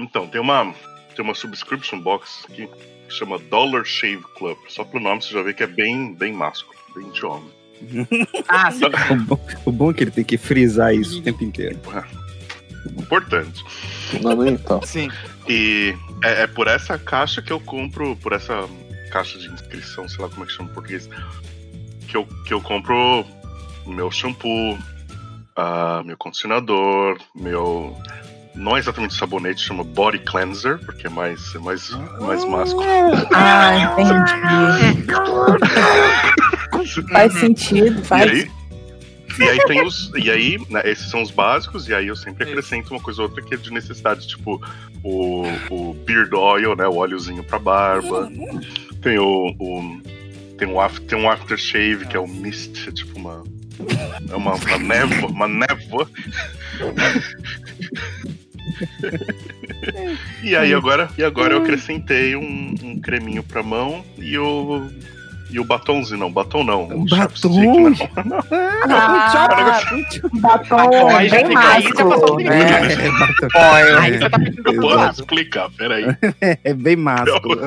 Então, tem uma, tem uma subscription box aqui que chama Dollar Shave Club. Só pelo nome você já vê que é bem, bem másculo, bem de homem. Ah, sim. O bom, o bom é que ele tem que frisar isso o tempo inteiro. Importante. Não, então. sim. E é, é por essa caixa que eu compro, por essa caixa de inscrição, sei lá como é que chama em português, que eu, que eu compro meu shampoo, ah, meu condicionador, meu. Não é exatamente sabonete, chama body cleanser, porque é mais, é mais, mais másculo. Ah, entendi. Faz sentido, E faz. aí, e aí tem os. E aí, né, esses são os básicos, e aí eu sempre acrescento uma coisa ou outra que é de necessidade, tipo o, o beard oil, né? O óleozinho pra barba. Tem o. o- tem, um after, tem um aftershave, que é o mist, é tipo uma. É uma, uma névoa, uma névoa. e aí agora, e agora eu acrescentei um, um creminho pra mão e o. E o batomzinho, não, batom não. O Batom? não. Ah, batom Aí já bem fica aí, já passou másculo, do né? É, batom- Aí você tá pedindo Eu posso explicar, peraí. é bem másculo.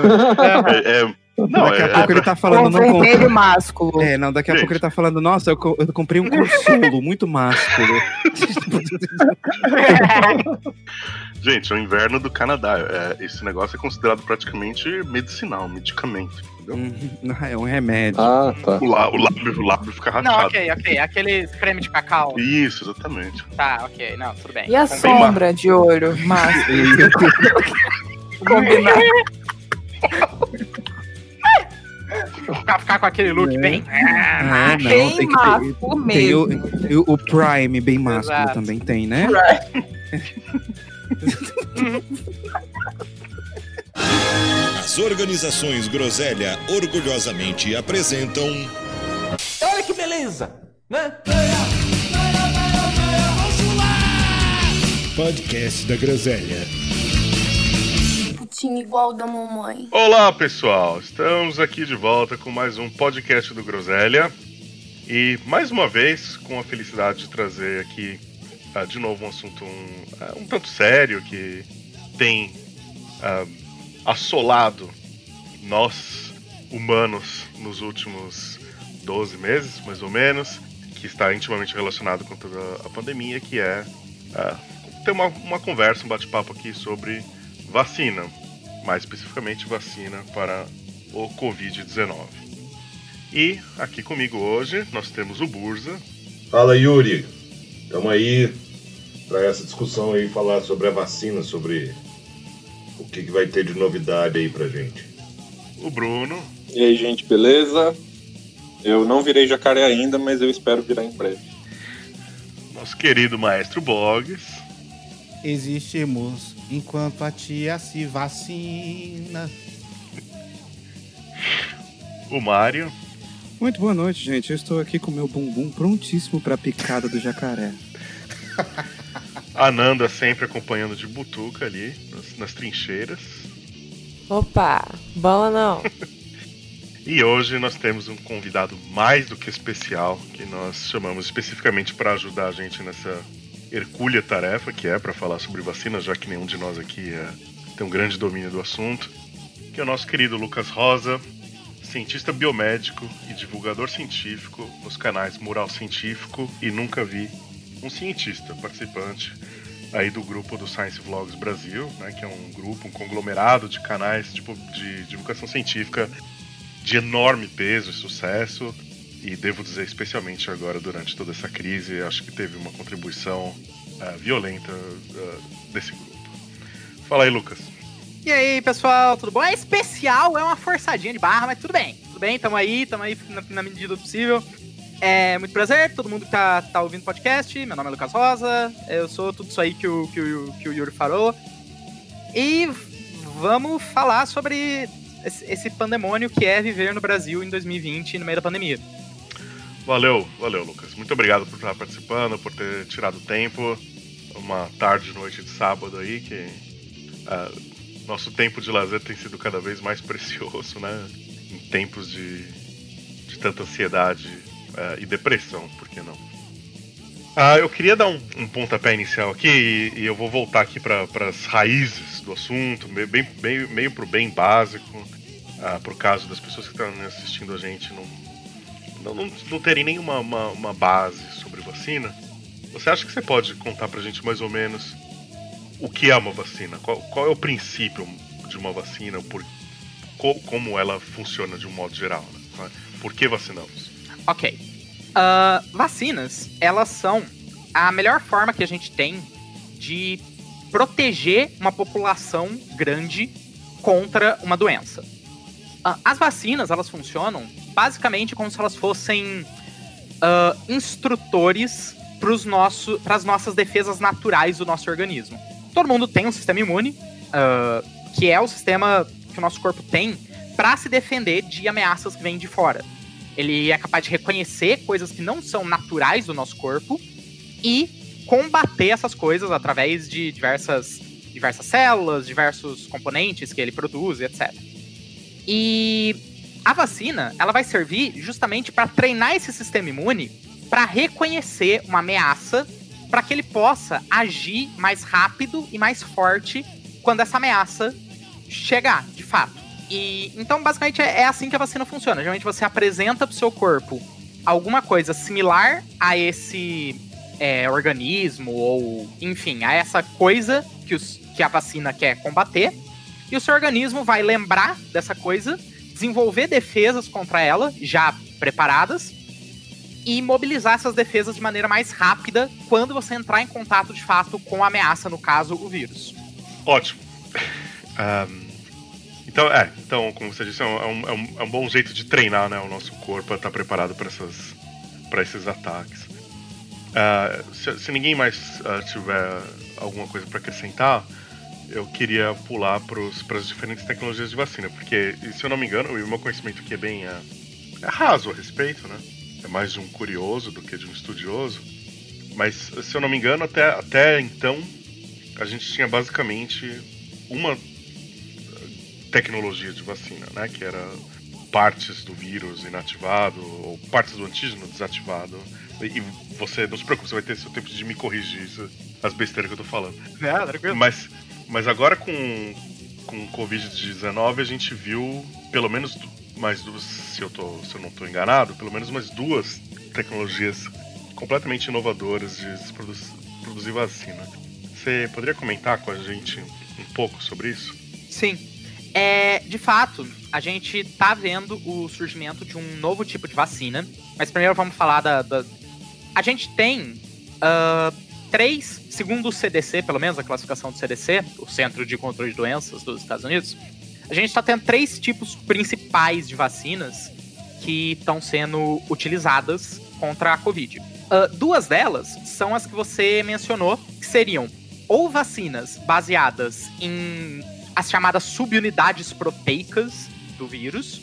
É, é- não, daqui a é, pouco ele tá falando, Com não vermelho másculo. É, não, daqui a Gente. pouco ele tá falando, nossa, eu, co- eu comprei um consolo muito másculo. Gente, é o inverno do Canadá. É, esse negócio é considerado praticamente medicinal, medicamento, entendeu? Hum, é um remédio. Ah, tá. O, lá, o, lábio, o lábio fica Não, rachado. ok, ok. Aquele creme de cacau. Isso, exatamente. Tá, ok. Não, tudo bem. E a sombra de olho másculo? Combinar. Ficar, ficar com aquele look É. bem. Ah, não, Bem tem másculo ter. Tem o, mesmo. e o- o Prime bem másculo Exato. também tem, né? As organizações Groselha orgulhosamente apresentam Olha que beleza, né? Podcast da Groselha. Igual da mamãe. Olá, pessoal. Estamos aqui de volta com mais um podcast do Groselha. E mais uma vez, com a felicidade de trazer aqui ah, de novo um assunto um, ah, um tanto sério que tem ah, assolado nós, humanos, nos últimos 12 meses, mais ou menos, que está intimamente relacionado com toda a pandemia, que é ter uma, uma conversa, um bate-papo aqui sobre vacina mais especificamente vacina para o Covid-19. E aqui comigo hoje nós temos o Burza, Fala Yuri, estamos aí para essa discussão aí, falar sobre a vacina, sobre o que, que vai ter de novidade aí pra gente. o Bruno E aí, gente, beleza? Eu não virei jacaré ainda, mas eu espero virar em breve. nosso querido maestro Boggs, Existimos enquanto a tia se vacina. o Mário Muito boa noite, gente. Eu estou aqui com meu bumbum prontíssimo pra picada do jacaré. a Nanda sempre acompanhando de butuca ali nas, nas trincheiras. Opa, bola não. E hoje nós temos um convidado mais do que especial, que nós chamamos especificamente para ajudar a gente nessa hercúlea tarefa, que é para falar sobre vacinas, já que nenhum de nós aqui é- tem um grande domínio do assunto, que é o nosso querido Lucas Rosa, cientista biomédico e divulgador científico nos canais Mural Científico e Nunca Vi um cientista participante aí do grupo do Science Vlogs Brasil, né, que é um grupo, um conglomerado de canais tipo, de divulgação científica de enorme peso e sucesso. E devo dizer, especialmente agora, durante toda essa crise, acho que teve uma contribuição ah, violenta ah, desse grupo. Fala aí, Lucas. E aí, pessoal, tudo bom? É especial, é uma forçadinha de barra, mas tudo bem. Tudo bem, tamo aí, tamo aí na, na medida do possível. É muito prazer, todo mundo que tá, tá ouvindo o podcast. Meu nome é Lucas Rosa, eu sou tudo isso aí que o, que o, que o Yuri falou. E vamos falar sobre esse pandemônio que é viver no Brasil em 2020, no meio da pandemia. Valeu, valeu, Lucas. Muito obrigado por estar participando, por ter tirado tempo. Uma tarde, noite de sábado aí, que ah, nosso tempo de lazer tem sido cada vez mais precioso, né? Em tempos de, de tanta ansiedade ah, e depressão, por que não? Ah, eu queria dar um, um pontapé inicial aqui e, e eu vou voltar aqui para as raízes do assunto, meio, bem, meio, meio pro bem básico, ah, pro caso das pessoas que estão assistindo a gente não, não, não terem nenhuma uma, uma base sobre vacina, você acha que você pode contar pra gente mais ou menos o que é uma vacina? Qual, qual é o princípio de uma vacina? Por, co, como ela funciona de um modo geral? Né? Por que vacinamos? Ok. Uh, vacinas, elas são a melhor forma que a gente tem de proteger uma população grande contra uma doença. Uh, as vacinas, elas funcionam basicamente como se elas fossem uh, instrutores para as nossas defesas naturais do nosso organismo. Todo mundo tem um sistema imune, uh, que é o sistema que o nosso corpo tem para se defender de ameaças que vêm de fora. Ele é capaz de reconhecer coisas que não são naturais do nosso corpo e combater essas coisas através de diversas, diversas células, diversos componentes que ele produz, etc. E a vacina, ela vai servir justamente para treinar esse sistema imune para reconhecer uma ameaça para que ele possa agir mais rápido e mais forte quando essa ameaça chegar, de fato. E então basicamente é, é assim que a vacina funciona. Geralmente você apresenta para o seu corpo alguma coisa similar a esse é, organismo ou enfim a essa coisa que, os, que a vacina quer combater e o seu organismo vai lembrar dessa coisa desenvolver defesas contra ela, já preparadas, e mobilizar essas defesas de maneira mais rápida quando você entrar em contato de fato com a ameaça, no caso, o vírus. Ótimo. Um, então, é, então, como você disse, é um, é um, é um bom jeito de treinar né, o nosso corpo a estar preparado para esses ataques. Uh, se, se, ninguém mais uh, tiver alguma coisa para acrescentar, eu queria pular para as diferentes tecnologias de vacina, porque, se eu não me engano, o meu conhecimento aqui é bem é, é raso a respeito, né? É mais de um curioso do que de um estudioso. Mas, se eu não me engano, até, até então, a gente tinha basicamente uma tecnologia de vacina, né? Que era partes do vírus inativado ou partes do antígeno desativado. E você, não se preocupe, você vai ter seu tempo de me corrigir isso, as besteiras que eu tô falando. É, tranquilo. Mas mas agora com, com Covid-19 a gente viu pelo menos mais duas, se eu, tô, se eu não estou enganado, pelo menos umas duas tecnologias completamente inovadoras de produzir, produzir vacina. Você poderia comentar com a gente um pouco sobre isso? Sim. É, de fato, a gente está vendo o surgimento de um novo tipo de vacina. Mas primeiro vamos falar da. da... A gente tem uh, três, segundo o CDC, pelo menos a classificação do CDC, o Centro de Controle de Doenças dos Estados Unidos, a gente está tendo três tipos principais de vacinas que estão sendo utilizadas contra a Covid. Uh, duas delas são as que você mencionou, que seriam ou vacinas baseadas em as chamadas subunidades proteicas do vírus,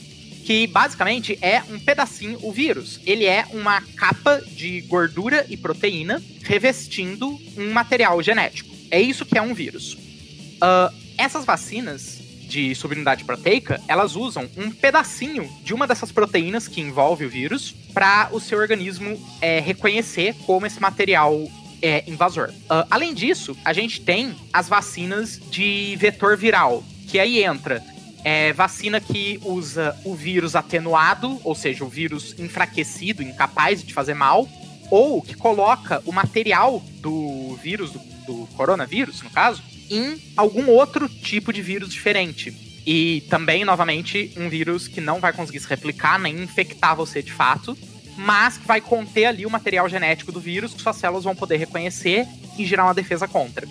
que basicamente é um pedacinho, o vírus, ele é uma capa de gordura e proteína revestindo um material genético. É isso que é um vírus. Uh, essas vacinas de subunidade proteica, elas usam um pedacinho de uma dessas proteínas que envolve o vírus para o seu organismo é, reconhecer como esse material é invasor. Uh, além disso, a gente tem as vacinas de vetor viral, que aí entra é vacina que usa o vírus atenuado, ou seja, o vírus enfraquecido, incapaz de fazer mal, ou que coloca o material do vírus, do, do coronavírus, no caso, em algum outro tipo de vírus diferente. E também, novamente, um vírus que não vai conseguir se replicar nem infectar você de fato, mas que vai conter ali o material genético do vírus que suas células vão poder reconhecer e gerar uma defesa contra.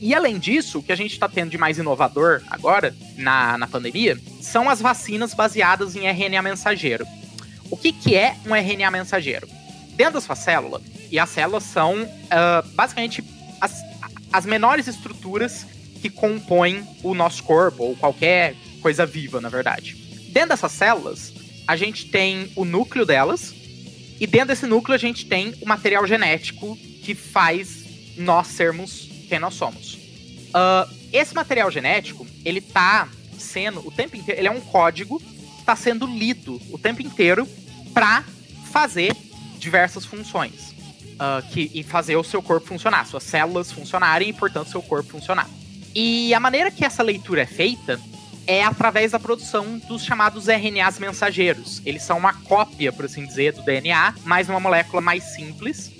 E além disso, o que a gente está tendo de mais inovador agora, na, na pandemia, são as vacinas baseadas em RNA mensageiro. O que, que é um RNA mensageiro? Dentro da sua célula, e as células são uh, basicamente as, as menores estruturas que compõem o nosso corpo, ou qualquer coisa viva, na verdade. Dentro dessas células, a gente tem o núcleo delas, e dentro desse núcleo a gente tem o material genético que faz nós sermos quem nós somos. Uh, esse material genético, ele tá sendo o tempo inteiro, ele é um código que está sendo lido o tempo inteiro para fazer diversas funções. Uh, que, e fazer o seu corpo funcionar, suas células funcionarem e, portanto, seu corpo funcionar. E a maneira que essa leitura é feita é através da produção dos chamados RNAs mensageiros. Eles são uma cópia, por assim dizer, do DNA, mas numa molécula mais simples,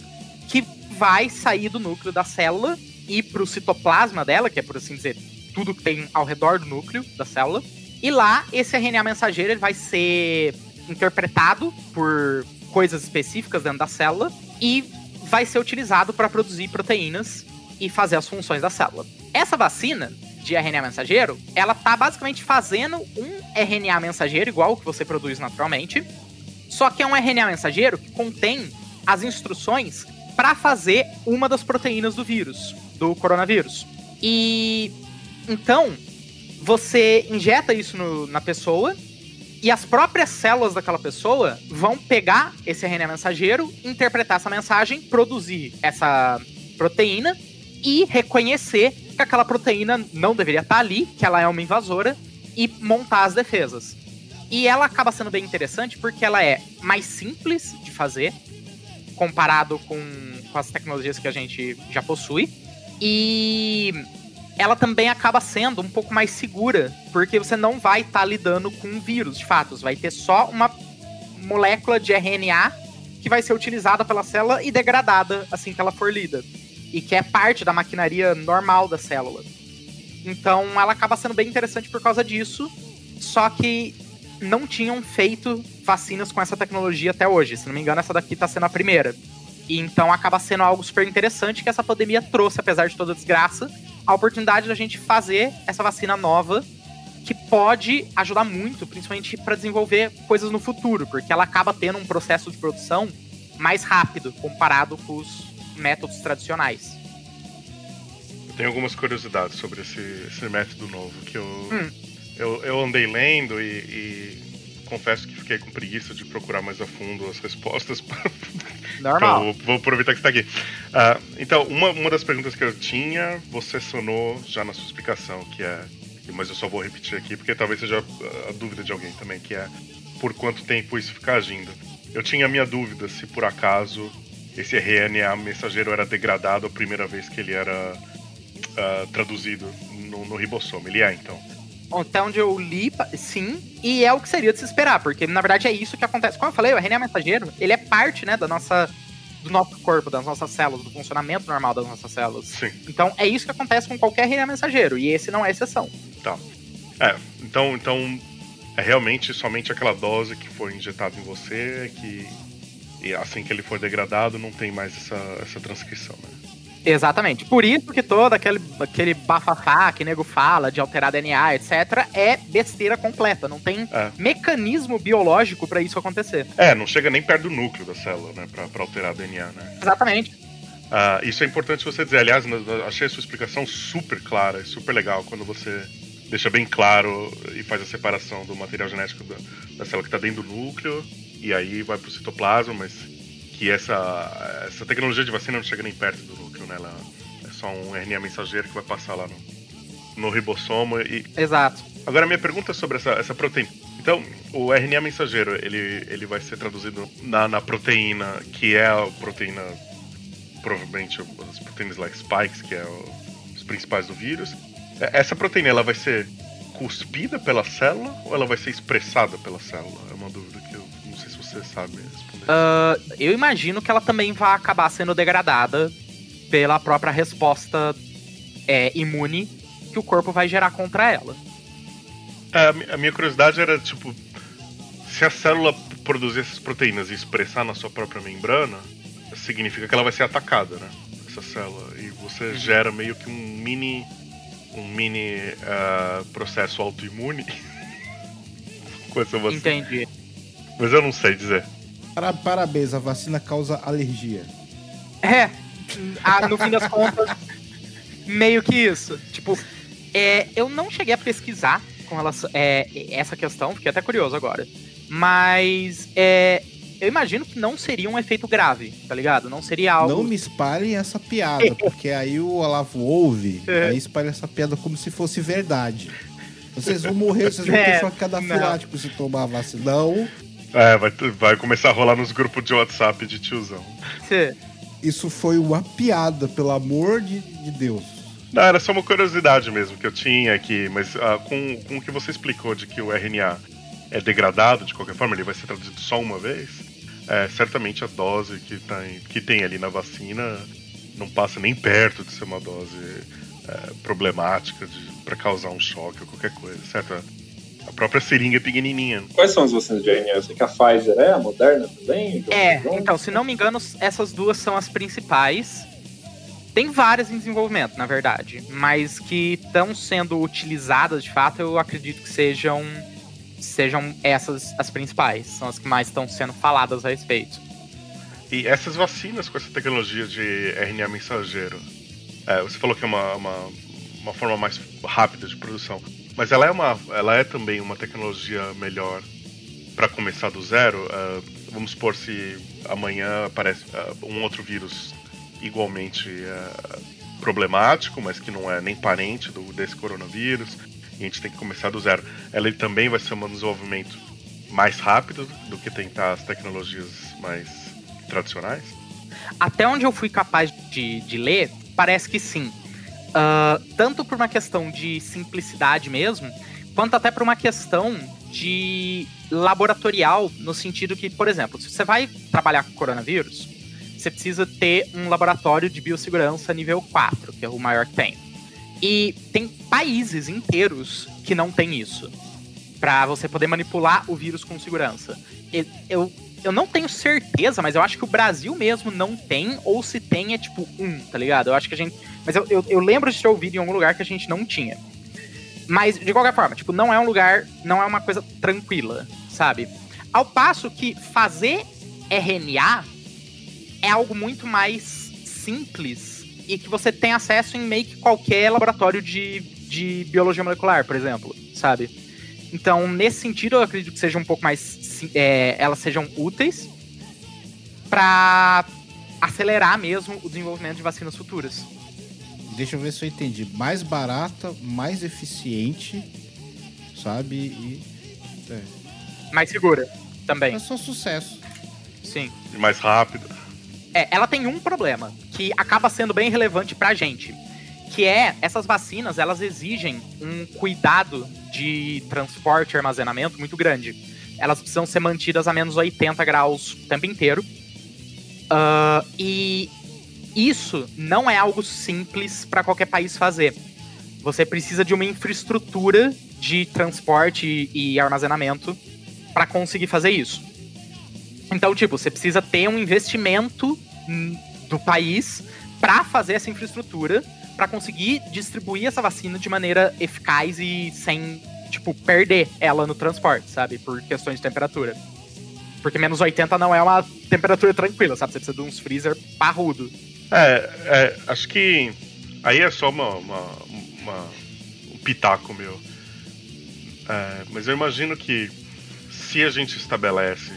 que vai sair do núcleo da célula e para o citoplasma dela, que é, por assim dizer, tudo que tem ao redor do núcleo da célula. E lá, esse RNA mensageiro ele vai ser interpretado por coisas específicas dentro da célula e vai ser utilizado para produzir proteínas e fazer as funções da célula. Essa vacina de RNA mensageiro, ela tá basicamente fazendo um RNA mensageiro igual que você produz naturalmente, só que é um RNA mensageiro que contém as instruções para fazer uma das proteínas do vírus, do coronavírus. E então você injeta isso no, na pessoa e as próprias células daquela pessoa vão pegar esse RNA mensageiro, interpretar essa mensagem, produzir essa proteína e reconhecer que aquela proteína não deveria estar ali, que ela é uma invasora, e montar as defesas. E ela acaba sendo bem interessante porque ela é mais simples de fazer, comparado com, com as tecnologias que a gente já possui. E ela também acaba sendo um pouco mais segura, porque você não vai estar tá lidando com um vírus, de fato. Você vai ter só uma molécula de RNA que vai ser utilizada pela célula e degradada assim que ela for lida. E que é parte da maquinaria normal da célula. Então ela acaba sendo bem interessante por causa disso. Só que não tinham feito vacinas com essa tecnologia até hoje. Se não me engano, essa daqui está sendo a primeira. E então acaba sendo algo super interessante que essa pandemia trouxe, apesar de toda a desgraça, a oportunidade da gente fazer essa vacina nova que pode ajudar muito, principalmente para desenvolver coisas no futuro, porque ela acaba tendo um processo de produção mais rápido comparado com os métodos tradicionais. Eu tenho algumas curiosidades sobre esse, esse método novo que eu, hum. Eu, eu, andei lendo e, e, confesso que fiquei com preguiça de procurar mais a fundo as respostas. Normal. então, vou aproveitar que está aqui. Uh, então, uma, uma das perguntas que eu tinha, você sonou já na sua explicação, que é. Mas eu só vou repetir aqui, porque talvez seja a dúvida de alguém também, que é por quanto tempo isso fica agindo. Eu tinha a minha dúvida se por acaso esse RNA mensageiro era degradado a primeira vez que ele era uh, traduzido no, no ribossomo. Ele é, então. Até onde eu li, sim, e é o que seria de se esperar, porque na verdade é isso que acontece. Como eu falei, o RNA mensageiro, ele é parte, né, da nossa do nosso corpo, das nossas células, do funcionamento normal das nossas células. Sim. Então é isso que acontece com qualquer RNA mensageiro, e esse não é exceção. Tá. É, então, então é realmente somente aquela dose que foi injetada em você que e assim que ele for degradado não tem mais essa, essa transcrição, né? Exatamente. Por isso que todo aquele, aquele bafafá que nego fala de alterar DNA, etc., é besteira completa. Não tem é. mecanismo biológico para isso acontecer. É, não chega nem perto do núcleo da célula, né? Pra, pra alterar DNA, né? Exatamente. Uh, isso é importante você dizer. Aliás, achei a sua explicação super clara e super legal quando você deixa bem claro e faz a separação do material genético da, da célula que está dentro do núcleo e aí vai pro citoplasma, mas que essa, essa tecnologia de vacina não chega nem perto do núcleo, né? Ela é só um RNA mensageiro que vai passar lá no, no ribossomo e... Exato. Agora, minha pergunta é sobre essa, essa proteína. Então, o RNA mensageiro, ele, ele vai ser traduzido na, na proteína, que é a proteína, provavelmente as proteínas like spikes, que é o, os principais do vírus. É, essa proteína, ela vai ser cuspida pela célula ou ela vai ser expressada pela célula? É uma dúvida que eu não sei se você sabe responder. Uh, eu imagino que ela também vai acabar sendo degradada pela própria resposta é, imune que o corpo vai gerar contra ela. É, a minha curiosidade era, tipo, se a célula produzir essas proteínas e expressar na sua própria membrana, significa que ela vai ser atacada, né? Essa célula. E você uhum. gera meio que um mini um mini uh, processo autoimune com essa vacina. Entendi. Mas eu não sei dizer. Para, parabéns, a vacina causa alergia. É, ah, no fim das contas, meio que isso. Tipo, é, eu não cheguei a pesquisar com relação é, essa questão, fiquei até curioso agora. Mas é, eu imagino que não seria um efeito grave, tá ligado? Não seria algo. Não me espalhem essa piada, porque aí o Olavo ouve, é. aí espalha essa piada como se fosse verdade. Vocês vão morrer, vocês vão ter é, choque anafilático se tomar vacina. Não. É, vai, vai começar a rolar nos grupos de WhatsApp de tiozão. Isso foi uma piada, pelo amor de, de Deus. Não, era só uma curiosidade mesmo que eu tinha aqui, mas ah, com, com o que você explicou de que o RNA é degradado de qualquer forma, ele vai ser traduzido só uma vez, é, certamente a dose que, tá em- que tem ali na vacina não passa nem perto de ser uma dose é, problemática para causar um choque ou qualquer coisa, certo? A própria seringa é pequenininha. Quais são as vacinas de RNA? Eu sei que a Pfizer é, a Moderna também? o É, então, se não me engano, essas duas são as principais. Tem várias em desenvolvimento, na verdade, mas que estão sendo utilizadas de fato, eu acredito que sejam sejam essas as principais, são as que mais estão sendo faladas a respeito. E essas vacinas com essa tecnologia de RNA mensageiro, é, você falou que é uma, uma, uma forma mais rápida de produção, mas ela é, uma, ela é também uma tecnologia melhor para começar do zero? É, vamos supor se amanhã aparece é, um outro vírus igualmente é, problemático, mas que não é nem parente do, desse coronavírus, e a gente tem que começar do zero. Ela também vai ser um desenvolvimento mais rápido do que tentar as tecnologias mais tradicionais? Até onde eu fui capaz de, de ler, parece que sim. Ah, tanto por uma questão de simplicidade mesmo, quanto até por uma questão de laboratorial, no sentido que, por exemplo, se você vai trabalhar com coronavírus, você precisa ter um laboratório de biossegurança nível 4, que é o maior que tem. E tem países inteiros que não tem isso. Pra você poder manipular o vírus com segurança. Eu, eu não tenho certeza, mas eu acho que o Brasil mesmo não tem, ou se tem é tipo um, tá ligado? Eu acho que a gente. Mas eu, eu, eu lembro de ter ouvido em algum lugar que a gente não tinha. Mas, de qualquer forma, tipo, não é um lugar, não é uma coisa tranquila, sabe? Ao passo que fazer RNA é algo muito mais simples e que você tem acesso em meio que qualquer laboratório de, de biologia molecular, por exemplo, sabe? Então, nesse sentido, eu acredito que sejam um pouco mais. é, elas sejam úteis para acelerar mesmo o desenvolvimento de vacinas futuras. Deixa eu ver se eu entendi. Mais barata, mais eficiente, sabe? E. É, Mais segura também. é só sucesso. Sim. E mais rápido. É, ela tem um problema que acaba sendo bem relevante pra gente, que é essas vacinas, elas exigem um cuidado de transporte e armazenamento muito grande. Elas precisam ser mantidas a menos 80 graus o tempo inteiro. Ah, e isso não é algo simples para qualquer país fazer. Você precisa de uma infraestrutura de transporte e armazenamento para conseguir fazer isso. Então, tipo, você precisa ter um investimento do país para fazer essa infraestrutura, para conseguir distribuir essa vacina de maneira eficaz e sem, tipo, perder ela no transporte, sabe? Por questões de temperatura. Porque menos 80 não é uma temperatura tranquila, sabe? Você precisa de uns freezer parrudo. É, é, acho que aí é só uma, uma- uma- um pitaco meu. É, mas eu imagino que se a gente estabelece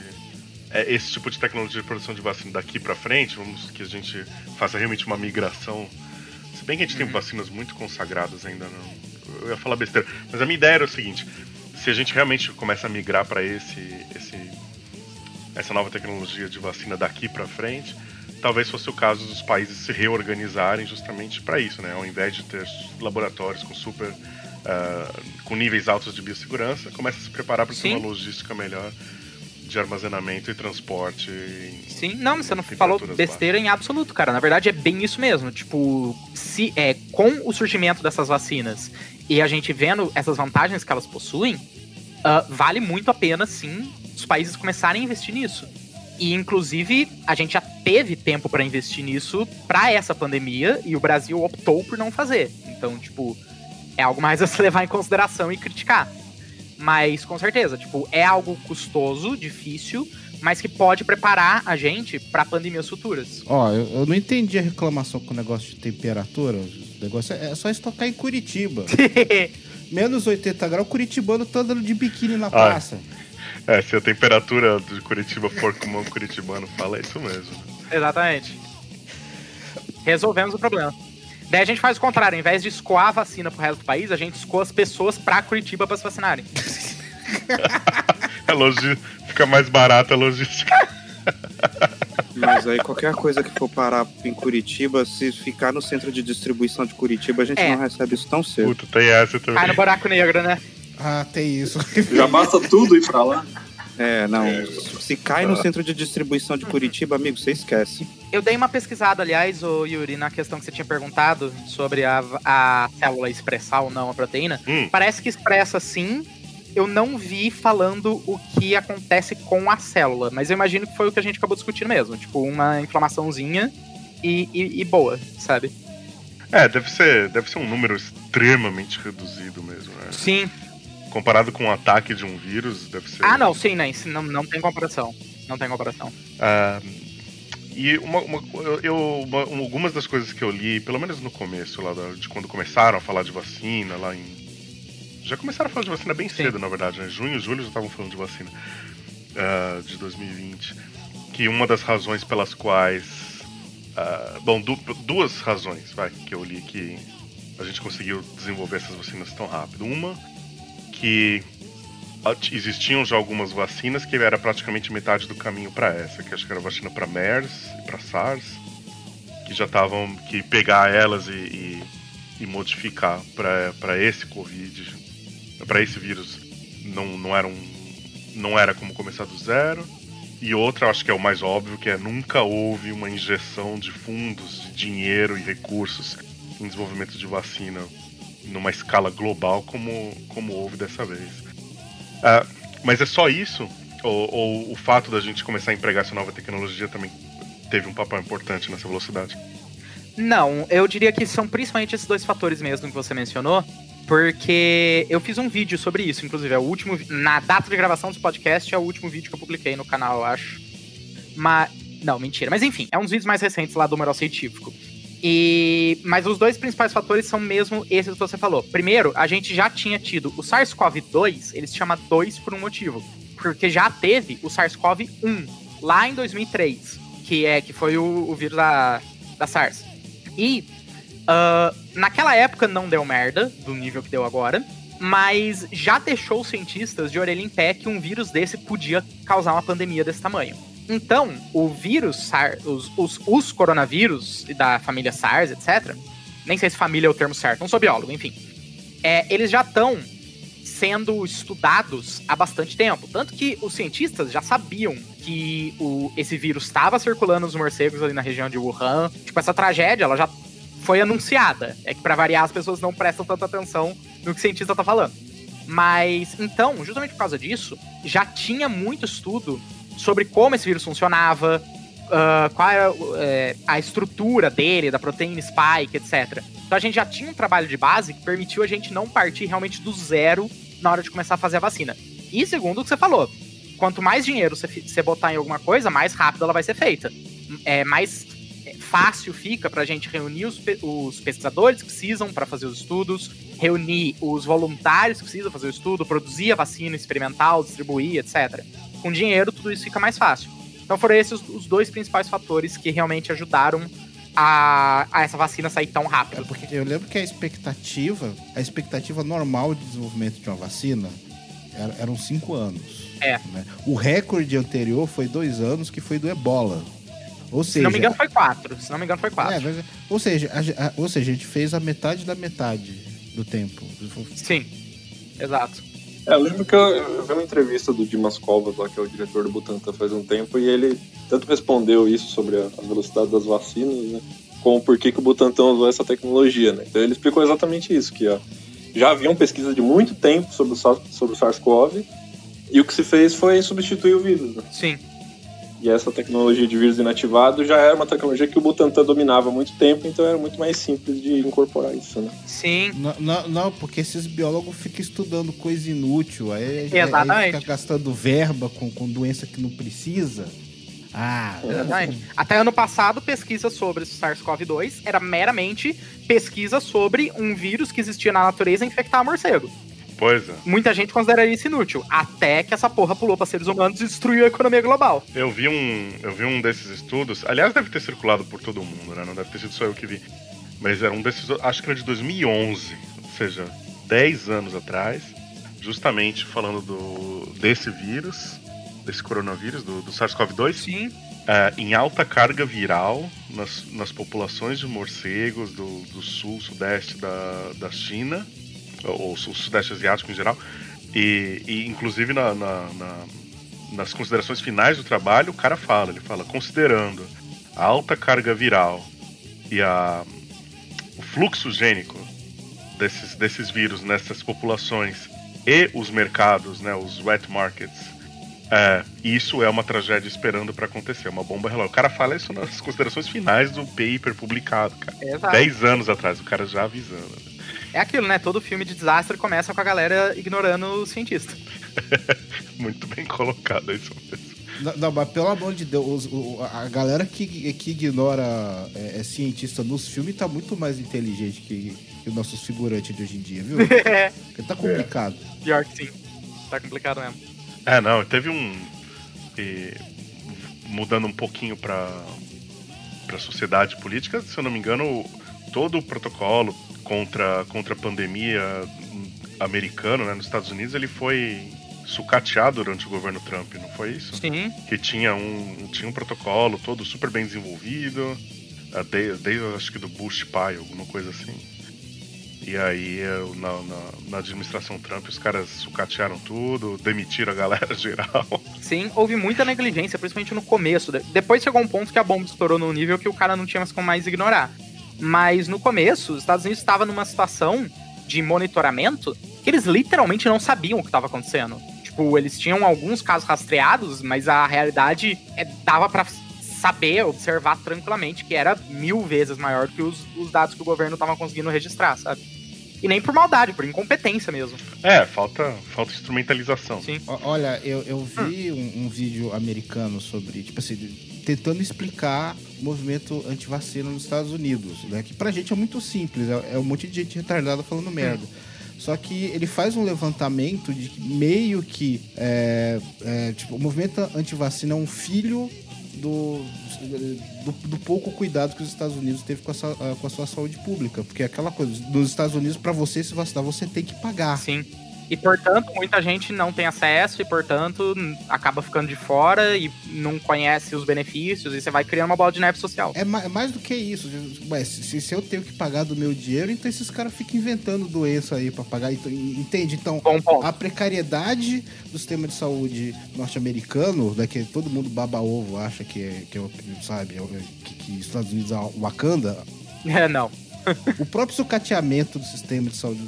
é, esse tipo de tecnologia de produção de vacina daqui pra frente, vamos que a gente faça realmente uma migração. Se bem que a gente tem vacinas muito consagradas ainda, não. Eu ia falar besteira. Mas a minha ideia era o seguinte: se a gente realmente começa a migrar para esse, esse, essa nova tecnologia de vacina daqui pra frente, talvez fosse o caso dos países se reorganizarem justamente para isso, né? Ao invés de ter laboratórios com super ah, com níveis altos de biossegurança, começa a se preparar para ter uma logística melhor de armazenamento e transporte. em- Sim, não, você não falou besteira em absoluto, cara. Na verdade é bem isso mesmo. Tipo, se é com o surgimento dessas vacinas e a gente vendo essas vantagens que elas possuem, ah, vale muito a pena, sim, os países começarem a investir nisso. E inclusive a gente já teve tempo pra investir nisso pra essa pandemia e o Brasil optou por não fazer. Então, tipo, é algo mais a se levar em consideração e criticar. Mas com certeza, tipo, é algo custoso, difícil, mas que pode preparar a gente pra pandemias futuras. Ó, eu, eu não entendi a reclamação com o negócio de temperatura. O negócio é, é só estocar em Curitiba. Menos 80 graus, o curitibano tá andando de biquíni na praça. É, se a temperatura de Curitiba for como um curitibano fala, é isso mesmo. Exatamente. Resolvemos o problema. Daí a gente faz o contrário, ao invés de escoar a vacina pro resto do país, a gente escoa as pessoas pra Curitiba pra se vacinarem. É logi... Fica mais barata a logística. Mas aí qualquer coisa que for parar em Curitiba, se ficar no centro de distribuição de Curitiba, a gente É. não recebe isso tão cedo. Puta, tem essa também. Cai no buraco negro, né? Ah, tem isso. Já basta tudo ir pra lá. É, não. Se cai no centro de distribuição de Curitiba, amigo, você esquece. Eu dei uma pesquisada, aliás, ô Yuri, na questão que você tinha perguntado sobre a, a célula expressar ou não a proteína. Hum. Parece que expressa sim. Eu não vi falando o que acontece com a célula, mas eu imagino que foi o que a gente acabou discutindo mesmo. Tipo, uma inflamaçãozinha e, e- e boa, sabe? É, deve ser, deve ser um número extremamente reduzido mesmo, né? Sim. Comparado com o ataque de um vírus, deve ser. Ah, não, sim, né? Não, não tem comparação. Não tem comparação. Ah, e uma, uma- eu, uma- algumas das coisas que eu li, pelo menos no começo, lá da- de quando começaram a falar de vacina, lá em. Já começaram a falar de vacina bem cedo, na verdade, né? Junho, julho já estavam falando de vacina ah, de 2020. Que uma das razões pelas quais. ah, bom, du- duas razões, vai, que eu li que a gente conseguiu desenvolver essas vacinas tão rápido. Uma, que existiam já algumas vacinas que era praticamente metade do caminho para essa, que acho que era vacina para MERS e para SARS, que já estavam que pegar elas e, e, e modificar para esse Covid, para esse vírus, não, não era um, não era como começar do zero. E outra, acho que é o mais óbvio, que é nunca houve uma injeção de fundos, de dinheiro e recursos em desenvolvimento de vacina numa escala global como, como houve dessa vez. Ah, mas é só isso? Ou, ou o fato da gente começar a empregar essa nova tecnologia também teve um papel importante nessa velocidade? Não, eu diria que são principalmente esses dois fatores mesmo que você mencionou, porque eu fiz um vídeo sobre isso, inclusive, é o último, na data de gravação desse podcast, é o último vídeo que eu publiquei no canal, eu acho. Mas, não, mentira, mas enfim, é um dos vídeos mais recentes lá do Moral Científico. E, mas os dois principais fatores são mesmo esses que você falou. Primeiro, a gente já tinha tido o SARS-CoV-2, ele se chama 2 por um motivo, porque já teve o SARS-CoV-1 lá em 2003, que é que foi o, o vírus da, da SARS. E ah, naquela época não deu merda, do nível que deu agora, mas já deixou os cientistas de orelha em pé que um vírus desse podia causar uma pandemia desse tamanho. Então, o vírus, SARS, os, os, os coronavírus da família SARS, etc., nem sei se família é o termo certo, não sou biólogo, enfim, é, eles já estão sendo estudados há bastante tempo. Tanto que os cientistas já sabiam que o, esse vírus estava circulando nos morcegos ali na região de Wuhan. Tipo, essa tragédia, ela já foi anunciada. É que pra variar, as pessoas não prestam tanta atenção no que o cientista tá falando. Mas, então, justamente por causa disso, já tinha muito estudo sobre como esse vírus funcionava, ah, qual era é, a estrutura dele, da proteína spike, etc. Então a gente já tinha um trabalho de base que permitiu a gente não partir realmente do zero na hora de começar a fazer a vacina. E segundo o que você falou, quanto mais dinheiro você, botar em alguma coisa, mais rápido ela vai ser feita. É mais é, fácil fica pra gente reunir os, pe- os pesquisadores que precisam para fazer os estudos, reunir os voluntários que precisam fazer o estudo, produzir a vacina experimental, distribuir, etc. Com dinheiro, tudo isso fica mais fácil. Então foram esses os- dois principais fatores que realmente ajudaram a, a essa vacina sair tão rápido. Porque eu lembro que a expectativa, a expectativa normal de desenvolvimento de uma vacina era- eram cinco anos. É. né? O recorde anterior foi dois anos, que foi do Ebola. Ou seja, Se não me engano, foi quatro. Se não me engano, foi quatro. É, ou, seja, a- ou seja, a gente fez a metade da metade do tempo. Sim, exato. É, eu lembro que eu, eu vi uma entrevista do Dimas Covas, lá, que é o diretor do Butantan faz um tempo, e ele tanto respondeu isso sobre a, velocidade das vacinas, né? Como por que, que o Butantan usou essa tecnologia, né? Então ele explicou exatamente isso, que ó, já haviam pesquisas de muito tempo sobre o, sobre o SARS-CoV, e o que se fez foi substituir o vírus, né? Sim. E essa tecnologia de vírus inativado já era uma tecnologia que o Butantan dominava há muito tempo, então era muito mais simples de incorporar isso, né? Sim. Não, não, não, porque esses biólogos ficam estudando coisa inútil, aí, aí- aí Exatamente. fica gastando verba com, com doença que não precisa. Ah, Exatamente. Até ano passado, pesquisa sobre o SARS-CoV-2 era meramente pesquisa sobre um vírus que existia na natureza e infectar morcego. É. Muita gente consideraria isso inútil, até que essa porra pulou pra seres humanos e destruiu a economia global. Eu vi um, eu vi um desses estudos, aliás, deve ter circulado por todo mundo, né? Não deve ter sido só eu que vi. Mas era um desses, acho que era de 2011, ou seja, 10 anos atrás, justamente falando do desse vírus, desse coronavírus, do, do SARS-CoV-2. Sim. é, em alta carga viral nas, nas populações de morcegos do, do sul, sudeste da, da China, ou, sul, sudeste asiático em geral, e, e inclusive na, na, na, nas considerações finais do trabalho, o cara fala, ele fala, considerando a alta carga viral e a, o fluxo gênico desses, desses vírus nessas populações e os mercados, né, os wet markets, é, isso é uma tragédia esperando para acontecer, uma bomba relógio. O cara fala isso nas considerações finais do paper publicado, cara. Exato. Dez anos atrás, o cara já avisando. É aquilo, né? Todo filme de desastre começa com a galera ignorando o cientista. Muito bem colocado é isso mesmo. Não, não, mas pelo amor de Deus, o- a galera que, que ignora é, é cientista nos filmes tá muito mais inteligente que, que os nossos figurantes de hoje em dia, viu? É. Porque tá complicado. Pior que sim. Tá complicado mesmo. É, não, teve um. e, mudando um pouquinho pra, pra sociedade política, se eu não me engano, todo o protocolo contra, contra a pandemia americano, né, nos Estados Unidos, ele foi sucateado durante o governo Trump, não foi isso? Sim. Que tinha um, tinha um protocolo todo super bem desenvolvido, desde, desde acho que do Bush pai, alguma coisa assim. E aí, eu, na, na, na administração Trump, os caras sucatearam tudo, demitiram a galera geral. Sim, houve muita negligência, principalmente no começo. De- Depois chegou um ponto que a bomba estourou num nível que o cara não tinha mais como mais ignorar. Mas no começo, os Estados Unidos estava numa situação de monitoramento que eles literalmente não sabiam o que estava acontecendo. Tipo, eles tinham alguns casos rastreados, mas a realidade é, dava pra saber, observar tranquilamente que era mil vezes maior que os, os dados que o governo tava conseguindo registrar, sabe? E nem por maldade, por incompetência mesmo. É, falta, falta instrumentalização. Sim. Ó, Olha, eu, eu vi um, um vídeo americano sobre, tipo assim, tentando explicar o movimento antivacina nos Estados Unidos, né? Que pra gente é muito simples, é, é um monte de gente retardada falando merda. Só que ele faz um levantamento de que meio que é, é, tipo, o movimento antivacina é um filho do, do, do pouco cuidado que os Estados Unidos teve com a, com a sua saúde pública. Porque é aquela coisa, nos Estados Unidos, pra você se vacinar, você tem que pagar. Sim. E portanto, muita gente não tem acesso e, portanto, acaba ficando de fora e não conhece os benefícios e você vai criando uma bola de neve social. É ma- é mais do que isso. Ué, se, se eu tenho que pagar do meu dinheiro, então esses caras ficam inventando doença aí pra pagar. Entende? Então, a precariedade do sistema de saúde norte-americano, né, que todo mundo baba ovo, acha que é, que é sabe, é que, que Estados Unidos é o Wakanda. É, não. o próprio sucateamento do sistema de saúde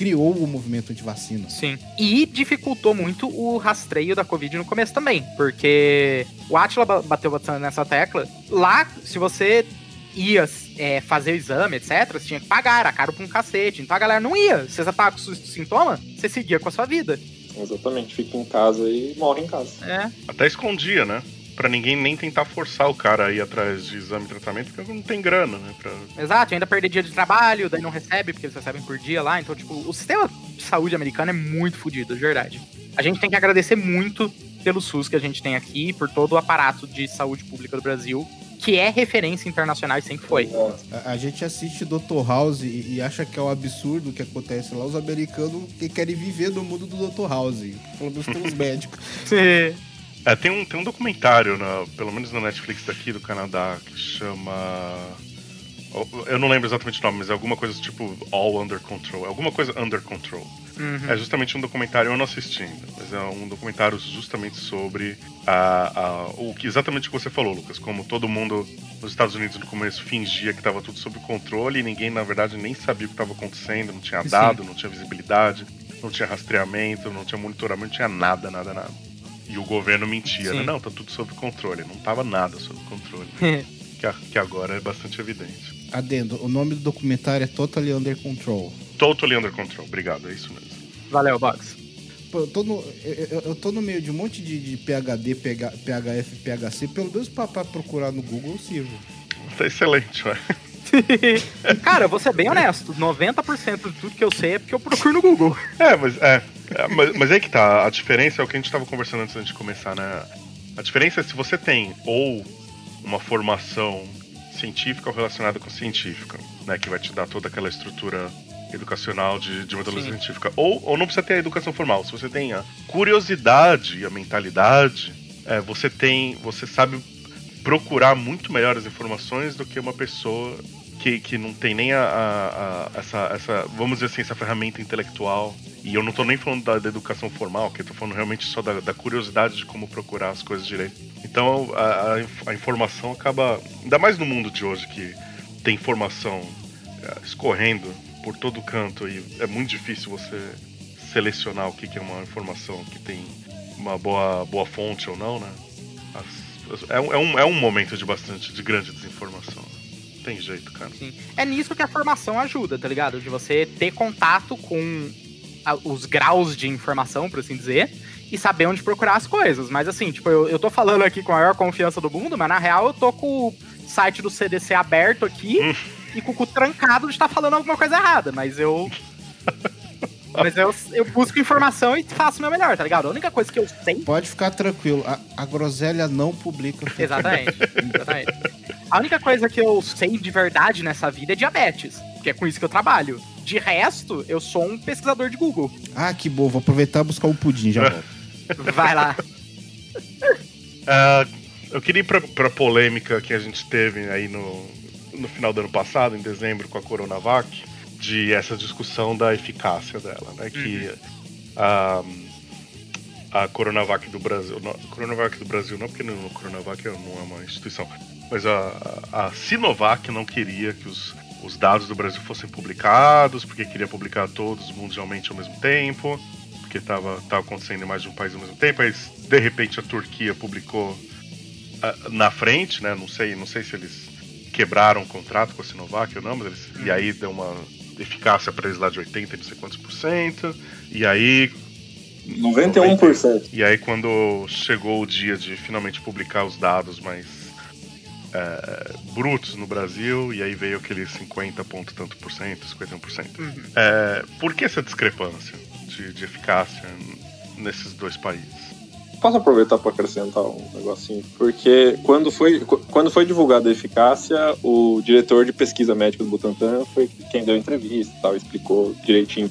criou o movimento antivacina. Sim. E dificultou muito o rastreio da Covid no começo também. Porque o Atila ba- bateu bastante nessa tecla. Lá, se você ia é, fazer o exame, etc., você tinha que pagar, era caro pra um cacete. Então a galera não ia. Se você tava com os sintomas, você seguia com a sua vida. Exatamente, fica em casa e morre em casa. É. Até escondia, né? Pra ninguém nem tentar forçar o cara a ir atrás de exame e tratamento, porque não tem grana, né? Pra... Exato, ainda perder dia de trabalho, daí não recebe, porque eles recebem por dia lá. Então, tipo, o sistema de saúde americano é muito fodido, de verdade. A gente tem que agradecer muito pelo SUS que a gente tem aqui, por todo o aparato de saúde pública do Brasil, que é referência internacional e sempre foi. A, a gente assiste Dr. House e, e acha que é um absurdo o que acontece lá. Os americanos que querem viver no mundo do Dr. House. Pelo menos pelos médicos. É, tem um, tem um documentário, na, pelo menos na Netflix daqui do Canadá, que chama. Eu não lembro exatamente o nome, mas é alguma coisa tipo All Under Control. Alguma coisa Under Control. Uhum. É justamente um documentário, eu não assisti ainda, mas é um documentário justamente sobre a, a- o que exatamente o que você falou, Lucas. Como todo mundo nos Estados Unidos no começo fingia que estava tudo sob controle e ninguém, na verdade, nem sabia o que estava acontecendo, não tinha Sim. dado, não tinha visibilidade, não tinha rastreamento, não tinha monitoramento, não tinha nada, nada, nada. E o governo mentia, né? Não, tá tudo sob controle. Não tava nada sob controle. que, a- que agora é bastante evidente. Adendo, o nome do documentário é Totally Under Control. Totally under control, obrigado, é isso mesmo. Valeu, Box. Pô, eu, tô no, eu, eu- tô no meio de um monte de, de PHD, PH, PHF, PHC, pelo menos pra, pra procurar no Google eu sirvo. Tá excelente, né? Cara, vou ser bem honesto: 90% de tudo que eu sei é porque eu procuro no Google. É, mas é. é, mas, mas aí que tá. A diferença é o que a gente tava conversando antes de começar, né? A diferença é se você tem ou uma formação científica ou relacionada com científica, né? Que vai te dar toda aquela estrutura educacional de, de metodologia Sim. científica. Ou, ou não precisa ter a educação formal. Se você tem a curiosidade e a mentalidade, é, você tem. Você sabe procurar muito melhores informações do que uma pessoa que, que não tem nem a, a- a- essa, essa, vamos dizer assim, essa ferramenta intelectual. E eu não tô nem falando da, da educação formal, que eu tô falando realmente só da, da curiosidade de como procurar as coisas direito. Então a, a inf- a informação acaba, ainda mais no mundo de hoje que tem informação eh, escorrendo por todo canto e é muito difícil você selecionar o que, que é uma informação que tem uma boa, boa fonte ou não, né? As- as- é, é, um, é um momento de bastante, de grande desinformação. Tem jeito, cara. É nisso que a formação ajuda, tá ligado? De você ter contato com os graus de informação, por assim dizer, e saber onde procurar as coisas. Mas assim, tipo, eu, eu tô falando aqui com a maior confiança do mundo, mas na real eu tô com o site do CDC aberto aqui e com o cu trancado de estar falando alguma coisa errada. Mas eu. Mas eu, eu busco informação e faço o meu melhor, tá ligado? A única coisa que eu sei. Pode ficar tranquilo, a, a groselha não publica. Exatamente, exatamente. A única coisa que eu sei de verdade nessa vida é diabetes, que é com isso que eu trabalho. De resto, eu sou um pesquisador de Google. Ah, que bom, vou aproveitar e buscar um pudim, já volto. Vai lá. Ah, eu queria ir pra, pra polêmica que a gente teve aí no, no final do ano passado, em dezembro, com a Coronavac, de essa discussão da eficácia dela, né? Que a, a Coronavac do Brasil. Não, Coronavac do Brasil não, porque no Coronavac não é uma instituição. Mas a, a Sinovac não queria que os, os dados do Brasil fossem publicados, porque queria publicar todos mundialmente ao mesmo tempo, porque estava tava acontecendo em mais de um país ao mesmo tempo. Aí, de repente, a Turquia publicou ah, na frente, né? Não sei, não sei se eles quebraram o contrato com a Sinovac ou não, mas eles, e aí deu uma eficácia para eles lá de 80 e não sei quantos por cento. E aí 91%. e aí quando chegou o dia de finalmente publicar os dados mais é, brutos no Brasil, e aí veio aquele 50 ponto tanto por cento, 51%. É, por que essa discrepância de, de eficácia nesses dois países? Posso aproveitar para acrescentar um negocinho? Porque quando foi, qu- quando foi divulgada a eficácia, o diretor de pesquisa médica do Butantan foi quem deu entrevista e tal, explicou direitinho.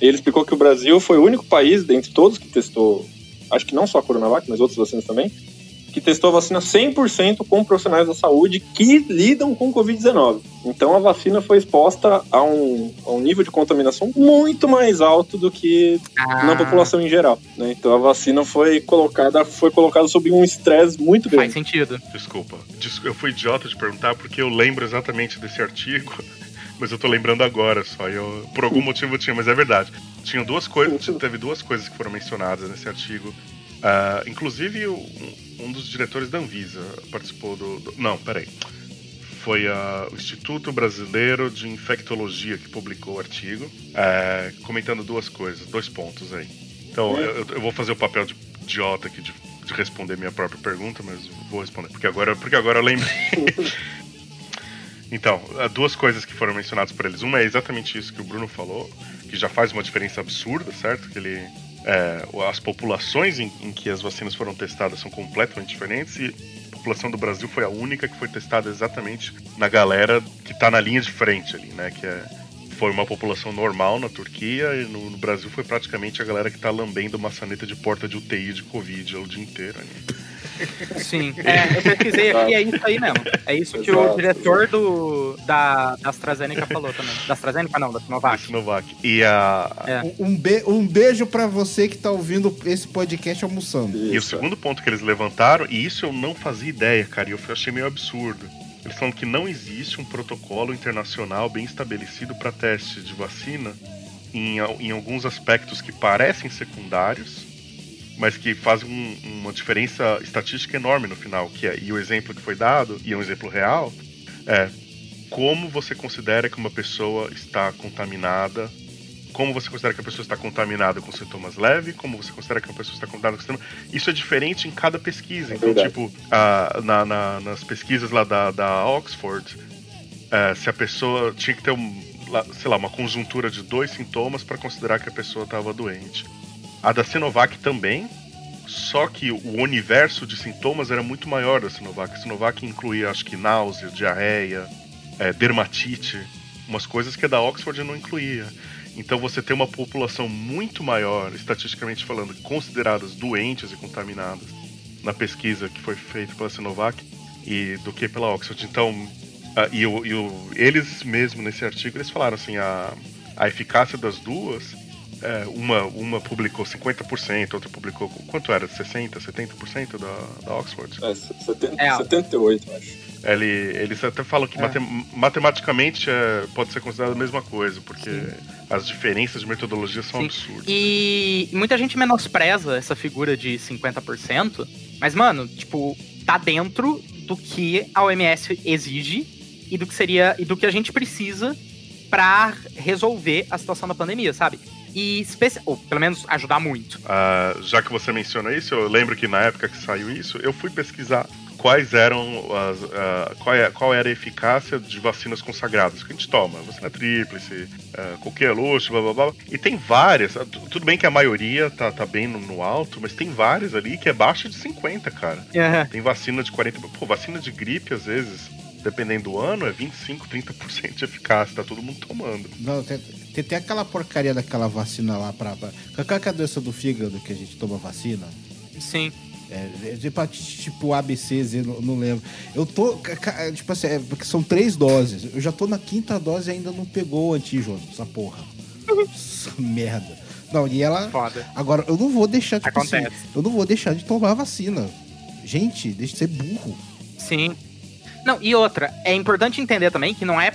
Ele explicou que o Brasil foi o único país, dentre todos que testou, acho que não só a Coronavac, mas outras vacinas também, que testou a vacina 100% com profissionais da saúde que lidam com Covid-19. Então a vacina foi exposta a um, a um nível de contaminação muito mais alto do que na população em geral. né? Então a vacina foi colocada, foi colocada sob um estresse muito grande. Faz sentido. Desculpa. Des- Eu fui idiota de perguntar porque eu lembro exatamente desse artigo, mas eu tô lembrando agora só. Eu, por algum motivo eu tinha, mas é verdade. Tinham duas coisas, teve duas coisas que foram mencionadas nesse artigo. Ah, inclusive um, um dos diretores da Anvisa participou do. do- não, peraí. Foi ah, o Instituto Brasileiro de Infectologia que publicou o artigo, eh, comentando duas coisas, dois pontos aí. Então, eu, eu- vou fazer o papel de idiota aqui de, de responder minha própria pergunta, mas vou responder, porque agora, porque agora eu lembrei. Então, há duas coisas que foram mencionadas por eles. Uma é exatamente isso que o Bruno falou, que já faz uma diferença absurda, certo? Que ele, é, as populações em, em que as vacinas foram testadas são completamente diferentes e a população do Brasil foi a única que foi testada exatamente na galera que tá na linha de frente ali, né? Que é, foi uma população normal na Turquia e no, no Brasil foi praticamente a galera que tá lambendo maçaneta de porta de UTI de Covid o dia inteiro. né? Sim. É, eu pesquisei aqui e é isso aí mesmo. É isso que o diretor do, da, da AstraZeneca falou também. Da AstraZeneca não, da Sinovac. Sinovac. E a. Um, be- um beijo pra você que tá ouvindo esse podcast almoçando. E o segundo ponto que eles levantaram, e isso eu não fazia ideia, cara, e eu achei meio absurdo. Eles falam que não existe um protocolo internacional bem estabelecido para teste de vacina em, em alguns aspectos que parecem secundários, mas que fazem um- uma diferença estatística enorme no final. Que é, e o exemplo que foi dado, e é um exemplo real, é como você considera que uma pessoa está contaminada como você considera que a pessoa está contaminada com sintomas leves, como você considera que a pessoa está contaminada com sintomas. Isso é diferente em cada pesquisa. Então, verdade. tipo, a- na- na- nas pesquisas lá da, da Oxford, é, se a pessoa tinha que ter, um, sei lá, uma conjuntura de dois sintomas para considerar que a pessoa estava doente. A da Sinovac também, só que o universo de sintomas era muito maior da Sinovac. A Sinovac incluía, acho que, náusea, diarreia, é, dermatite, umas coisas que a da Oxford não incluía. Então você tem uma população muito maior, estatisticamente falando, consideradas doentes e contaminadas na pesquisa que foi feita pela Sinovac, e do que pela Oxford. Então, e, o, e o- eles mesmo nesse artigo eles falaram assim a, a eficácia das duas é, uma, uma publicou 50%, outra publicou. Quanto era? 60%, 70% da, da Oxford? É, 70, É. 78, acho. Ele, eles até falam que É. matem- matematicamente é, pode ser considerado a mesma coisa, porque as diferenças de metodologia são Sim. absurdas. E muita gente menospreza essa figura de 50%, mas, mano, tipo, tá dentro do que a OMS exige e do que seria e do que a gente precisa pra resolver a situação da pandemia, sabe? E especi- ou pelo menos ajudar muito. Ah, já que você menciona isso, eu lembro que na época que saiu isso, eu fui pesquisar quais eram as, ah, qual, é- qual era a eficácia de vacinas consagradas que a gente toma, vacina tríplice, ah, coqueluche, blá blá blá. E tem várias, tu- tudo bem que a maioria tá, tá bem no, no alto, mas tem várias ali que é baixa de 50, cara. Tem vacina de 40, pô, vacina de gripe às vezes, dependendo do ano, é 25, 30% de eficácia, tá todo mundo tomando. Não, tem, tem, tem aquela porcaria daquela vacina lá pra. pra qual é a doença do fígado que a gente toma vacina? Sim. É, de hepatite tipo ABC, Z, não, não lembro. Eu tô. Tipo assim, é, porque são três doses. Eu já tô na quinta dose e ainda não pegou o antígeno, essa porra. Essa merda. Não, e ela. Foda. Agora, eu não vou deixar, tipo assim, Acontece. eu não vou deixar de tomar a vacina. Gente, deixa de ser burro. Sim. Não, e outra, é importante entender também que não é.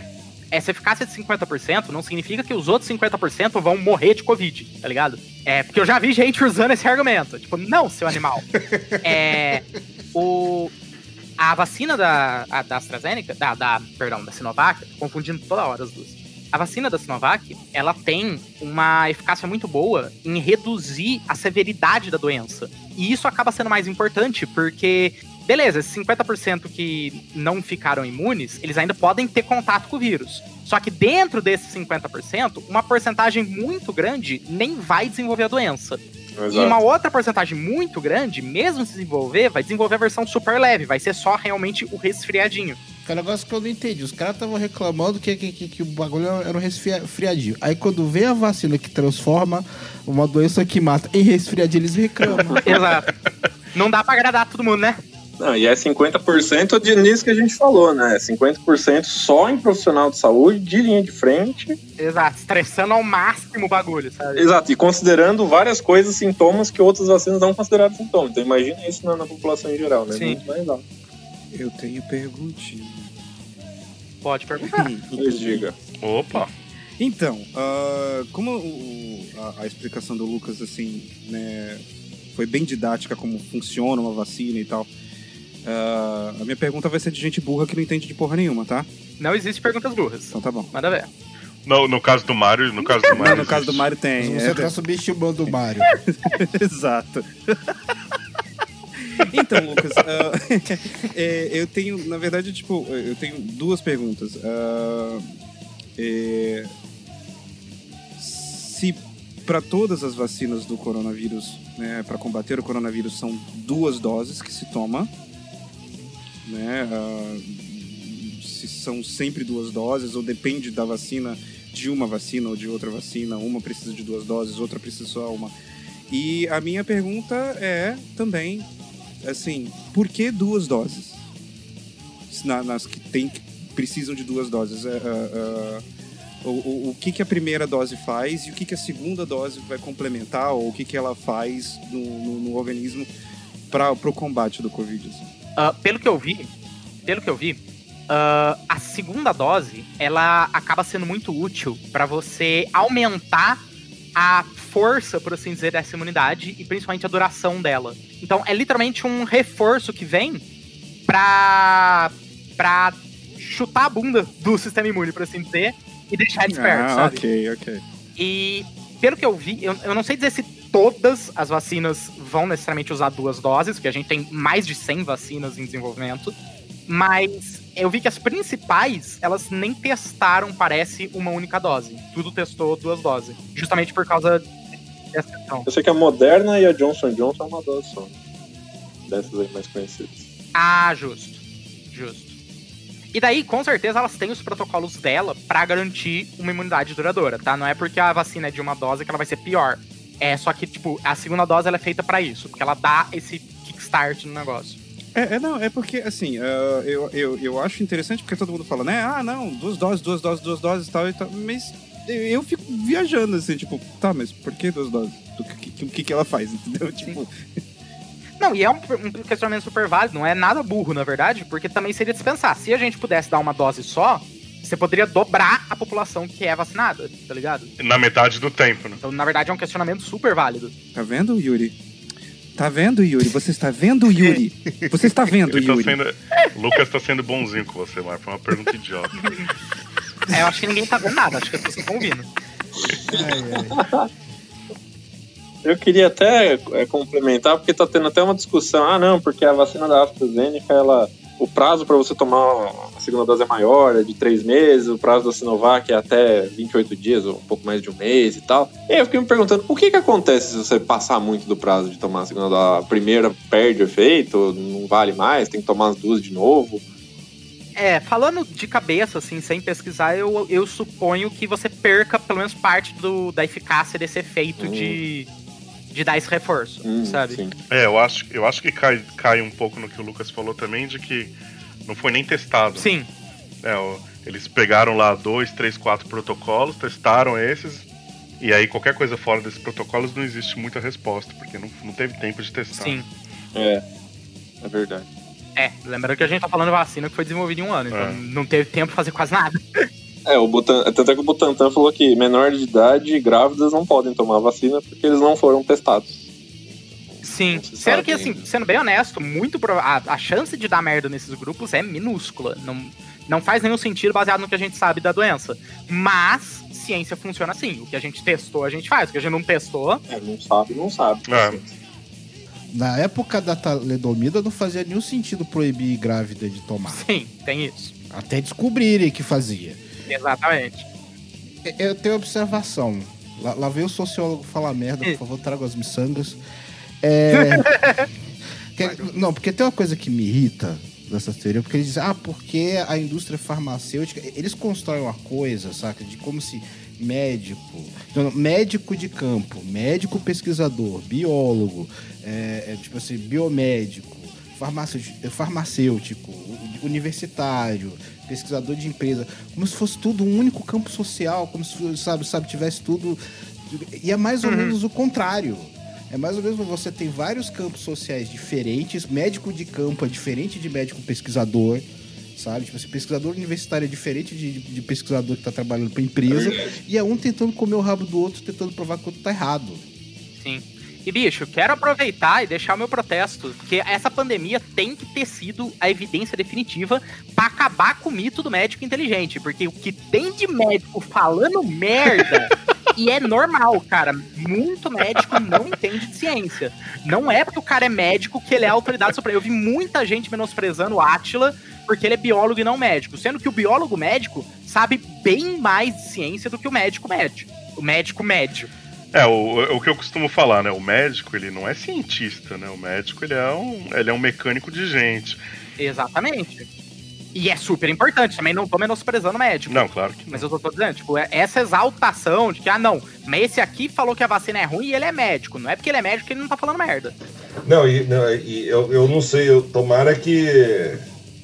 Essa eficácia de 50% não significa que os outros 50% vão morrer de Covid, tá ligado? É, porque eu já vi gente usando esse argumento. Tipo, não, seu animal. é. O. A vacina da, a, da AstraZeneca, da, da, perdão, da Sinovac, confundindo toda hora as duas. A vacina da Sinovac, ela tem uma eficácia muito boa em reduzir a severidade da doença. E isso acaba sendo mais importante, porque Beleza, esses 50% que não ficaram imunes, eles ainda podem ter contato com o vírus. Só que dentro desses 50%, uma porcentagem muito grande nem vai desenvolver a doença. E uma outra porcentagem muito grande, mesmo se desenvolver, vai desenvolver a versão super leve, vai ser só realmente o resfriadinho. Que é um negócio que eu não entendi. Os caras estavam reclamando que, que, que, que o bagulho era um resfriadinho. Aí quando vem a vacina que transforma uma doença que mata em resfriadinho, eles reclamam. Exato. Não dá pra agradar todo mundo, né? Não, e é 50% de nisso que a gente falou, né? 50% só em profissional de saúde, de linha de frente. Exato, estressando ao máximo o bagulho, sabe? Exato, e considerando várias coisas, sintomas que outras vacinas não consideram sintomas. Então imagina isso na, na população em geral, né? Sim. Muito mais alto. Eu tenho perguntinha. Pode perguntar. Pois diga. Opa! Então, ah, como o- a, a explicação do Lucas, assim, né, foi bem didática como funciona uma vacina e tal, ah, a minha pergunta vai ser de gente burra que não entende de porra nenhuma, tá? Não existe perguntas burras. Então tá bom. Manda ver. No, no caso do Mario, no caso do Mario. no caso do. Mario tem. Você é- tá subestimando o Mario. Exato. Então, Lucas, ah, é, eu tenho, na verdade, tipo, eu tenho duas perguntas. Ah, é, se para todas as vacinas do coronavírus, né, para combater o coronavírus, são duas doses que se toma, né? ah, se são sempre duas doses ou depende da vacina de uma vacina ou de outra vacina, uma precisa de duas doses, outra precisa só uma. E a minha pergunta é também, assim, por que duas doses? Na- nas que tem que precisam de duas doses. É, é, o, o, o que, que a primeira dose faz e o que, que a segunda dose vai complementar ou o que, que ela faz no, no, no organismo para o combate do Covid? assim? Ah, pelo que eu vi, pelo que eu vi, ah, a segunda dose ela acaba sendo muito útil para você aumentar a força, por assim dizer, dessa imunidade e principalmente a duração dela. Então é literalmente um reforço que vem pra, pra chutar a bunda do sistema imune, por assim dizer, e deixar ele esperto, Ah, sabe? ok, ok. E pelo que eu vi, eu, eu não sei dizer se todas as vacinas vão necessariamente usar duas doses, porque a gente tem mais de 100 vacinas em desenvolvimento, mas eu vi que as principais, elas nem testaram, parece, uma única dose. Tudo testou duas doses, justamente por causa dessa questão. Eu sei que a Moderna e a Johnson Johnson é uma dose só. Dessas aí mais conhecidas. Ah, justo. Justo. E daí, com certeza, elas têm os protocolos dela pra garantir uma imunidade duradoura, tá? Não é porque a vacina é de uma dose que ela vai ser pior. É só que, tipo, a segunda dose ela é feita pra isso, porque ela dá esse kickstart no negócio. É, é, não, é porque, assim, uh, eu, eu, eu acho interessante porque todo mundo fala, né? Ah, não, duas doses, duas doses, duas doses e tal e tal. Mas eu, fico viajando, assim, tipo, tá, mas por que duas doses? O que, que, que ela faz, entendeu? Tipo. Não, e é um, um, questionamento super válido, não é nada burro, na verdade, porque também seria dispensar. Se a gente pudesse dar uma dose só, você poderia dobrar a população que é vacinada, tá ligado? Na metade do tempo, né? Então, na verdade, é um questionamento super válido. Tá vendo, Yuri? Tá vendo, Yuri? Você está vendo, Yuri? Você está vendo, Ele tá Yuri? sendo... O Lucas tá sendo bonzinho com você, Mar. Foi uma pergunta idiota. É, eu acho que ninguém tá vendo nada, acho que as pessoas estão ouvindo. Eu queria até é, complementar, porque tá tendo até uma discussão. Ah, não, porque a vacina da AstraZeneca, ela, o prazo para você tomar a segunda dose é maior, é de três meses. O prazo da Sinovac é até 28 dias, ou um pouco mais de um mês e tal. E aí eu fiquei me perguntando, o que que acontece se você passar muito do prazo de tomar a segunda dose? A primeira perde efeito, não vale mais, tem que tomar as duas de novo. É, falando de cabeça, assim, sem pesquisar, eu, eu suponho que você perca pelo menos parte do, da eficácia desse efeito Hum. de, de dar esse reforço, Hum, sabe? sim. É, eu acho, eu acho que cai, cai um pouco no que o Lucas falou também, de que não foi nem testado. Sim. É, eles pegaram lá dois, três, quatro protocolos, testaram esses, e aí qualquer coisa fora desses protocolos não existe muita resposta, porque não, não teve tempo de testar. Sim. É, é verdade. É, lembrando que a gente tá falando de vacina que foi desenvolvida em um ano, então É. não teve tempo de fazer quase nada. É, o Butan, tanto é que o Butantan falou que menores de idade e grávidas não podem tomar vacina porque eles não foram testados. Sim, se sendo que, assim, ainda. sendo bem honesto, muito a, a chance de dar merda nesses grupos é minúscula. Não, não faz nenhum sentido baseado no que a gente sabe da doença. Mas ciência funciona assim. O que a gente testou, a gente faz. O que a gente não testou, É, não sabe, não sabe. É. Na época da talidomida não fazia nenhum sentido proibir grávida de tomar. sim, tem isso. Até descobrirem que fazia. Exatamente. Eu tenho observação. Lá, lá vem o sociólogo falar merda, por favor, traga as miçangas. É. que- não, porque tem uma coisa que me irrita dessa teoria, porque eles dizem, ah, porque a indústria farmacêutica. Eles constroem uma coisa, saca? De como se médico. não, médico de campo, médico pesquisador, biólogo, é, é, tipo assim, biomédico, farmacêutico, farmacêutico, universitário, pesquisador de empresa, como se fosse tudo um único campo social, como se sabe, sabe tivesse tudo. E é mais ou menos o contrário. É mais ou menos você tem vários campos sociais diferentes, médico de campo é diferente de médico pesquisador, sabe? Tipo, assim, pesquisador universitário é diferente de, de pesquisador que tá trabalhando pra empresa, e é um tentando comer o rabo do outro, tentando provar que o outro tá errado. Sim. E, bicho, quero aproveitar e deixar o meu protesto, porque essa pandemia tem que ter sido a evidência definitiva pra acabar com o mito do médico inteligente. Porque o que tem de médico falando merda. E é normal, cara. Muito médico não entende de ciência. Não é porque o cara é médico que ele é autoridade suprema. Eu vi muita gente menosprezando o Átila porque ele é biólogo e não médico. Sendo que o biólogo médico sabe bem mais de ciência do que o médico médio. O médico médio. É, o, o que eu costumo falar, né? O médico, ele não é cientista, né? O médico, ele é um, ele é um mecânico de gente. Exatamente. E é super importante, também não tô menosprezando o médico. Não, claro que não. Mas eu tô, tô dizendo, tipo, é- essa exaltação de que, ah, não, mas esse aqui falou que a vacina é ruim e ele é médico. Não é porque ele é médico que ele não tá falando merda. Não, e, não, e eu, eu não sei, eu, tomara que,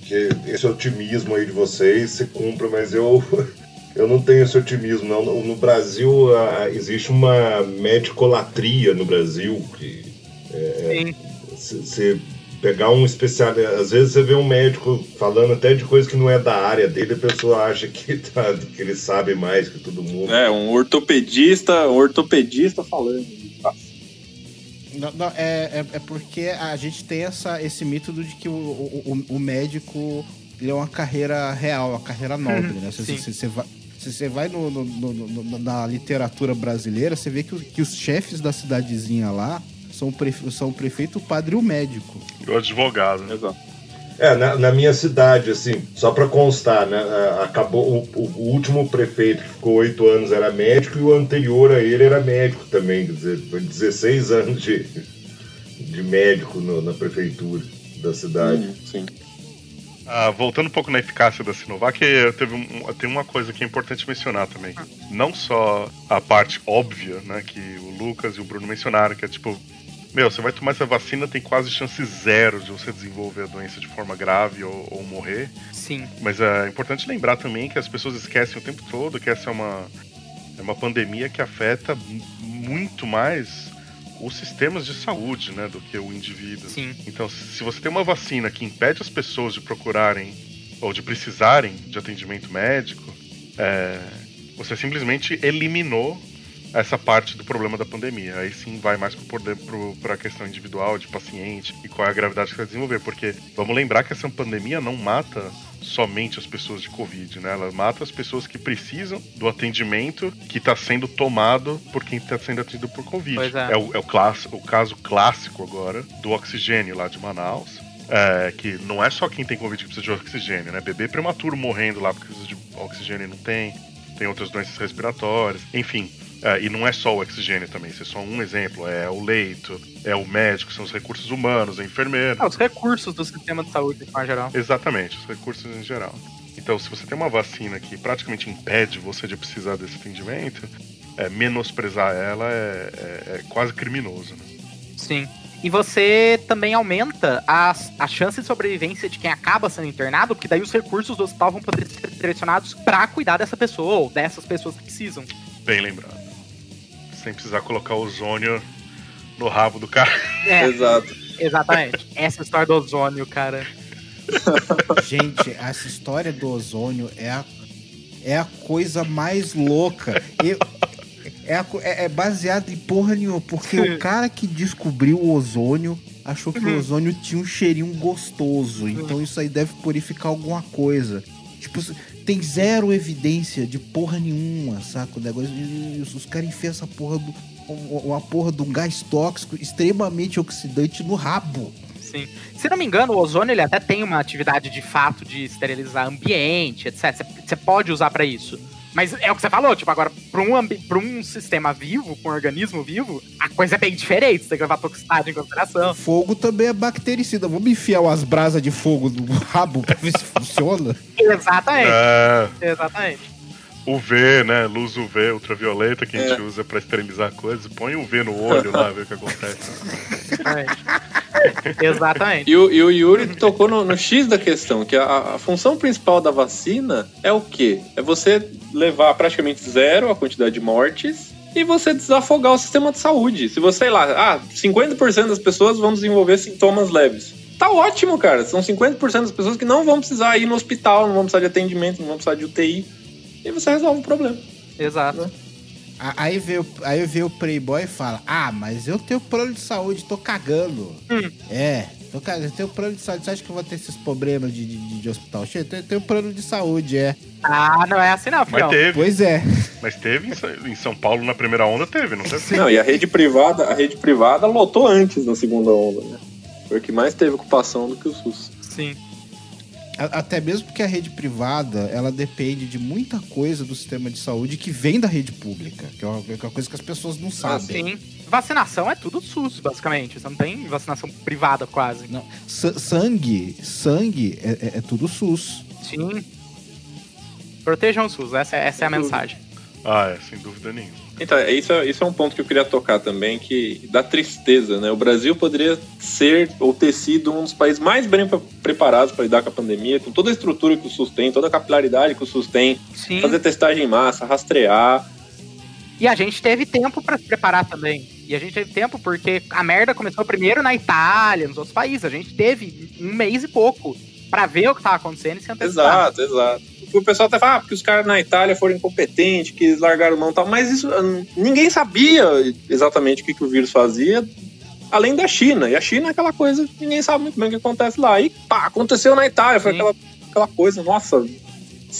que esse otimismo aí de vocês se cumpra, mas eu, eu não tenho esse otimismo, não. No, no Brasil, existe uma medicolatria no Brasil que Sim. se, se pegar um especialista, às vezes você vê um médico falando até de coisa que não é da área dele, a pessoa acha que, tá, que ele sabe mais que todo mundo. É, um ortopedista, um ortopedista falando. Não, não, é, é, é porque a gente tem essa, esse mito de que o, o, o- médico ele é uma carreira real, uma carreira nobre, né? Se Sim. se- se você vai, se você vai no, no- no- no- na literatura brasileira, você vê que, o- que os chefes da cidadezinha lá são o, prefe, são o prefeito, o padre e o médico. O advogado. Né? Exato. É, na, na minha cidade, assim, só pra constar, né? Acabou o, o- o último prefeito que ficou oito anos era médico e o anterior a ele era médico também, quer dizer, foi 16 anos de, de médico no- na prefeitura da cidade. Hum, sim. Ah, voltando um pouco na eficácia da Sinovac, teve um- tem uma coisa que é importante mencionar também. Não só a parte óbvia, né, que o Lucas e o Bruno mencionaram, que é tipo, Meu, você vai tomar essa vacina, tem quase chance zero de você desenvolver a doença de forma grave ou, ou morrer. Sim. Mas é importante lembrar também que as pessoas esquecem o tempo todo que essa é uma, é uma pandemia que afeta muito mais os sistemas de saúde, né, do que o indivíduo. Sim. Então, se você tem uma vacina que impede as pessoas de procurarem ou de precisarem de atendimento médico, é, você simplesmente eliminou essa parte do problema da pandemia. Aí sim vai mais para a questão individual de paciente e qual é a gravidade que vai desenvolver. Porque vamos lembrar que essa pandemia não mata somente as pessoas de Covid, né? Ela mata as pessoas que precisam do atendimento que está sendo tomado por quem está sendo atendido por Covid. Pois é. é o, é o, class, o caso clássico agora do oxigênio lá de Manaus. É, que não é só quem tem Covid que precisa de oxigênio, né? Bebê prematuro morrendo lá porque precisa de oxigênio e não tem. Tem outras doenças respiratórias. Enfim, é, e não é só o oxigênio também, isso é só um exemplo. É o leito, é o médico, são os recursos humanos, a enfermeira. Ah, os recursos do sistema de saúde, de forma geral. Exatamente, os recursos em geral. Então, se você tem uma vacina que praticamente impede você de precisar desse atendimento, é, menosprezar ela é, é- é quase criminoso. Né? Sim. E você também aumenta a, a chance de sobrevivência de quem acaba sendo internado, porque daí os recursos do hospital vão poder ser direcionados pra cuidar dessa pessoa ou dessas pessoas que precisam. Bem lembrado. Sem precisar colocar ozônio no rabo do cara. É, Exato. exatamente. Essa história do ozônio, cara. Gente, essa história do ozônio é a, é a coisa mais louca. Eu, é, a é, é baseado em porra nenhuma, porque o cara que descobriu o ozônio achou que o ozônio tinha um cheirinho gostoso. Então isso aí deve purificar alguma coisa. Tipo, tem zero evidência de porra nenhuma, saca? O negócio. Os, caras enfiam essa porra do. Uma porra de um gás tóxico extremamente oxidante no rabo. Sim. Se não me engano, o ozônio ele até tem uma atividade de fato de esterilizar ambiente, etc. Você- pode usar pra isso. Mas é o que você falou, tipo, agora, pra um, pra um sistema vivo, pra um organismo vivo, a coisa é bem diferente. Você tem que levar toxicidade em consideração. Fogo também é bactericida. Vamos enfiar umas brasas de fogo no rabo pra ver se funciona? Exatamente. É, Exatamente. UV, né? Luz UV, ultravioleta, que a gente É. usa pra esterilizar coisas. Põe UV no olho lá, ver o que acontece. Exatamente. Exatamente. E o, e o Yuri tocou no, no X da questão, que a, a função principal da vacina é o quê? É você levar praticamente zero a quantidade de mortes e você desafogar o sistema de saúde. Se você, sei lá, ah, 50% das pessoas vão desenvolver sintomas leves. Tá ótimo, cara. São 50% das pessoas que não vão precisar ir no hospital, não vão precisar de atendimento, não vão precisar de UTI. E você resolve o problema. Exato. Aí vê, o- aí vê o Playboy e fala: Ah, mas eu tenho plano de saúde, tô cagando. Hum. É, tô cagando, eu tenho plano de saúde. Você acha que eu vou ter esses problemas de, de, de hospital cheio? Eu tenho, tenho plano de saúde, é. Ah, não é assim não, Mas teve, Pois é. mas teve em São Paulo na primeira onda, teve, não teve? Não, e a rede privada, a rede privada lotou antes na segunda onda, né? Foi o que mais teve ocupação do que o SUS. Sim. Até mesmo porque a rede privada, ela depende de muita coisa do sistema de saúde que vem da rede pública, que é uma, que é uma coisa que as pessoas não sabem. Sim. Vacinação é tudo SUS, basicamente. Você não tem vacinação privada quase. Não, sa- sangue, sangue é, é- é tudo SUS. Sim. Protejam o SUS, essa, é- essa é a mensagem. Ah, é, sem dúvida nenhuma. Então, é- isso, é- isso é um ponto que eu queria tocar também, que dá tristeza, né? O Brasil poderia ser ou ter sido um dos países mais bem pre- preparados para lidar com a pandemia, com toda a estrutura que o SUS tem, toda a capilaridade que o SUS tem, Sim. fazer testagem em massa, rastrear. E a gente teve tempo pra se preparar também. E a gente teve tempo porque a merda começou primeiro na Itália, nos outros países. A gente teve um mês e pouco pra ver o que tava acontecendo e se antecipar. Exato, exato. O pessoal até fala, ah, porque os caras na Itália foram incompetentes, que eles largaram mão e tal, mas isso hum, ninguém sabia exatamente o que, que o vírus fazia, além da China. E a China é aquela coisa que ninguém sabe muito bem o que acontece lá. E pá, aconteceu na Itália, foi Sim. aquela, aquela coisa, nossa.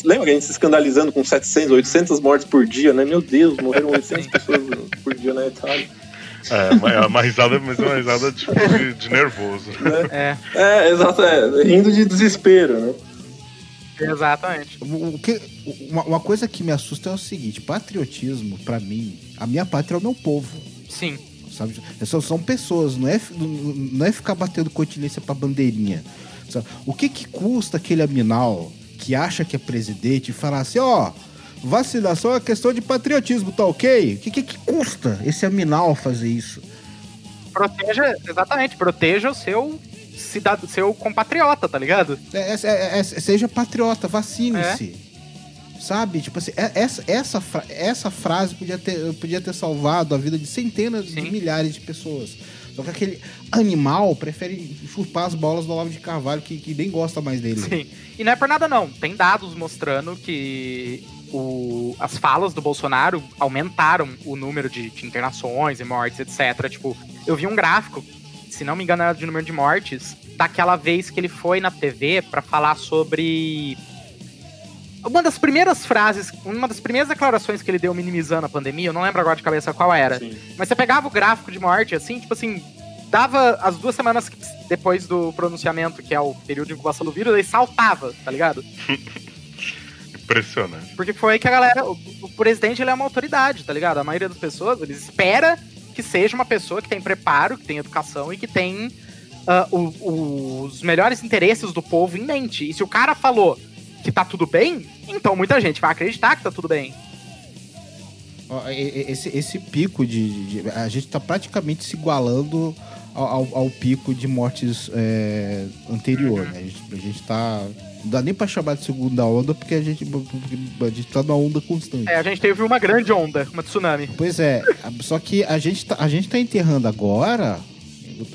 Lembra que a gente se escandalizando com 700, 800 mortes por dia, né? Meu Deus, morreram 800 pessoas por dia na Itália. É, uma- é uma risada, mas é uma risada tipo, de, de nervoso. É, É, exato, é, rindo de desespero, né? exatamente. O- que- uma, uma coisa que me assusta é o seguinte: patriotismo, pra mim, a minha pátria é o meu povo. Sim. Sabe? São, são pessoas, não é, não- é ficar batendo continência pra bandeirinha. sabe? O que que custa aquele aminal que acha que é presidente e falar assim, ó, vacinação é questão de patriotismo, tá ok? O que que, que custa esse aminal fazer isso? proteja, exatamente, proteja o seu cidadão, seu compatriota, tá ligado? É, é, é, é, seja patriota, vacine-se. Sabe? Tipo assim, é- essa, essa, essa frase podia ter, podia ter salvado a vida de centenas de milhares de pessoas. Só que aquele animal prefere chupar as bolas do Olavo de Carvalho, que, que nem gosta mais dele. Sim. E não é por nada não. Tem dados mostrando que o- as falas do Bolsonaro aumentaram o número de, de internações e mortes, etc. Tipo, eu vi um gráfico, se não me engano era de número de mortes, daquela vez que ele foi na TV pra falar sobre uma das primeiras frases, uma das primeiras declarações que ele deu minimizando a pandemia, eu não lembro agora de cabeça qual era. Mas você pegava o gráfico de morte, assim, tipo assim, dava as duas semanas depois do pronunciamento, que é o período de incubação do vírus, ele saltava, tá ligado? Impressionante. Porque foi aí que a galera. O, o presidente ele é uma autoridade, tá ligado? A maioria das pessoas, eles espera que seja uma pessoa que tem preparo, que tem educação e que tem ah, o- os melhores interesses do povo em mente. E se o cara falou que tá tudo bem, então muita gente vai acreditar que tá tudo bem. Esse, esse pico de, de- A gente tá praticamente se igualando ao, ao- pico de mortes é, anterior, né? A gente, a gente tá. Não dá nem pra chamar de segunda onda, porque a gente, a gente tá numa onda constante. É, a gente teve uma grande onda, uma tsunami. Pois é, só que a gente, tá, a gente tá enterrando agora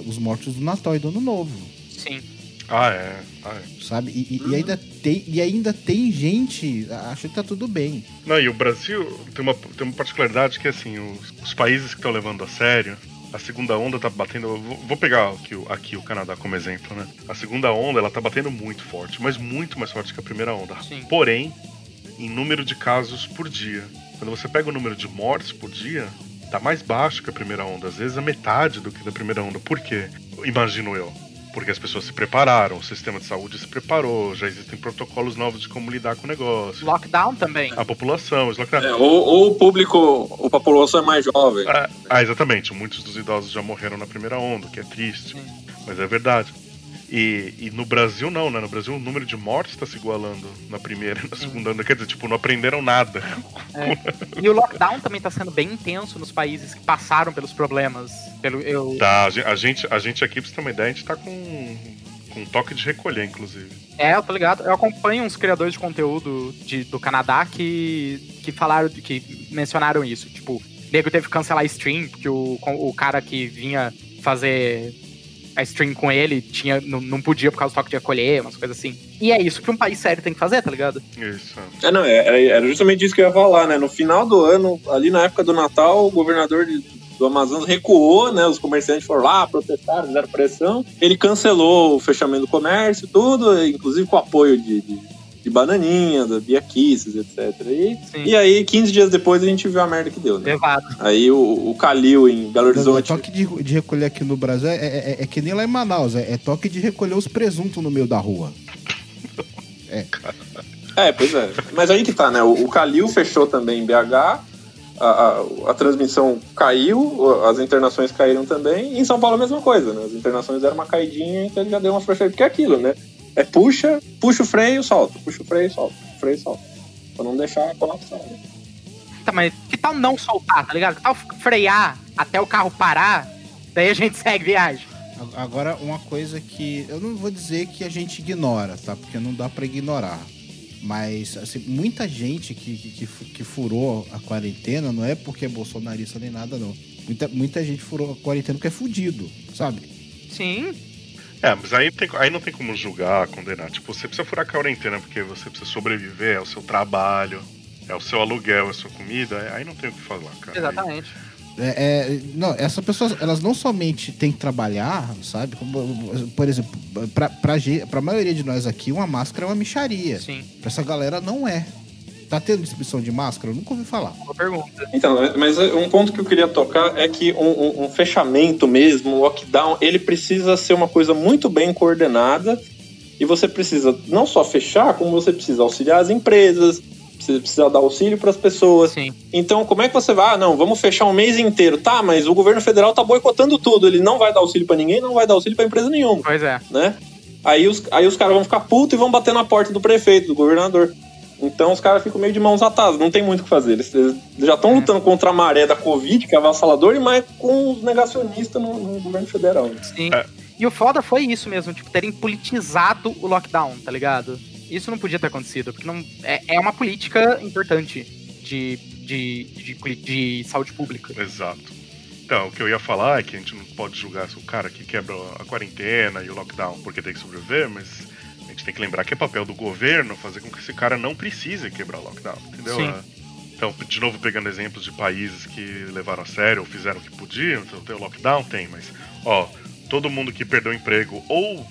os mortos do Natal e do Ano Novo. Sim. Ah, é. Ah, é. Sabe? E, e- e ainda tem, e ainda tem gente acha que tá tudo bem. Não, e o Brasil tem uma, tem uma particularidade que, assim, os, os países que estão levando a sério, a segunda onda tá batendo. Vou, pegar aqui, o- aqui o Canadá como exemplo, né? A segunda onda, ela tá batendo muito forte, mas muito mais forte que a primeira onda. Porém, em número de casos por dia. Quando você pega o número de mortes por dia, tá mais baixo que a primeira onda. Às vezes a metade do que da primeira onda. Por quê? Imagino eu. Porque as pessoas se prepararam, o sistema de saúde se preparou, já existem protocolos novos de como lidar com o negócio. Lockdown também. A população, os lockdown. É, ou, ou o público, a população é mais jovem. Ah, ah, exatamente. Muitos dos idosos já morreram na primeira onda, o que é triste. Mas é verdade. E, e no Brasil não, né? No Brasil o número de mortes está se igualando na primeira e na segunda onda. Quer dizer, tipo, não aprenderam nada. É. E o lockdown também tá sendo bem intenso nos países que passaram pelos problemas. Pelo, eu, Tá, a gen- a gente, a gente aqui, pra você ter uma ideia, a gente tá com, com um toque de recolher, inclusive. É, eu tô ligado. Eu acompanho uns criadores de conteúdo de- do Canadá que, que falaram, que mencionaram isso. Tipo, o nego teve que cancelar stream, porque o, o cara que vinha fazer a stream com ele tinha, não, não podia por causa do toque de recolher, umas coisas assim. E é isso que um país sério tem que fazer, tá ligado? Isso. É, não, é- era, era justamente isso que eu ia falar, né? No final do ano, ali na época do Natal, o governador de- do Amazonas recuou, né? Os comerciantes foram lá, protestaram, fizeram pressão. Ele cancelou o fechamento do comércio, tudo, inclusive com o apoio de, de, de Bananinha, da Bia Kisses, etc. E, e aí, 15 dias depois, a gente viu a merda que deu, né? Levado. Aí o, o Calil em Belo O Horizonte. toque de, de recolher aqui no Brasil é, é- é que nem lá em Manaus, é, é toque de recolher os presuntos no meio da rua. É. É, pois é. Mas aí que tá, né? O, o Calil fechou também em BH, a, a, a transmissão caiu, as internações caíram também. E em São Paulo a mesma coisa, né? As internações deram uma caidinha, então ele já deu uma frouxeira. Porque é aquilo, né? É puxa, puxa o freio, solta. Puxa o freio, solta. Puxa o freio, solta. Pra não deixar colapsar. né? Tá, mas que tal não soltar, tá ligado? Que tal frear até o carro parar, daí a gente segue viagem. Agora, uma coisa que eu não vou dizer que a gente ignora, tá? Porque não dá pra ignorar. Mas, assim, muita gente que, que, que furou a quarentena não é porque é bolsonarista nem nada, não. Muita, muita gente furou a quarentena porque é fudido, sabe? Sim. É, mas aí, tem- aí não tem como julgar, condenar. Tipo, você precisa furar a quarentena porque você precisa sobreviver, é o seu trabalho, é o seu aluguel, é a sua comida, aí não tem o que falar, cara. Exatamente. É, é, não, essas pessoas, elas não somente têm que trabalhar, sabe? Como, por exemplo, pra, pra, pra maioria de nós aqui, uma máscara é uma micharia. Sim. Pra essa galera, não é. Tá tendo distribuição de máscara? Eu nunca ouvi falar. Boa pergunta. Então, mas um ponto que eu queria tocar é que um, um- um fechamento mesmo, um lockdown, ele precisa ser uma coisa muito bem coordenada e você precisa não só fechar, como você precisa auxiliar as empresas, você precisa dar auxílio para as pessoas. Então, como é que você vai? Ah, não, vamos fechar um mês inteiro. Tá, mas o governo federal tá boicotando tudo. Ele não vai dar auxílio para ninguém, não vai dar auxílio para empresa nenhuma. Pois é. Né? Aí os, aí os caras vão ficar putos e vão bater na porta do prefeito, do governador. Então os caras ficam meio de mãos atadas, não tem muito o que fazer. Eles, eles já estão lutando contra a maré da Covid, que é avassalador, e mais com os negacionistas no, no governo federal. né? Sim. E o foda foi isso mesmo, tipo, terem politizado o lockdown, tá ligado? Isso não podia ter acontecido, porque não, é, é uma política importante de, de, de, de saúde pública. Exato. Então, o que eu ia falar é que a gente não pode julgar o cara que quebra a quarentena e o lockdown porque tem que sobreviver, mas tem que lembrar que é papel do governo fazer com que esse cara não precise quebrar o lockdown, entendeu? Sim. Ah, Então, de novo, pegando exemplos de países que levaram a sério ou fizeram o que podiam, então tem o lockdown, tem, mas, ó, todo mundo que perdeu o emprego ou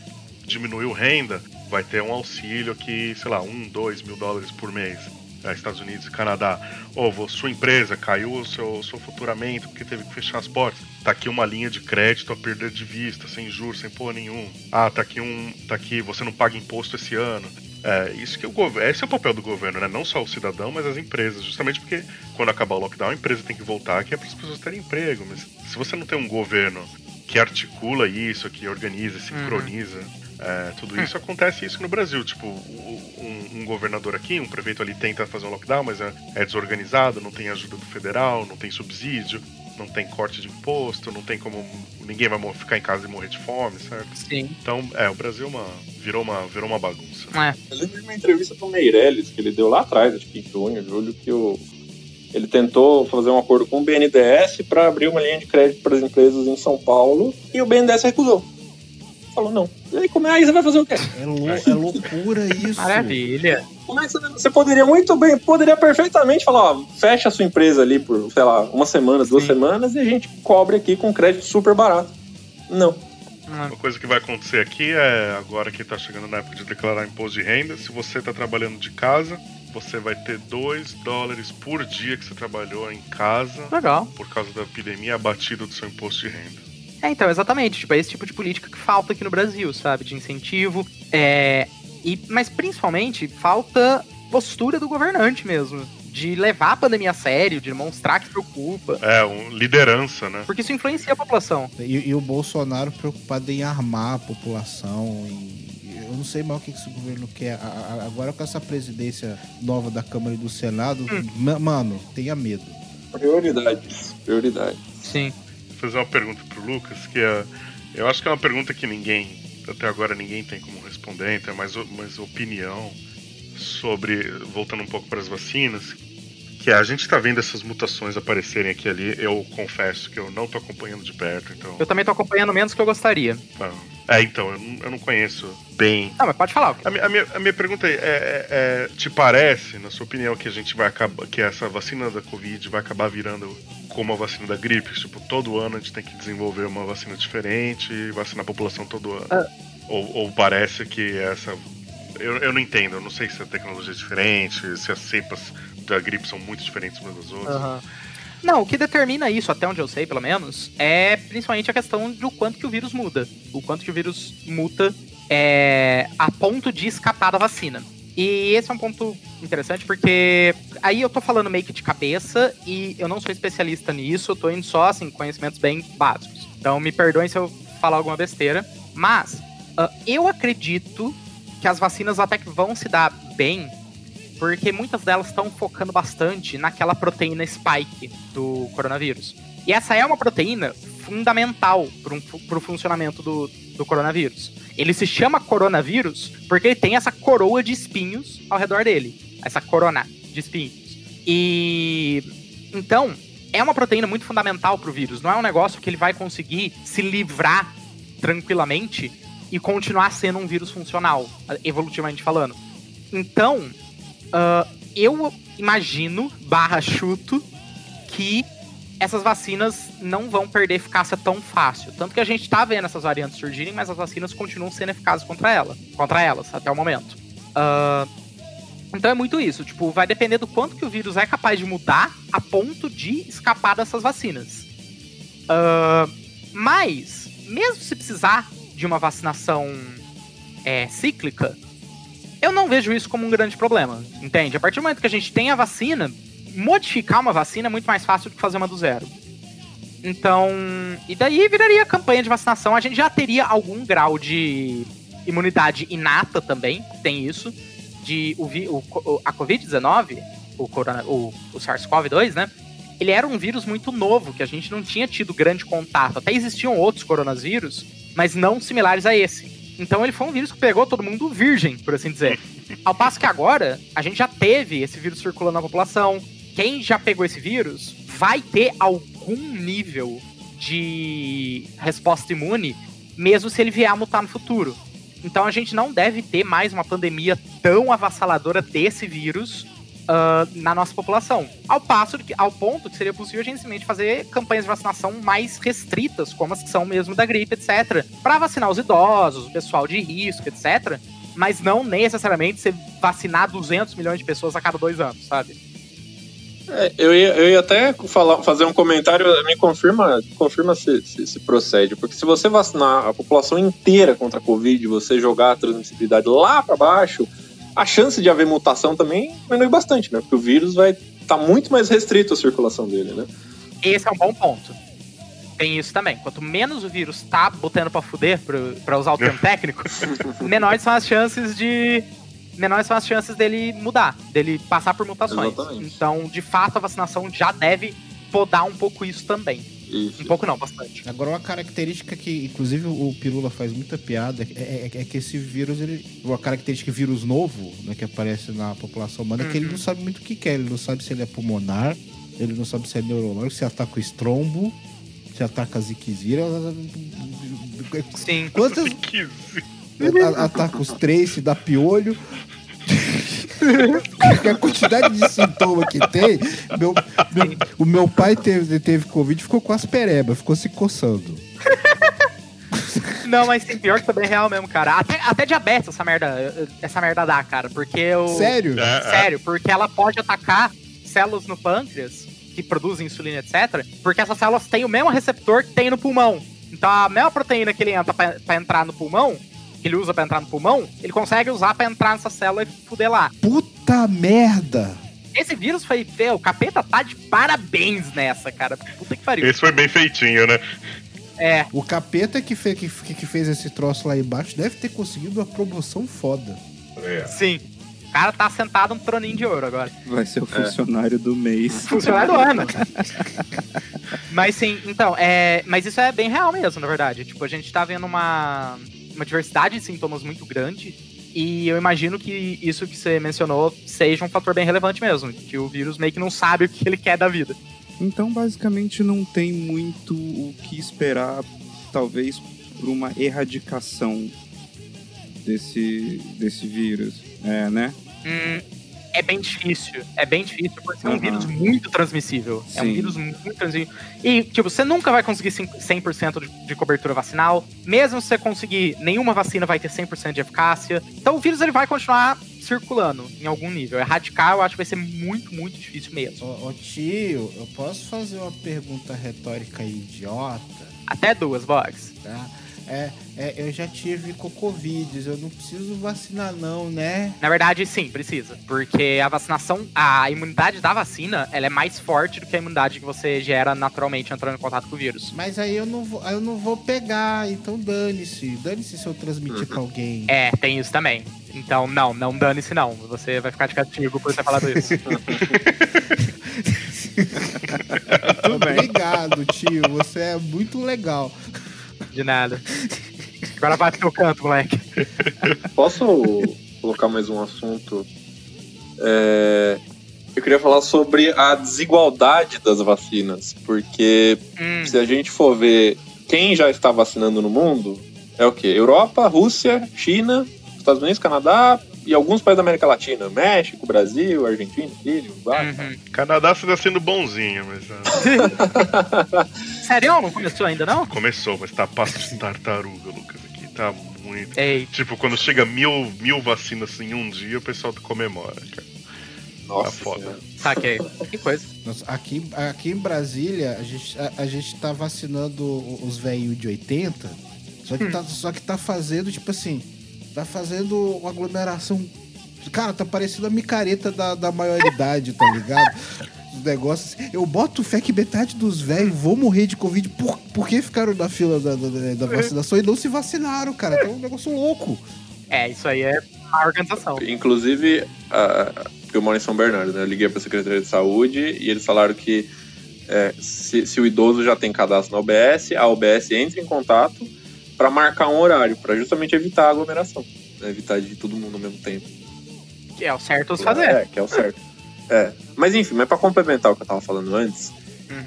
diminuiu renda vai ter um auxílio aqui, sei lá, um, dois mil dólares por mês. É, Estados Unidos e Canadá. Ou sua empresa caiu o seu, seu faturamento porque teve que fechar as portas. Tá aqui uma linha de crédito a perder de vista, sem juros, sem porra nenhum. Ah, tá aqui um. Tá aqui, você não paga imposto esse ano. É, isso que o governo. Esse é o papel do governo, né? Não só o cidadão, mas as empresas. Justamente porque quando acabar o lockdown, a empresa tem que voltar, que é para as pessoas terem emprego. Mas se você não tem um governo que articula isso, que organiza, sincroniza. É, tudo isso acontece isso no Brasil. Tipo, um, um governador aqui, um prefeito ali tenta fazer um lockdown, mas é, é desorganizado, não tem ajuda do federal, não tem subsídio, não tem corte de imposto, não tem como. ninguém vai ficar em casa e morrer de fome, certo? Sim. Então, é, o Brasil é uma, virou, uma, virou uma bagunça. É. Eu lembro de uma entrevista pro Meirelles, que ele deu lá atrás, acho que em junho, julho, que o, ele tentou fazer um acordo com o BNDES para abrir uma linha de crédito para as empresas em São Paulo e o BNDES recusou. Falou não. E aí, como é aí você vai fazer o quê? É, lou- é loucura isso. Maravilha. Como é que você, você poderia muito bem, poderia perfeitamente falar, ó, fecha a sua empresa ali por, sei lá, uma semana, duas semanas e a gente cobre aqui com crédito super barato. Não. Uma coisa que vai acontecer aqui é, agora que tá chegando na época de declarar imposto de renda, se você tá trabalhando de casa, você vai ter 2 dólares por dia que você trabalhou em casa Legal. por causa da epidemia abatido do seu imposto de renda. É, então, exatamente. Tipo, é esse tipo de política que falta aqui no Brasil, sabe? De incentivo. É, e, mas principalmente, falta postura do governante mesmo. De levar a pandemia a sério, de demonstrar que se preocupa. É, um, liderança, né? Porque isso influencia a população. E, e o Bolsonaro preocupado em armar a população. em- eu não sei mais o que esse governo quer. Agora com essa presidência nova da Câmara e do Senado, ma- mano, tenha medo. Prioridades. Prioridades. Sim. Fazer uma pergunta pro Lucas, que é. Eu acho que é uma pergunta que ninguém, até agora ninguém tem como responder, então é mais, mais opinião sobre. Voltando um pouco para as vacinas, que a gente tá vendo essas mutações aparecerem aqui e ali. Eu confesso que eu não tô acompanhando de perto, então. Eu também tô acompanhando menos que eu gostaria. Ah, É, então, eu não, eu não conheço bem. Não, mas pode falar. A, a minha, a minha pergunta é, é- é, te parece, na sua opinião, que a gente vai acabar, que essa vacina da Covid vai acabar virando como a vacina da gripe? Tipo, todo ano a gente tem que desenvolver uma vacina diferente, e vacinar a população todo ano. Ah. Ou, ou parece que essa. Eu, eu não entendo, eu não sei se a tecnologia é diferente, se as cepas da gripe são muito diferentes umas das outras. Não, o que determina isso, até onde eu sei, pelo menos, é principalmente a questão do quanto que o vírus muda. O quanto que o vírus muta é, a ponto de escapar da vacina. E esse é um ponto interessante porque aí eu tô falando meio que de cabeça e eu não sou especialista nisso, eu tô indo só, assim, conhecimentos bem básicos. Então me perdoem se eu falar alguma besteira. Mas ah, eu acredito que as vacinas até que vão se dar bem porque muitas delas estão focando bastante naquela proteína spike do coronavírus. E essa é uma proteína fundamental para o funcionamento do, do coronavírus. Ele se chama coronavírus porque ele tem essa coroa de espinhos ao redor dele. Essa corona de espinhos. E então é uma proteína muito fundamental para o vírus. Não é um negócio que ele vai conseguir se livrar tranquilamente e continuar sendo um vírus funcional, evolutivamente falando. Então, ah, eu imagino, barra chuto, que essas vacinas não vão perder eficácia tão fácil. Tanto que a gente tá vendo essas variantes surgirem, mas as vacinas continuam sendo eficazes contra ela, contra elas, até o momento. Ah, então é muito isso, tipo, vai depender do quanto que o vírus é capaz de mudar a ponto de escapar dessas vacinas. Ah, mas, mesmo se precisar de uma vacinação é, cíclica, eu não vejo isso como um grande problema, entende? A partir do momento que a gente tem a vacina, modificar uma vacina é muito mais fácil do que fazer uma do zero. Então, e daí viraria campanha de vacinação. A gente já teria algum grau de imunidade inata também, tem isso. de o, o a Covid-19, o, o, o SARS-CoV-2, né? Ele era um vírus muito novo, que a gente não tinha tido grande contato. Até existiam outros coronavírus, mas não similares a esse. Então ele foi um vírus que pegou todo mundo virgem, por assim dizer. Ao passo que agora, a gente já teve esse vírus circulando na população. Quem já pegou esse vírus vai ter algum nível de resposta imune, mesmo se ele vier a mutar no futuro. Então a gente não deve ter mais uma pandemia tão avassaladora desse vírus ah, na nossa população. Ao passo que, ao ponto que seria possível a gente simplesmente fazer campanhas de vacinação mais restritas, como as que são mesmo da gripe, etc. Para vacinar os idosos, o pessoal de risco, etc. Mas não necessariamente você vacinar 200 milhões de pessoas a cada dois anos, sabe? É, eu, ia, eu ia até falar, fazer um comentário, me confirma, confirma se, se, se procede, porque se você vacinar a população inteira contra a Covid, você jogar a transmissibilidade lá para baixo, a chance de haver mutação também diminui bastante, né? Porque o vírus vai estar muito mais restrito a circulação dele, né? Esse é um bom ponto. Tem isso também. Quanto menos o vírus tá botando pra fuder, pra, pra usar o termo técnico, menores são as chances de. Menores são as chances dele mudar, dele passar por mutações. Exatamente. Então, de fato, a vacinação já deve podar um pouco isso também. Isso. Um pouco não, bastante. Agora, uma característica que, inclusive, o Pirula faz muita piada é, é- é que esse vírus, ele, uma característica de vírus novo, né, que aparece na população humana, é que ele não sabe muito o que quer. Ele não sabe se ele é pulmonar, ele não sabe se é neurológico, se ataca o estrombo, se ataca a ziquezira. Sim. Quantas. Ataca os três, se dá piolho. A quantidade de sintoma que tem. meu- meu- o meu pai teve, teve Covid e ficou com as perebas, ficou se coçando. Não, mas tem pior que também é real mesmo, cara. Até, até diabetes essa merda, essa merda dá, cara. Porque o. Sério? É, é. Sério, porque ela pode atacar células no pâncreas que produzem insulina, etc. Porque essas células têm o mesmo receptor que tem no pulmão. Então a mesma proteína que ele entra pra, pra entrar no pulmão, que ele usa pra entrar no pulmão, ele consegue usar pra entrar nessa célula e fuder lá. Puta merda! Esse vírus foi. Fê, o capeta tá de parabéns nessa, cara. Puta que pariu. Esse foi bem feitinho, né? É. O capeta que, fe, que, que fez esse troço lá embaixo deve ter conseguido uma promoção foda. É. Sim. O cara tá sentado no troninho de ouro agora. Vai ser o funcionário do mês. Funcionário do ano. mas sim, então, é, mas isso é bem real mesmo, na verdade. Tipo, a gente tá vendo uma, uma diversidade de sintomas muito grande. E eu imagino que isso que você mencionou seja um fator bem relevante mesmo. Que o vírus meio que não sabe o que ele quer da vida. Então, basicamente, não tem muito o que esperar, talvez, por uma erradicação desse, desse vírus. É, né? Hum, é bem difícil. É bem difícil por ser um Aham. vírus muito transmissível. É um Sim. vírus muito transmissível. E, tipo, você nunca vai conseguir cin- 100% de, de cobertura vacinal. Mesmo se você conseguir, nenhuma vacina vai ter 100% de eficácia. Então o vírus ele vai continuar circulando em algum nível. Erradicar, eu acho que vai ser muito, muito difícil mesmo. Ô, ô, tio, eu posso fazer uma pergunta retórica idiota? Até duas, Box. Tá? É, é, eu já tive com Covid, eu não preciso vacinar não, né? Na verdade, sim, precisa. Porque a vacinação, a imunidade da vacina, ela é mais forte do que a imunidade que você gera naturalmente entrando em contato com o vírus. Mas aí eu não vou, aí eu não vou pegar, então dane-se. Dane-se se eu transmitir pra alguém. É, tem isso também. Então, não, não dane-se não. Você vai ficar de castigo por ter falado isso. Obrigado, tio. Você é muito legal. De nada. Agora pro teu canto, moleque. Posso colocar mais um assunto? É, eu queria falar sobre a desigualdade das vacinas, porque Hum, se a gente for ver quem já está vacinando no mundo, é o quê? Europa, Rússia, China, Estados Unidos, Canadá e alguns países da América Latina. México, Brasil, Argentina, Chile, Uruguai. uhum. Canadá você tá sendo bonzinho, mas Sério? Não começou ainda, não? começou, mas tá passo de tartaruga, Lucas. Aqui tá muito. Ei, Tipo, quando chega mil, mil vacinas em um dia, o pessoal comemora, cara. Nossa, Tá foda. Saquei. Que coisa. Nossa, aqui, aqui em Brasília, a gente, a, a gente tá vacinando os velhos de 80, só que, tá, só que tá fazendo, tipo assim, tá fazendo uma aglomeração. Cara, tá parecendo a micareta da, da maioridade, tá ligado? Os negócios. assim. Eu boto fé que metade dos velhos vão morrer de Covid por, porque ficaram na fila da, da, da vacinação e não se vacinaram, cara. Então é um negócio louco. É, isso aí é má organização. Inclusive, a- eu moro em São Bernardo, né? Eu liguei pra Secretaria de Saúde e eles falaram que é, se, se o idoso já tem cadastro na OBS, a OBS entra em contato para marcar um horário, para justamente evitar a aglomeração, né? evitar de todo mundo ao mesmo tempo. Que é o certo a se fazer. É, que é o certo. É. Mas enfim, mas para complementar o que eu tava falando antes,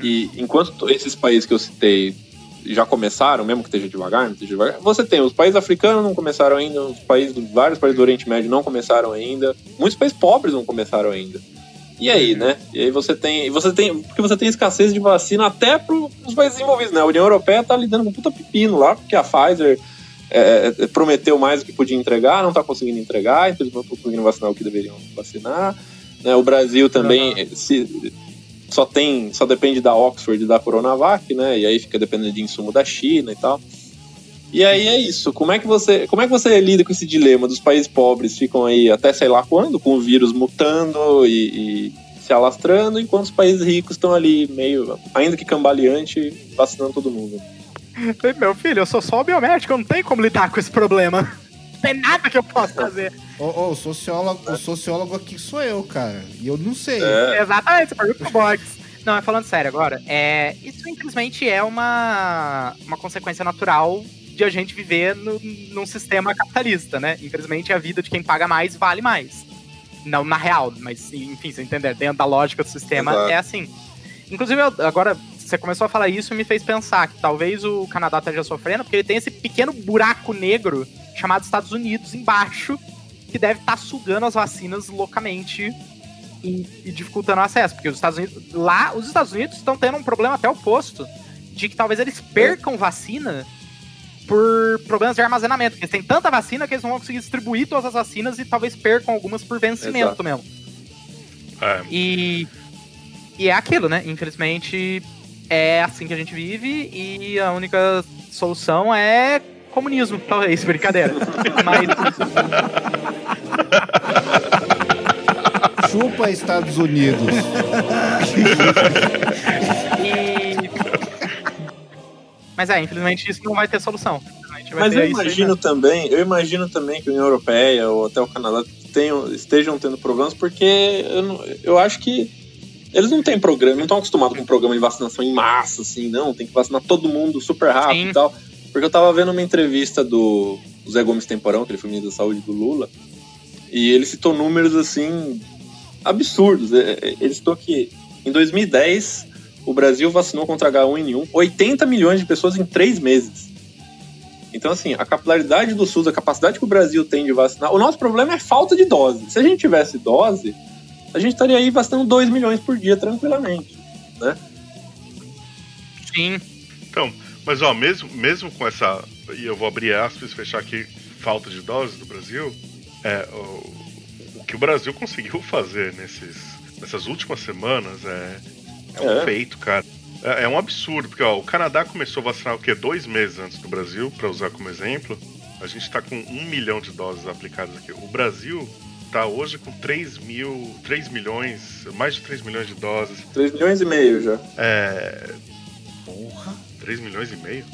e enquanto to- esses países que eu citei já começaram, mesmo que esteja devagar, não esteja devagar, você tem os países africanos não começaram ainda, os países, vários países do Oriente Médio não começaram ainda, muitos países pobres não começaram ainda. E aí, né? E aí você tem, você tem, porque você tem escassez de vacina até para os países desenvolvidos, né? A União Europeia tá lidando com puta pepino lá, porque a Pfizer é, é, prometeu mais do que podia entregar, não tá conseguindo entregar, então eles não estão conseguindo vacinar o que deveriam vacinar. né? O Brasil também eh, se, só tem, só depende da Oxford e da Coronavac, né? E aí fica dependendo de insumo da China e tal. E aí é isso. Como é que você, como é que você lida com esse dilema dos países pobres ficam aí até sei lá quando com o vírus mutando e, e se alastrando, enquanto os países ricos estão ali meio, ainda que cambaleante, vacinando todo mundo. Meu filho, eu sou só biomédico, eu não tenho como lidar com esse problema. Não tem nada que eu possa fazer. Ô, ô, o sociólogo, o sociólogo aqui sou eu, cara. E eu não sei. É. Exatamente, você pergunta pro Box. Não, mas falando sério agora, é, isso infelizmente é uma, uma consequência natural de a gente viver no, num sistema capitalista, né? Infelizmente a vida de quem paga mais vale mais. Não na real, mas enfim, você entender, dentro da lógica do sistema Exato. é assim. Inclusive, eu- agora você começou a falar isso e me fez pensar que talvez o Canadá esteja sofrendo, porque ele tem esse pequeno buraco negro chamado Estados Unidos embaixo, que deve estar sugando as vacinas loucamente e, e dificultando o acesso. Porque os Estados Unidos. Lá, os Estados Unidos estão tendo um problema até oposto. De que talvez eles percam vacina por problemas de armazenamento. Porque eles têm tanta vacina que eles não vão conseguir distribuir todas as vacinas e talvez percam algumas por vencimento Exato. mesmo. É, E, e é aquilo, né? Infelizmente é assim que a gente vive e a única solução é comunismo, talvez, brincadeira. Mas Chupa Estados Unidos. Mas é, infelizmente isso não vai ter solução. Mas eu imagino mesmo. também, eu imagino também que a União Europeia ou até o Canadá tenham, estejam tendo problemas, porque eu, não- eu acho que eles não têm programa, não estão acostumados com programa de vacinação em massa, assim, não, tem que vacinar todo mundo super rápido Sim. e tal. Porque eu tava vendo uma entrevista do Zé Gomes Temporão, que ele foi ministro da saúde do Lula, e ele citou números assim absurdos. É, é, Ele citou que em 2010 o Brasil vacinou contra H1N1 80 milhões de pessoas em três meses. Então, assim, a capilaridade do SUS, a capacidade que o Brasil tem de vacinar. O nosso problema é falta de dose. Se a gente tivesse dose, a gente estaria aí vacinando 2 milhões por dia tranquilamente. Né? Sim. Então, mas ó, mesmo, mesmo com essa. E eu vou abrir aspas e fechar aqui falta de doses do Brasil. É, o, o que o Brasil conseguiu fazer nesses, nessas últimas semanas é, é um É. feito, cara. É, é um absurdo, porque ó, o Canadá começou a vacinar o quê? Dois meses antes do Brasil, para usar como exemplo. A gente tá com um milhão de doses aplicadas aqui. O Brasil tá hoje com 3 mil. 3 milhões, mais de 3 milhões de doses. 3 milhões e meio já. É. Porra, 3 milhões e meio?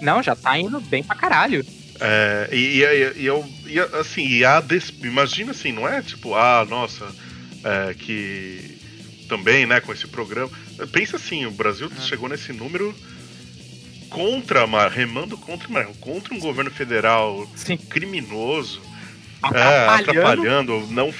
Não, já tá indo bem pra caralho. É, e, e, e eu, e, assim, e a des... imagina assim, não é tipo, ah, nossa, é, que também, né, com esse programa. Pensa assim, o Brasil chegou nesse número contra, Mar, remando contra, Mar, contra um governo federal Sim. criminoso. É, Atrapalhando. atrapalhando, não,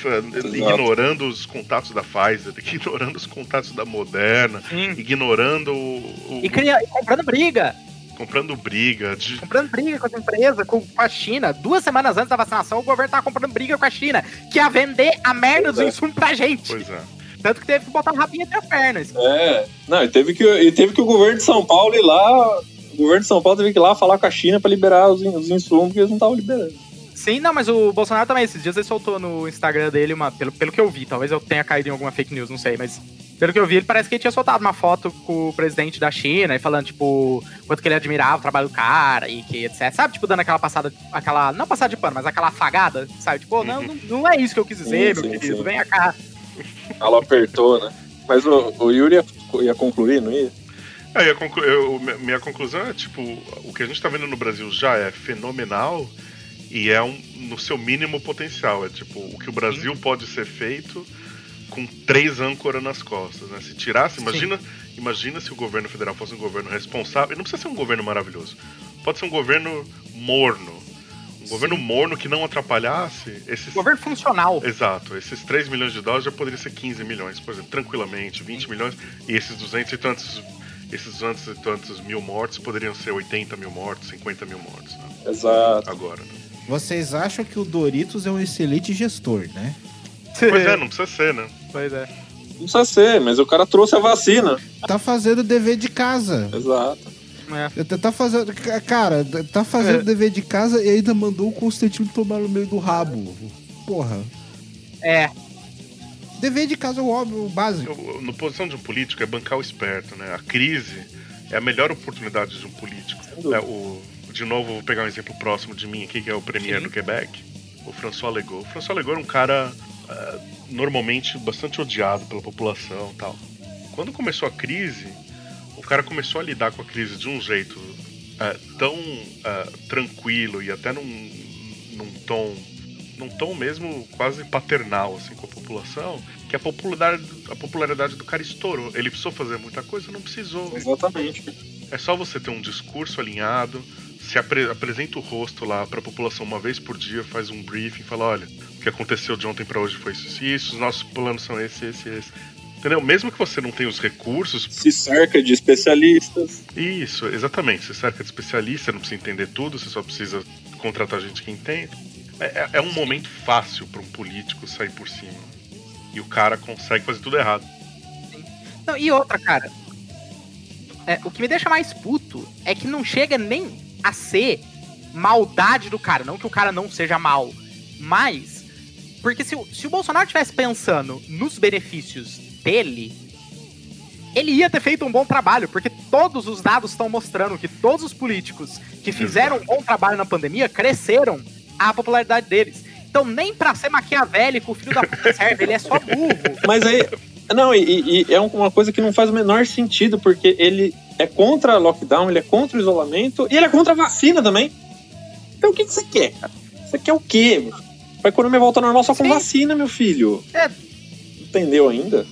ignorando os contatos da Pfizer, ignorando os contatos da Moderna, Sim. ignorando o, o- E, cria- e comprando briga. comprando briga, de, Comprando briga com as empresas, com, com a China. Duas semanas antes da vacinação, o governo tava comprando briga com a China, que ia vender a merda dos Pois é. insumos pra gente. pois é. Tanto que teve que botar o rabinho entre as pernas. É. Não, e teve, que, e teve que o governo de São Paulo ir lá. O governo de São Paulo teve que ir lá falar com a China pra liberar os, os insumos que eles não estavam liberando. Sim, não, mas o Bolsonaro também, esses dias ele soltou no Instagram dele uma. Pelo, pelo que eu vi, talvez eu tenha caído em alguma fake news, não sei, mas. Pelo que eu vi, ele parece que ele tinha soltado uma foto com o presidente da China e falando, tipo, quanto que ele admirava o trabalho do cara e que etc. Sabe, tipo, dando aquela passada, aquela. Não passada de pano, mas aquela afagada, sabe? Tipo, não, não, não é isso que eu quis dizer, Sim, meu sim, querido, sim. vem cá. Ela apertou, né? Mas o, o Yuri ia, ia concluir, não ia? Aí a conclu- eu- mi- minha conclusão é tipo, o que a gente tá vendo no Brasil já é fenomenal E é um, no seu mínimo potencial. É tipo, o que o Brasil pode ser feito com três âncoras nas costas, né? Se tirasse, imagina, imagina se o governo federal fosse um governo responsável. Não precisa ser um governo maravilhoso. Pode ser um governo morno. Um governo morno que não atrapalhasse esses. Governo funcional. Exato. Esses 3 milhões de dólares já poderiam ser 15 milhões, por exemplo, tranquilamente, 20 milhões. E esses 200 e tantos. Esses 200 e tantos mil mortos poderiam ser 80 mil mortos, 50 mil mortos. Né? Exato. Agora. Né? Vocês acham que o Doritos é um excelente gestor, né? Pois é, não precisa ser, né? Pois é. Não precisa ser, mas o cara trouxe a vacina. Tá fazendo dever de casa. Exato. É. Tá fazendo. Cara, tá fazendo dever de casa e ainda mandou o Constantino tomar no meio do rabo. Porra. É. Dever de casa é o óbvio, o básico. Eu- No posição de um político é bancar o esperto, né? A crise é a melhor oportunidade de um político. É, o, de novo, vou pegar um exemplo próximo de mim aqui, que é o premier do Quebec, o François Legault. O François Legault era um cara ah, normalmente bastante odiado pela população e tal. Quando começou a crise, cara começou a lidar com a crise de um jeito ah, tão ah, tranquilo e até num, num tom num tom mesmo quase paternal assim com a população, que a popularidade, a popularidade do cara estourou. Ele precisou fazer muita coisa, não precisou. Exatamente. É só você ter um discurso alinhado, se apre- apresenta o rosto lá pra população uma vez por dia, faz um briefing, fala, olha, o que aconteceu de ontem pra hoje foi isso e isso, os nossos planos são esse, esse, esse. Entendeu? Mesmo que você não tenha os recursos, Se cerca de especialistas. isso, exatamente. Você cerca de especialista, não precisa entender tudo, você só precisa contratar gente que entende. É, é- é um momento fácil para um político sair por cima. E o cara consegue fazer tudo errado. Não, e outra, cara. É, o que me deixa mais puto é que não chega nem a ser maldade do cara. Não que o cara não seja mal. Mas. Porque se, o- se o Bolsonaro estivesse pensando nos benefícios dele, ele ia ter feito um bom trabalho. Porque todos os dados estão mostrando que todos os políticos que fizeram um bom trabalho na pandemia cresceram a popularidade deles. Então, nem pra ser maquiavélico, o filho da puta serve, ele é só burro. Mas aí. Não, e, e é uma coisa que não faz o menor sentido, porque ele é contra lockdown, ele é contra o isolamento e ele é contra a vacina também. Então o que, que você quer, cara? Você quer o quê? meu? A economia volta normal só com Sim. vacina, meu filho. É. Entendeu ainda?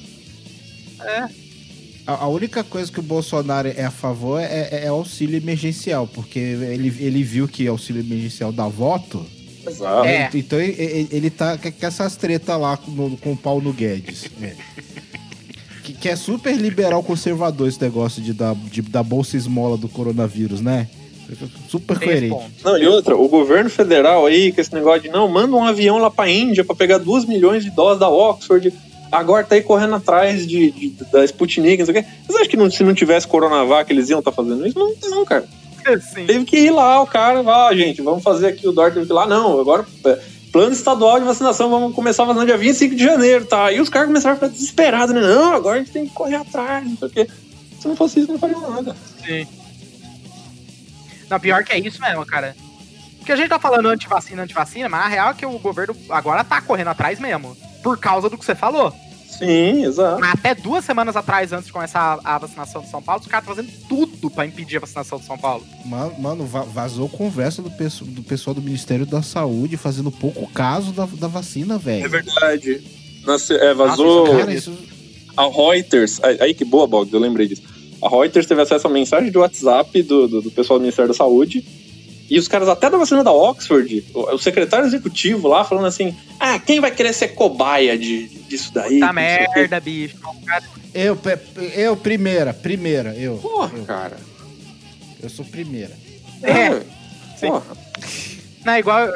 A, a única coisa que o Bolsonaro é a favor é, é- é auxílio emergencial, porque ele, ele viu que auxílio emergencial dá voto. Exato. É. Então ele, ele- tá com essas tretas lá com, com o pau no Guedes. É. Que, que é super liberal conservador esse negócio de dar, de, dar bolsa esmola do coronavírus, né? Super Tem coerente. ponto. Não, e outra, o governo federal aí, com esse negócio de não, manda um avião lá pra Índia pra pegar 2 milhões de doses da Oxford, agora tá aí correndo atrás de, de- da Sputnik, não sei o quê. Vocês acham que não- se não tivesse Coronavac eles iam estar fazendo isso? Não, não, cara. Sim. Teve que ir lá, o cara, ah, gente, vamos fazer aqui, o Dort teve que ir lá, não, agora é, plano estadual de vacinação, vamos começar a vacinar dia 25 de janeiro, tá? E os caras começaram a ficar desesperados, né? Não, agora a gente tem que correr atrás, não sei o quê. Se não fosse isso, não faria nada. Sim. Não, pior que é isso mesmo, cara. Porque a gente tá falando antivacina, antivacina, mas a real é que o governo agora tá correndo atrás mesmo. Por causa do que você falou. Sim, exato. Até duas semanas atrás, antes de começar a, vacinação de São Paulo, os caras estão fazendo tudo pra impedir a vacinação de São Paulo. Mano, mano, va- vazou conversa do, do pessoal do Ministério da Saúde fazendo pouco caso da, da vacina, É velho. verdade. Nossa, é, vazou. Cara, isso, A Reuters, aí que boa, Boggs, eu lembrei disso. A Reuters teve acesso a mensagem de WhatsApp do, do, do pessoal do Ministério da Saúde. E os caras até da vacina da Oxford, o, o secretário executivo lá falando assim: ah, quem vai querer ser cobaia de, disso daí? Tá Não sei o quê." merda, bicho. Eu, eu, primeira, primeira, eu. Porra, eu, cara. eu sou primeira. É. Sim. Porra. Não, igual eu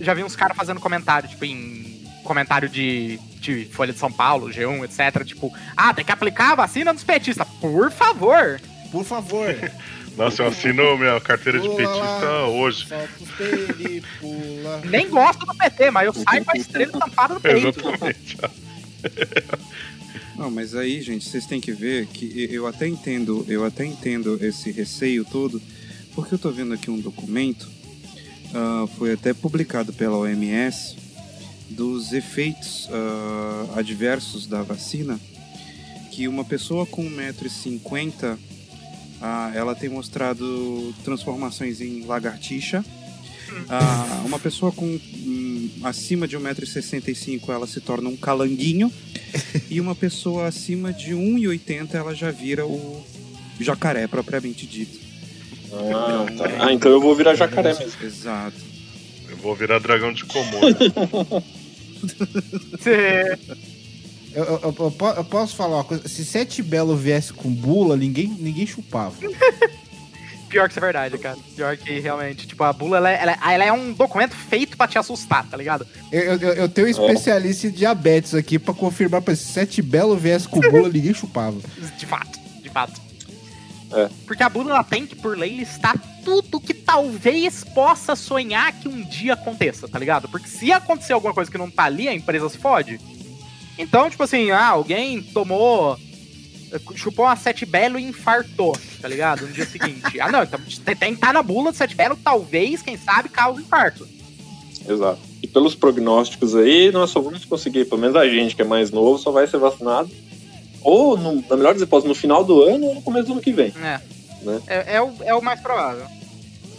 já vi uns caras fazendo comentário, tipo, em comentário de, de Folha de São Paulo, G1, etc. Tipo, ah, tem que aplicar a vacina dos petistas. Por favor. Por favor. Nossa, eu assino minha carteira de petista lá. hoje. Nem gosto do PT, mas eu saio com a estrela tampada no peito. Exatamente. Não, mas aí, gente, vocês têm que ver que eu até entendo, eu até entendo esse receio todo, porque eu tô vendo aqui um documento, ah, foi até publicado pela OMS, dos efeitos ah, adversos da vacina, que uma pessoa com 1,50m, ah, ela tem mostrado transformações em lagartixa, Ah, uma pessoa com hum, acima de 1,65m ela se torna um calanguinho. e uma pessoa acima de 1,80m ela já vira o jacaré propriamente dito. Ah, tá. Ah, então eu vou virar jacaré mesmo. Exato. Eu vou virar dragão de Komodo. Eu, eu- eu- eu po- eu posso falar uma coisa? Se Sete Belo viesse com bula, ninguém, ninguém chupava. Pior que isso é verdade, cara. Pior que realmente. Tipo, a bula, ela, é- ela, ela é um documento feito pra te assustar, tá ligado? Eu, eu- eu- eu tenho um especialista em diabetes aqui pra confirmar pra se Sete Belo viesse com bula, ninguém chupava. De fato, de fato. É. Porque a bula, ela tem que, por lei, listar tudo que talvez possa sonhar que um dia aconteça, tá ligado? Porque se acontecer alguma coisa que não tá ali, a empresa se fode. Então, tipo assim, ah, alguém tomou. chupou uma sete belo e infartou, tá ligado? No dia seguinte. Ah, não, então tem que estar na bula do sete belo, talvez, quem sabe, cause infarto. Exato. E pelos prognósticos aí, nós só vamos conseguir, pelo menos a gente que é mais novo, só vai ser vacinado. Ou, no, na melhor das hipóteses, no final do ano ou no começo do ano que vem. É. Né? É, é o, é o mais provável.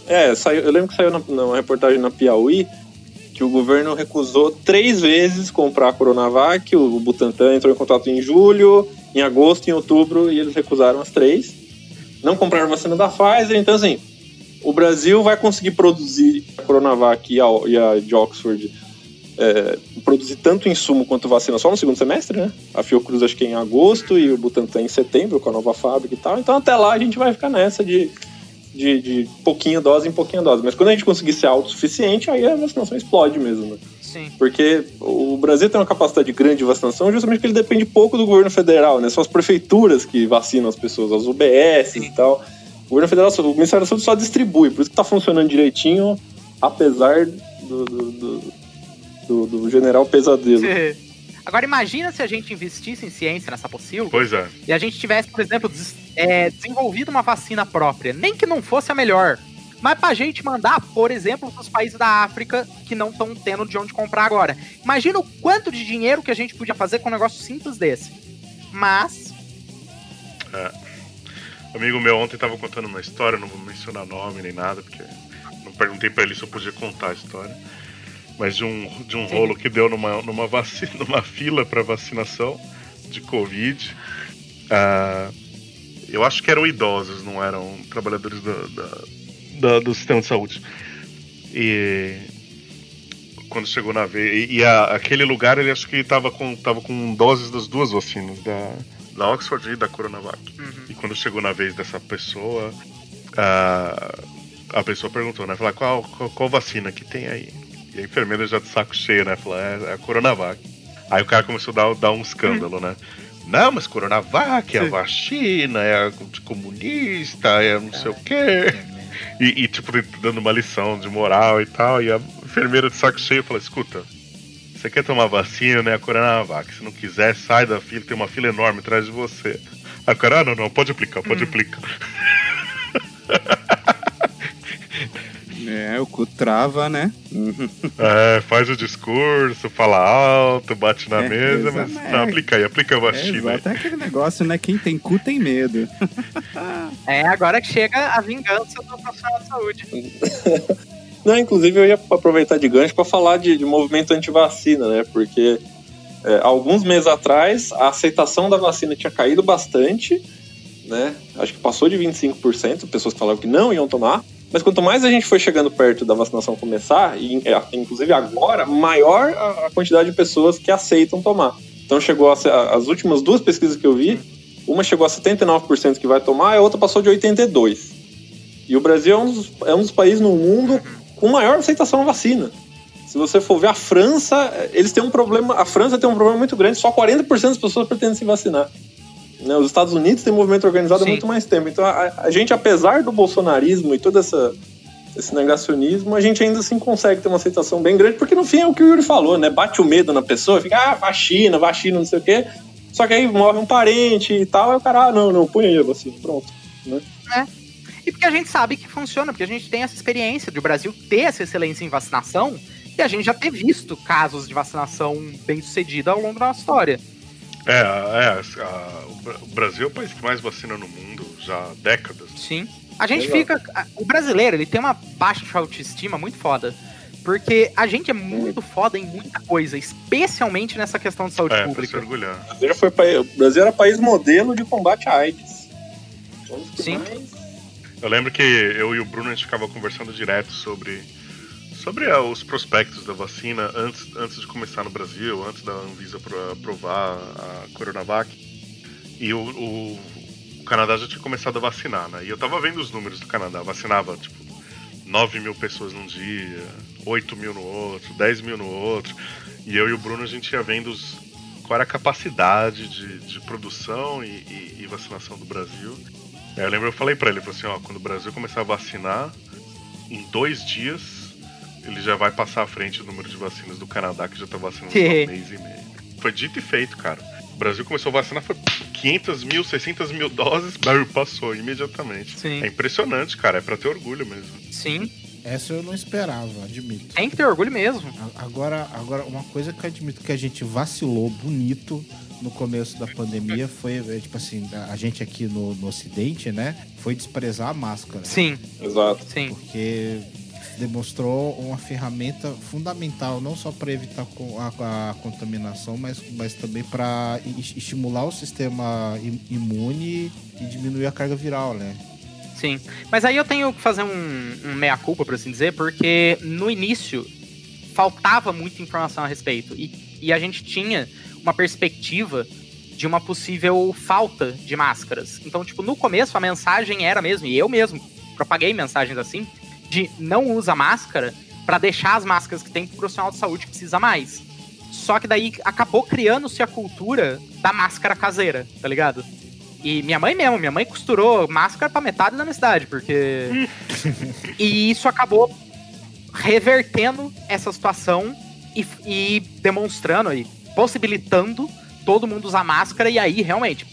É, saiu, eu lembro que saiu na, numa reportagem na Piauí que o governo recusou três vezes comprar a Coronavac. O Butantan entrou em contato em julho, em agosto, em outubro, e eles recusaram as três. Não compraram vacina da Pfizer. Então, assim, o Brasil vai conseguir produzir a Coronavac e a, e a de Oxford, é, produzir tanto insumo quanto vacina só no segundo semestre, né? A Fiocruz acho que é em agosto e o Butantan em setembro, com a nova fábrica e tal. Então, até lá a gente vai ficar nessa de de, de pouquinha dose em pouquinha dose. Mas quando a gente conseguir ser autossuficiente, aí a vacinação explode mesmo, né? Sim. Porque o Brasil tem uma capacidade grande de vacinação justamente porque ele depende pouco do governo federal, né? São as prefeituras que vacinam as pessoas, as UBS e tal. O governo federal, o Ministério da Saúde só distribui, por isso que tá funcionando direitinho, apesar do, do, do, do- do general pesadelo. Agora imagina se a gente investisse em ciência nessa possível Pois é. e a gente tivesse, por exemplo, des- é, desenvolvido uma vacina própria, nem que não fosse a melhor, mas pra gente mandar, por exemplo, pros países da África que não estão tendo de onde comprar agora. Imagina o quanto de dinheiro que a gente podia fazer com um negócio simples desse. Mas, É. Amigo meu ontem tava contando uma história, não vou mencionar nome nem nada, porque não perguntei pra ele se eu podia contar a história. Mas de um, de um rolo que deu numa, numa, vacina, numa fila pra vacinação de Covid. Ah, eu acho que eram idosos, não eram trabalhadores do, da- da- do sistema de saúde. E quando chegou na vez. E, e a- aquele lugar ele acho que tava com, tava com doses das duas vacinas, da, da Oxford e da Coronavac. E quando chegou na vez dessa pessoa, a, a pessoa perguntou, né? Falar, qual, qual, qual vacina que tem aí? E a enfermeira já de saco cheio, né? Falou, é, é a Coronavac. Aí o cara começou a dar, dar um escândalo, né? Não, mas Coronavac é a vacina, é a comunista, é não sei o quê. E, e, tipo, dando uma lição de moral e tal. E a enfermeira de saco cheio falou: escuta, você quer tomar vacina, né? A Coronavac. Se não quiser, sai da fila, tem uma fila enorme atrás de você. Aí o cara, ah, não, não, pode aplicar, pode aplicar. É, o cu trava, né? É, faz o discurso, fala alto, bate na É, mesa, mas não, aplica aí, aplica a É, vacina é aquele negócio, né? Quem tem cu tem medo. é agora que chega a vingança do profissional de saúde. Não, inclusive eu ia aproveitar de gancho para falar de, de movimento anti-vacina, né? Porque é, alguns meses atrás a aceitação da vacina tinha caído bastante, né? Acho que passou de 25%, pessoas que falavam que não iam tomar. Mas quanto mais a gente foi chegando perto da vacinação começar, e é, inclusive agora, maior a, quantidade de pessoas que aceitam tomar. Então chegou a, as últimas duas pesquisas que eu vi, uma chegou a 79% que vai tomar, a outra passou de 82%. E o Brasil é um dos, é um dos países no mundo com maior aceitação à vacina. Se você for ver a França, eles têm um problema. A França tem um problema muito grande, só 40% das pessoas pretendem se vacinar. Né, Os Estados Unidos têm movimento organizado há muito mais tempo. Então a, a gente, apesar do bolsonarismo e todo essa, esse negacionismo, a gente ainda assim consegue ter uma aceitação bem grande, porque no fim é o que o Yuri falou, né? Bate o medo na pessoa, fica, ah, vacina, vacina, não sei o quê. Só que aí morre um parente e tal, aí o cara, ah, não, não, põe aí a vacina, pronto. Né? E porque a gente sabe que funciona, porque a gente tem essa experiência de o Brasil ter essa excelência em vacinação e a gente já ter visto casos de vacinação bem sucedida ao longo da nossa história. É, é a- o Bra- o Brasil é o país que mais vacina no mundo já há décadas. Sim. A gente Exato. fica. O brasileiro, ele tem uma baixa autoestima muito foda. Porque a gente é muito foda em muita coisa, especialmente nessa questão de saúde É, pra se pública. orgulhar. O Brasil, foi o Brasil era país modelo de combate à AIDS. Sim. mais- Eu lembro que eu e o Bruno a gente ficava conversando direto sobre sobre ah, os prospectos da vacina antes, antes de começar no Brasil, antes da Anvisa apro- aprovar a Coronavac. E o, o, o Canadá já tinha começado a vacinar, né? E eu tava vendo os números do Canadá, vacinava tipo 9 mil pessoas num dia, 8 mil no outro, 10 mil no outro. E eu e o Bruno a gente ia vendo os, qual era a capacidade de, de produção e, e- e vacinação do Brasil. Aí eu lembro, eu falei pra ele, falei assim, ó, quando o Brasil começar a vacinar, em dois dias ele já vai passar à frente o número de vacinas do Canadá, que já tá vacinando há um mês e meio. Foi dito e feito, cara. O Brasil começou a vacinar, foi 500 mil, 600 mil doses, passou imediatamente. Sim. É impressionante, cara, é pra ter orgulho mesmo. Sim, Essa eu não esperava, admito. tem que ter orgulho mesmo. Agora, agora, uma coisa que eu admito que a gente vacilou bonito no começo da pandemia foi, é, tipo assim, a a gente aqui no, no Ocidente, né? Foi desprezar a máscara. Sim, Exato. sim. Porque demonstrou uma ferramenta fundamental, não só para evitar a, a contaminação, mas, mas também para estimular o sistema im- imune e diminuir a carga viral, né? Sim. Mas aí eu tenho que fazer um, um meia-culpa, por assim dizer, porque no início faltava muita informação a respeito. E, e a gente tinha uma perspectiva de uma possível falta de máscaras. Então, tipo, no começo a mensagem era mesmo, e eu mesmo propaguei mensagens assim, de não usa máscara para deixar as máscaras que tem pro profissional de saúde que precisa mais. Só que daí acabou criando-se a cultura da máscara caseira, tá ligado? E minha mãe mesmo, minha mãe costurou máscara pra metade da minha cidade, porque. e isso acabou revertendo essa situação e, e demonstrando e possibilitando todo mundo usar máscara, e aí realmente,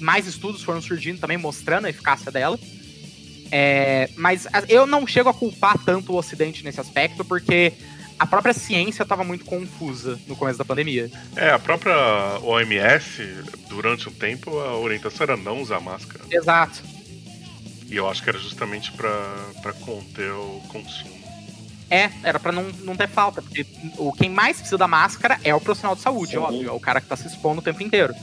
mais estudos foram surgindo também mostrando a eficácia dela. É, mas eu não chego a culpar tanto o Ocidente nesse aspecto, porque a própria ciência estava muito confusa no começo da pandemia. É, a própria OMS, durante um tempo, a orientação era não usar máscara. Exato. E eu acho que era justamente pra pra conter o consumo. É, era pra não, não ter falta, porque o quem mais precisa da máscara é o profissional de saúde, Sim. óbvio, é o cara que tá se expondo o tempo inteiro.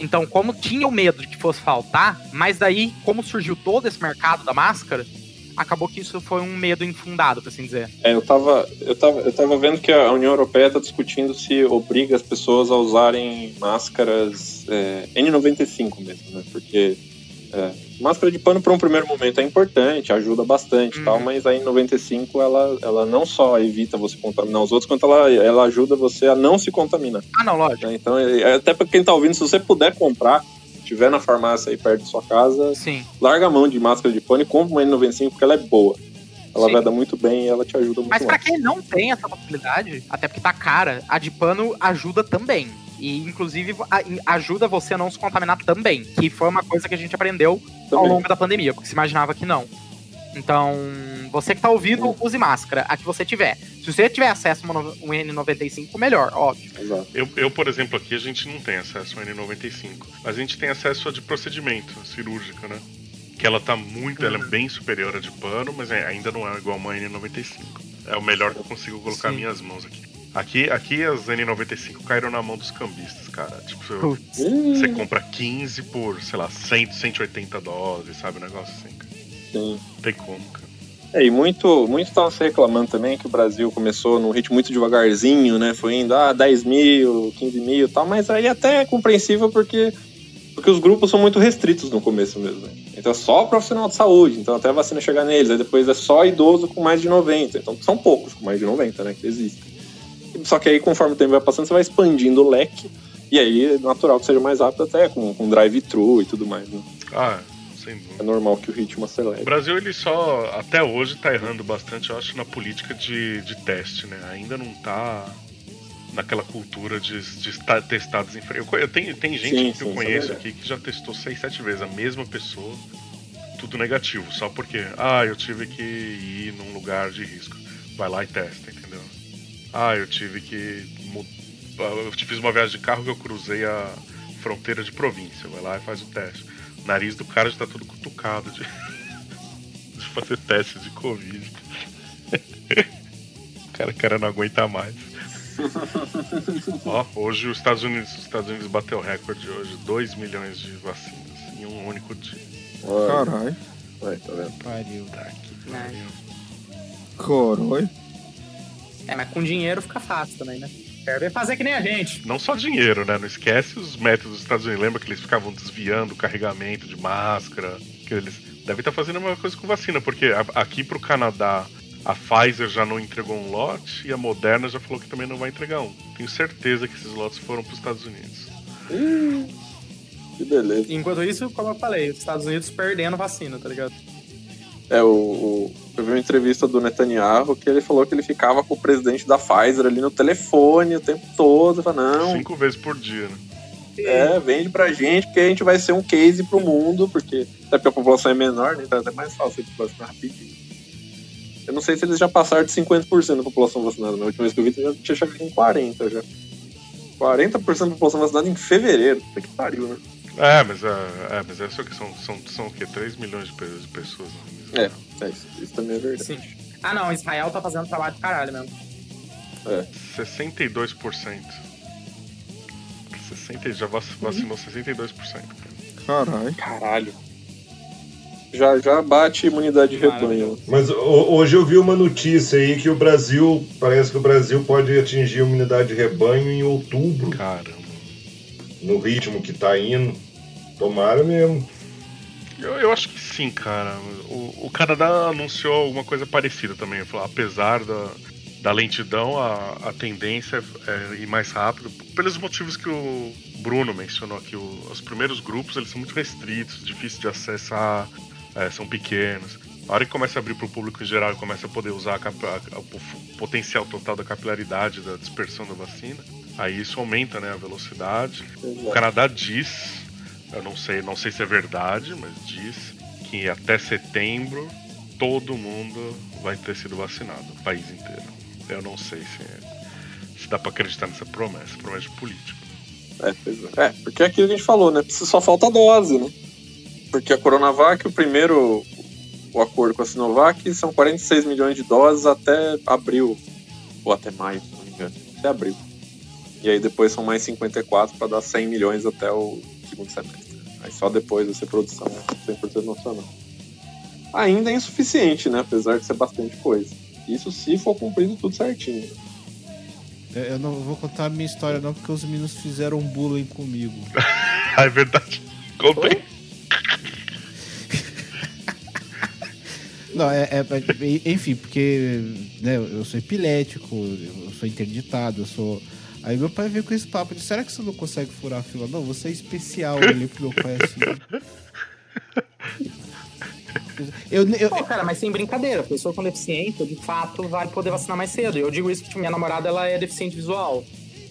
Então, como tinha o medo de que fosse faltar, mas daí, como surgiu todo esse mercado da máscara, acabou que isso foi um medo infundado, pra assim dizer. É, eu tava, eu tava, eu tava vendo que a União Europeia tá discutindo se obriga as pessoas a usarem máscaras é, N95 mesmo, né? Porque é, máscara de pano para um primeiro momento é importante, ajuda bastante e tal, Uhum. mas a N95 ela, ela não só evita você contaminar os outros, quanto ela, ela ajuda você a não se contaminar. Ah, não, lógico. né? Então, é, até pra quem tá ouvindo, se você puder comprar, tiver na farmácia aí perto da sua casa, Sim. larga a mão de máscara de pano e compra uma N95 porque ela é boa. Ela Sim. vai dar muito bem e ela te ajuda muito Mas mais. quem não tem essa possibilidade, até porque tá cara, a de pano ajuda também. E, inclusive, ajuda você a não se contaminar também. Que foi uma coisa que a gente aprendeu ao Também. longo da pandemia, porque se imaginava que não. Então, você que tá ouvindo, use máscara, a que você tiver. Se você tiver acesso a um N95, melhor, óbvio. Exato. Eu, eu, por exemplo, aqui a gente não tem acesso ao N95, mas a gente tem acesso a de procedimento cirúrgica, né? Que ela tá muito, ela é bem superior à de pano, mas é- ainda não é igual uma N95. É o melhor que eu consigo colocar Sim. minhas mãos aqui. Aqui, aqui as N95 caíram na mão dos cambistas, cara. Tipo, você- você compra 15 por, sei lá, 100, 180 doses, sabe? Um negócio assim, cara. Sim. Não tem como, cara. É, e muito, muito estavam se reclamando também que o Brasil começou num ritmo muito devagarzinho, né? Foi indo, ah, 10 mil, 15 mil e tal, mas aí até é compreensível porque, porque os grupos são muito restritos no começo mesmo. Né? Então é só profissional de saúde, então até a vacina chegar neles, aí depois é só idoso com mais de 90. Então são poucos com mais de 90, né? Que existem. Só que aí, conforme o tempo vai passando, você vai expandindo o leque, e aí é natural que seja mais rápido até com, com drive-thru e tudo mais, né? Ah, sem dúvida. É normal que o ritmo O acelere. Brasil, ele só, até hoje, tá errando bastante, eu acho, na política de, de teste, né? Ainda não tá naquela cultura de, de estar testados em frente. Eu, eu tenho, tem gente Sim, que sim, eu é conheço aqui que já testou seis, sete vezes a mesma pessoa, tudo negativo, só porque, ah, eu tive que ir num lugar de risco. Vai lá e testa, entendeu? Ah, eu tive que. Eu fiz uma viagem de carro que eu cruzei a fronteira de província. Vai lá e faz o teste. O nariz do cara já tá todo cutucado de. fazer teste de Covid. o cara, o cara não aguenta mais. Ó, hoje os Estados Unidos, os Estados Unidos bateu o recorde hoje, 2 milhões de vacinas em um único dia. Caralho. Vai, tá vendo? Pariu. Tá aqui, pariu. Caralho. É, mas com dinheiro fica fácil também, né? Quero fazer que nem a gente. Não só dinheiro, né? Não esquece os métodos dos Estados Unidos. Lembra que eles ficavam desviando o carregamento de máscara? Que eles devem estar fazendo a mesma coisa com vacina, porque aqui pro Canadá a Pfizer já não entregou um lote e a Moderna já falou que também não vai entregar um. Tenho certeza que esses lotes foram pros Estados Unidos. Que beleza. Enquanto isso, como eu falei, os Estados Unidos perdendo vacina, tá ligado? É, o, o- eu vi uma entrevista do Netanyahu que ele falou que ele ficava com o presidente da Pfizer ali no telefone o tempo todo. Falou, não, Cinco vezes por dia, né? é, vende pra gente, porque a gente vai ser um case pro mundo, porque até porque a população é menor, né? Então é até mais fácil de vacinar rapidinho. Eu não sei se eles já passaram de 50% da população vacinada. Na última vez que eu vi, já tinha chegado em 40% já. 40% da população vacinada em fevereiro. Puta que pariu, né? É, mas, é, é, mas é só que são, são, são o quê? 3 milhões de pessoas. Né? É, é isso, isso também é verdade. Sim. Ah, não, Israel tá fazendo trabalho de caralho mesmo. É. 62%. 60, já vac- vacinou 62%. Cara. Caralho. Caralho. Já, já bate imunidade de rebanho. Mas ho- hoje eu vi uma notícia aí que o Brasil, parece que o Brasil pode atingir imunidade de rebanho em outubro, Caramba. no ritmo que tá indo. Tomara mesmo. Eu, eu acho que sim, cara. O, o Canadá anunciou alguma coisa parecida também. Falou, apesar da, da lentidão, a, a tendência é, é ir mais rápido. Pelos motivos que o Bruno mencionou aqui. O- os primeiros grupos eles são muito restritos, difíceis de acessar, é, são pequenos. A hora que começa a abrir para o público em geral e começa a poder usar a- a- o potencial total da capilaridade da dispersão da vacina, aí isso aumenta né, a velocidade. O Canadá diz, eu não sei, não sei se é verdade, mas diz que até setembro todo mundo vai ter sido vacinado, o país inteiro. Eu não sei se, se dá pra acreditar nessa promessa, promessa de político. É, é. É, porque é aquilo que a gente falou, né? Só falta dose, né? Porque a Coronavac, o primeiro o acordo com a Sinovac, são 46 milhões de doses até abril. Ou até maio, se não me engano. Até abril. E aí depois são mais 54 para dar 100 milhões até o segundo semestre. Aí só depois vai ser produção 100% nacional. Ainda é insuficiente, né? Apesar de ser bastante coisa. Isso se for cumprido tudo certinho. Eu não vou contar a minha história não, porque os meninos fizeram bullying comigo. Ah, é verdade. Contei. Não, é, é- é- enfim, porque né, eu sou epilético, eu sou interditado, eu sou. Aí meu pai veio com esse papo de será que você não consegue furar a fila? Não, você é especial ali pro meu pai assim. Eu, eu, Pô, cara, mas sem brincadeira, pessoa com deficiência, de fato, vai poder vacinar mais cedo. Eu digo isso porque minha namorada, ela é deficiente visual.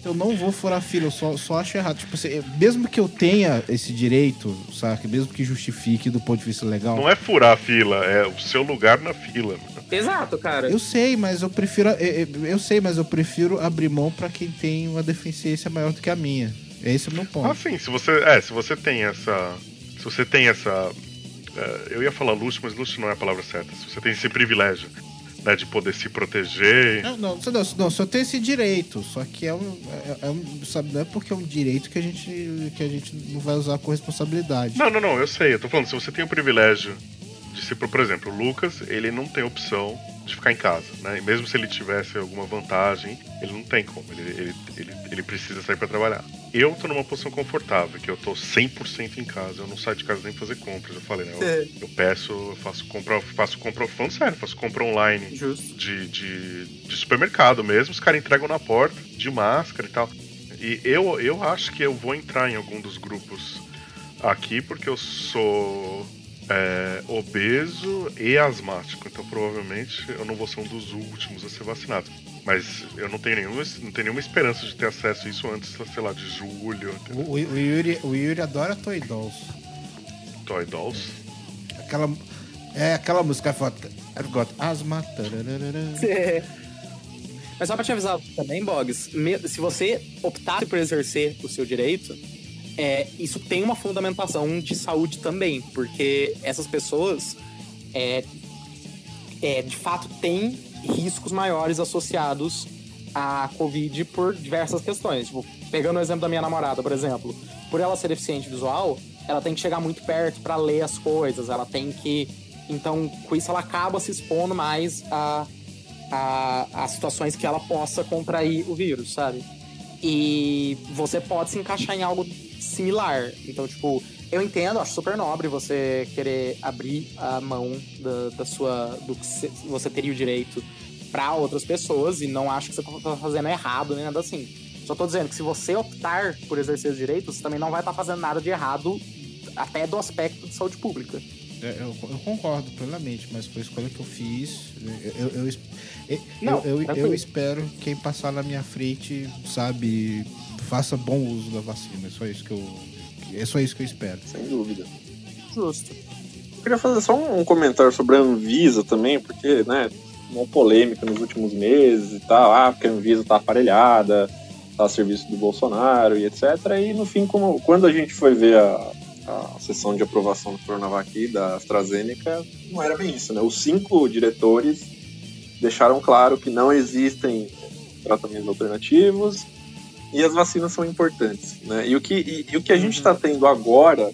Eu não vou furar a fila, eu só, só acho errado. Tipo assim, mesmo que eu tenha esse direito, sabe? Mesmo que justifique do ponto de vista legal. Não é furar a fila, é o seu lugar na fila. Exato, cara. Eu sei, mas eu prefiro. Eu, eu- eu sei, mas eu prefiro abrir mão pra quem tem uma deficiência maior do que a minha. Esse é o meu ponto. Ah, sim, se você. É, se você tem essa. Se você tem essa. é, eu ia falar luxo, mas luxo não é a palavra certa. Se você tem esse privilégio, né, de poder se proteger. Não, não, não, não, só tem esse direito. Só que é um, é, é um- Sabe, não é porque é um direito que a gente, que a gente não vai usar com responsabilidade. Não, não, não, eu sei. Eu tô falando, se você tem o privilégio de se. Por exemplo, o Lucas, ele não tem opção de ficar em casa, né? E mesmo se ele tivesse alguma vantagem, ele não tem como. Ele, ele, ele, ele precisa sair pra trabalhar. Eu tô numa posição confortável, que eu tô 100% em casa. Eu não saio de casa nem fazer compras. Eu falei, né? Eu, eu peço, eu faço compra, faço compra, falando sério, faço compra online de, de, de supermercado mesmo. Os caras entregam na porta, de máscara e tal. E eu, eu acho que eu vou entrar em algum dos grupos aqui porque eu sou é, obeso e asmático, então provavelmente eu não vou ser um dos últimos a ser vacinado. Mas eu não tenho nenhuma, não tenho nenhuma esperança de ter acesso a isso antes, sei lá, de julho. O, o- o Yuri, o Yuri adora Toy Dolls. Toy Dolls. Aquela, é aquela música foda. I've got asma. Mas só pra te avisar também, Boggs, se você optasse por exercer o seu direito, é, isso tem uma fundamentação de saúde também, porque essas pessoas é, é, de fato tem riscos maiores associados à Covid por diversas questões. Tipo, pegando o exemplo da minha namorada, por exemplo, por ela ser deficiente visual, ela tem que chegar muito perto para ler as coisas, ela tem que. Então, com isso, ela acaba se expondo mais a, a, a situações que ela possa contrair o vírus, sabe? E você pode se encaixar em algo similar. Então, tipo, eu entendo, acho super nobre você querer abrir a mão da, da sua. do que cê- você teria o direito para outras pessoas e não acho que você tá fazendo errado nem nada assim. Só tô dizendo que se você optar por exercer os direitos, você também não vai estar fazendo nada de errado, até do aspecto de saúde pública. É, Eu, eu concordo plenamente, mas foi a escolha que eu fiz. Eu, eu, eu, eu- Não, eu- eu- espero que quem passar na minha frente, sabe, faça bom uso da vacina. É só isso que eu. É só isso que eu espero. Sem dúvida. Justo. Eu queria fazer só um comentário sobre a Anvisa também, porque, né, uma polêmica nos últimos meses e tal, ah, porque a Anvisa tá aparelhada, tá a serviço do Bolsonaro e etc. E no fim, como, quando a gente foi ver a, a sessão de aprovação do Coronavac da AstraZeneca, não era bem isso, né? Os cinco diretores deixaram claro que não existem tratamentos alternativos e as vacinas são importantes, né? E o que, e, e o que a gente está tendo agora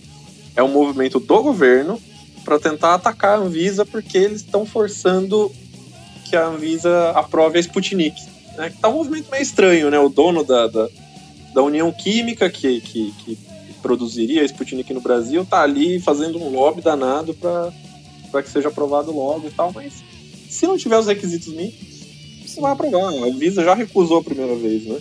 é um movimento do governo para tentar atacar a Anvisa porque eles estão forçando que a Anvisa aprove a Sputnik. Né? Que tá um movimento meio estranho, né? O dono da, da, da União Química que, que, que produziria a Sputnik no Brasil tá ali fazendo um lobby danado para que seja aprovado logo e tal, mas se não tiver os requisitos mínimos, não vai aprovar. A Anvisa já recusou a primeira vez, né?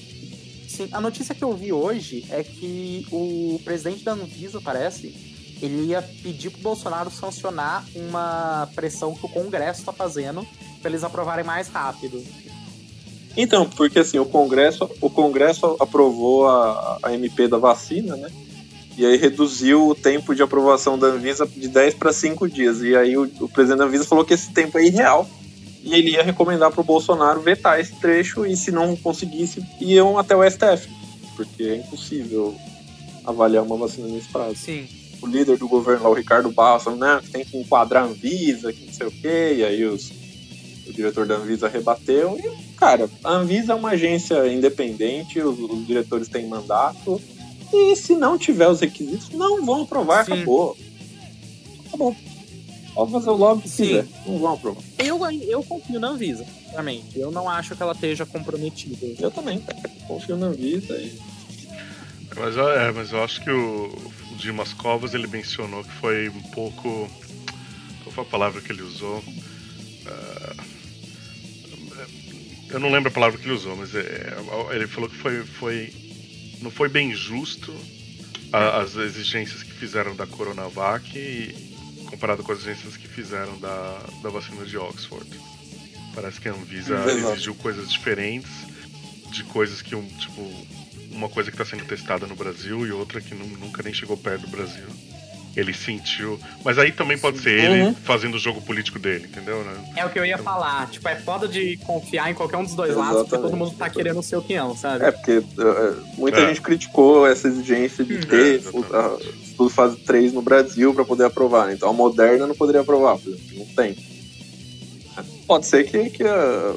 Sim, a notícia que eu vi hoje é que o presidente da Anvisa, parece, ele ia pedir pro Bolsonaro sancionar uma pressão que o Congresso tá fazendo para eles aprovarem mais rápido. Então, porque assim, o Congresso, o Congresso aprovou a, a MP da vacina, né? E aí reduziu o tempo de aprovação da Anvisa de 10 para 5 dias. E aí o, o presidente da Anvisa falou que esse tempo é irreal. E ele ia recomendar pro Bolsonaro vetar esse trecho e se não conseguisse, iam até o STF. Porque é impossível avaliar uma vacina nesse prazo. Sim. O líder do governo lá, o Ricardo Barros, que tem que enquadrar a Anvisa, que não sei o quê. E aí os, o diretor da Anvisa rebateu. E, cara, a Anvisa é uma agência independente, os, os diretores têm mandato. E se não tiver os requisitos, não vão aprovar, Sim. acabou. Acabou. Pode fazer o lobby que Sim. quiser, não vão aprovar. Eu, eu confio na Anvisa, realmente. Eu não acho que ela esteja comprometida. Eu também. Confio na Anvisa e Mas, eu- é, mas eu acho que o, o Dimas Covas ele mencionou que foi um pouco. Qual foi a palavra que ele usou? Ah, eu não lembro a palavra que ele usou, mas é, ele falou que foi, foi não foi bem justo a- as exigências que fizeram da Coronavac e- comparado com as exigências que fizeram da, da vacina de Oxford. Parece que a Anvisa Exato. exigiu coisas diferentes de coisas que um tipo uma coisa que está sendo testada no Brasil e outra que nu- nunca nem chegou perto do Brasil. Ele sentiu, mas aí também pode ser ele Uhum. fazendo o jogo político dele, entendeu? Né? É o que eu ia falar. Tipo, é foda de confiar em qualquer um dos dois lados, porque Exatamente. todo mundo tá querendo o seu quinhão, sabe? É, porque uh, muita É. gente criticou essa exigência de Hum. ter É, o- estudo fase 3 no Brasil para poder aprovar. Então a Moderna não poderia aprovar, por exemplo, não tem. Pode ser que, que a-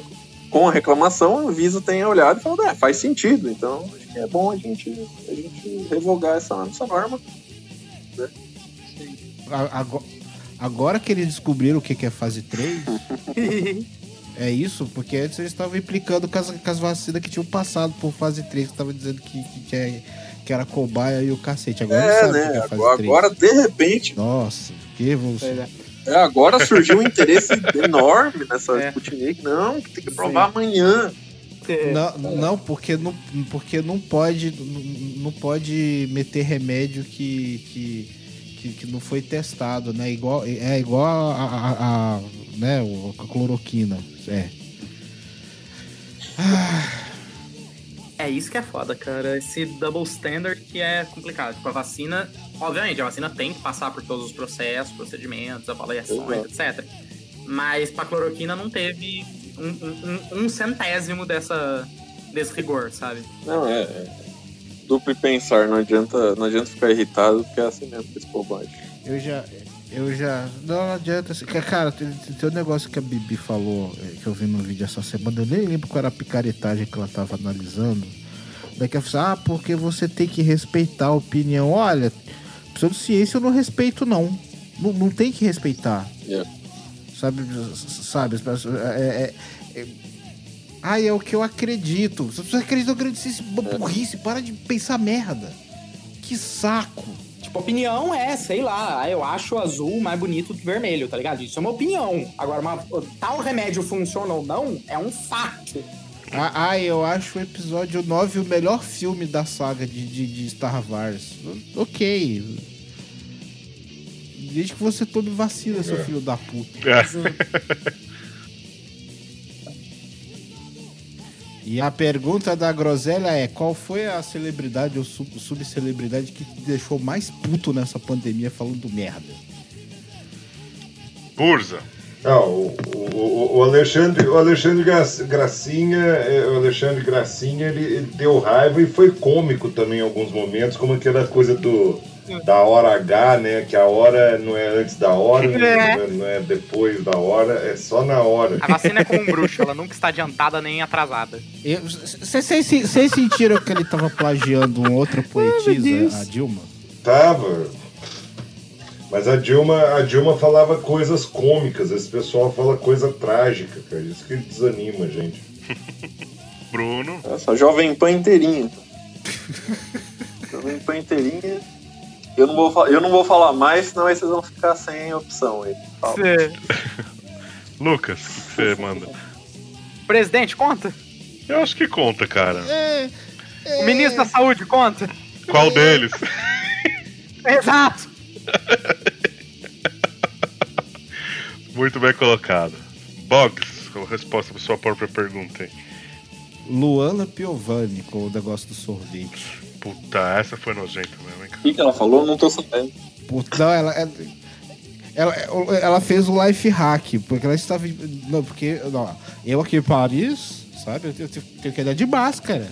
com a reclamação a Anvisa tenha olhado e falado, é, faz sentido, então acho que é bom a gente, a gente revogar essa, essa norma. A- ago- Agora que eles descobriram o que é fase 3, é isso? Porque antes eles estavam implicando com as, com as vacinas que tinham passado por fase 3, que estavam dizendo que, que, que, é- que era cobaia e o cacete. Agora eles É, né? que é fase Agora, 3. agora, de repente, Nossa, que evolução. é, agora surgiu um interesse enorme nessa É. Sputnik. Não, que tem que aprovar amanhã. Não, não, porque não, porque não pode não, não pode meter remédio que, que, que, que não foi testado, né? Igual, é igual a, a, a- a, né, o- a cloroquina. É. É isso que é foda, cara. Esse double standard que é complicado. Tipo, a vacina, obviamente, a vacina tem que passar por todos os processos, procedimentos, avaliações, etc. Mas pra cloroquina não teve um, um- um- um centésimo dessa, desse rigor, sabe? Não, é. é Duplo pensar, não adianta, não adianta ficar irritado, porque é assim mesmo que esse povo age. Eu já, Eu já. Não, não adianta. assim, Cara, tem, tem um negócio que a Bibi falou, eh, que eu vi no vídeo essa semana, eu nem lembro qual era a picaretagem que ela tava analisando. Daqui a pouco, ah, porque você tem que respeitar a opinião. Olha, pseudociência eu não respeito, não. Não, não tem que respeitar. Sabe, sabe, as pessoas- é, é, é, Ai, é o que eu acredito. Se você acredita, eu acredito em burrice, para de pensar merda. Que saco. Tipo, opinião é, sei lá, ah, eu acho azul mais bonito que vermelho, tá ligado? Isso é uma opinião. Agora, uma, tal remédio funciona ou não é um fato. Ah, ah, eu acho o episódio 9 o melhor filme da saga de, de, de Star Wars. O- Ok. Desde que você tome vacina, seu É. filho da puta. E a pergunta da Groselha é: qual foi a celebridade ou sub- subcelebridade que te deixou mais puto nessa pandemia falando merda? Burza. Ah, o, o, o Alexandre, o Alexandre Gra- Gracinha, é, o Alexandre Gracinha, ele, ele deu raiva e foi cômico também em alguns momentos, como aquela coisa do da hora H, né? Que a hora não é antes da hora, É. não é- não é depois da hora, é só na hora. A vacina é como um bruxo, ela nunca está adiantada nem atrasada. Vocês sentiram que ele tava plagiando um outro poetisa, a Dilma? Tava. Mas a Dilma, a Dilma falava coisas cômicas, esse pessoal fala coisa trágica, cara. Isso que desanima a gente. Bruno. Essa Jovem Pan inteirinha. Jovem Pan inteirinha. Eu não, vou, eu não vou falar mais, senão aí vocês vão ficar sem opção aí. Lucas, o que você manda? Presidente, conta? Eu acho que conta, cara. O ministro da saúde, conta? Qual deles? Exato. Muito bem colocado. Boggs, a resposta para sua própria pergunta aí. Luana Piovani com o negócio do sorvete. Puta, essa foi nojenta mesmo, hein? O que, que ela falou? Não tô sabendo. Puta, não, ela, ela, ela, ela fez o life hack, porque ela estava. Não, porque. Não, eu aqui em Paris, sabe? Eu tenho, tenho que andar de máscara.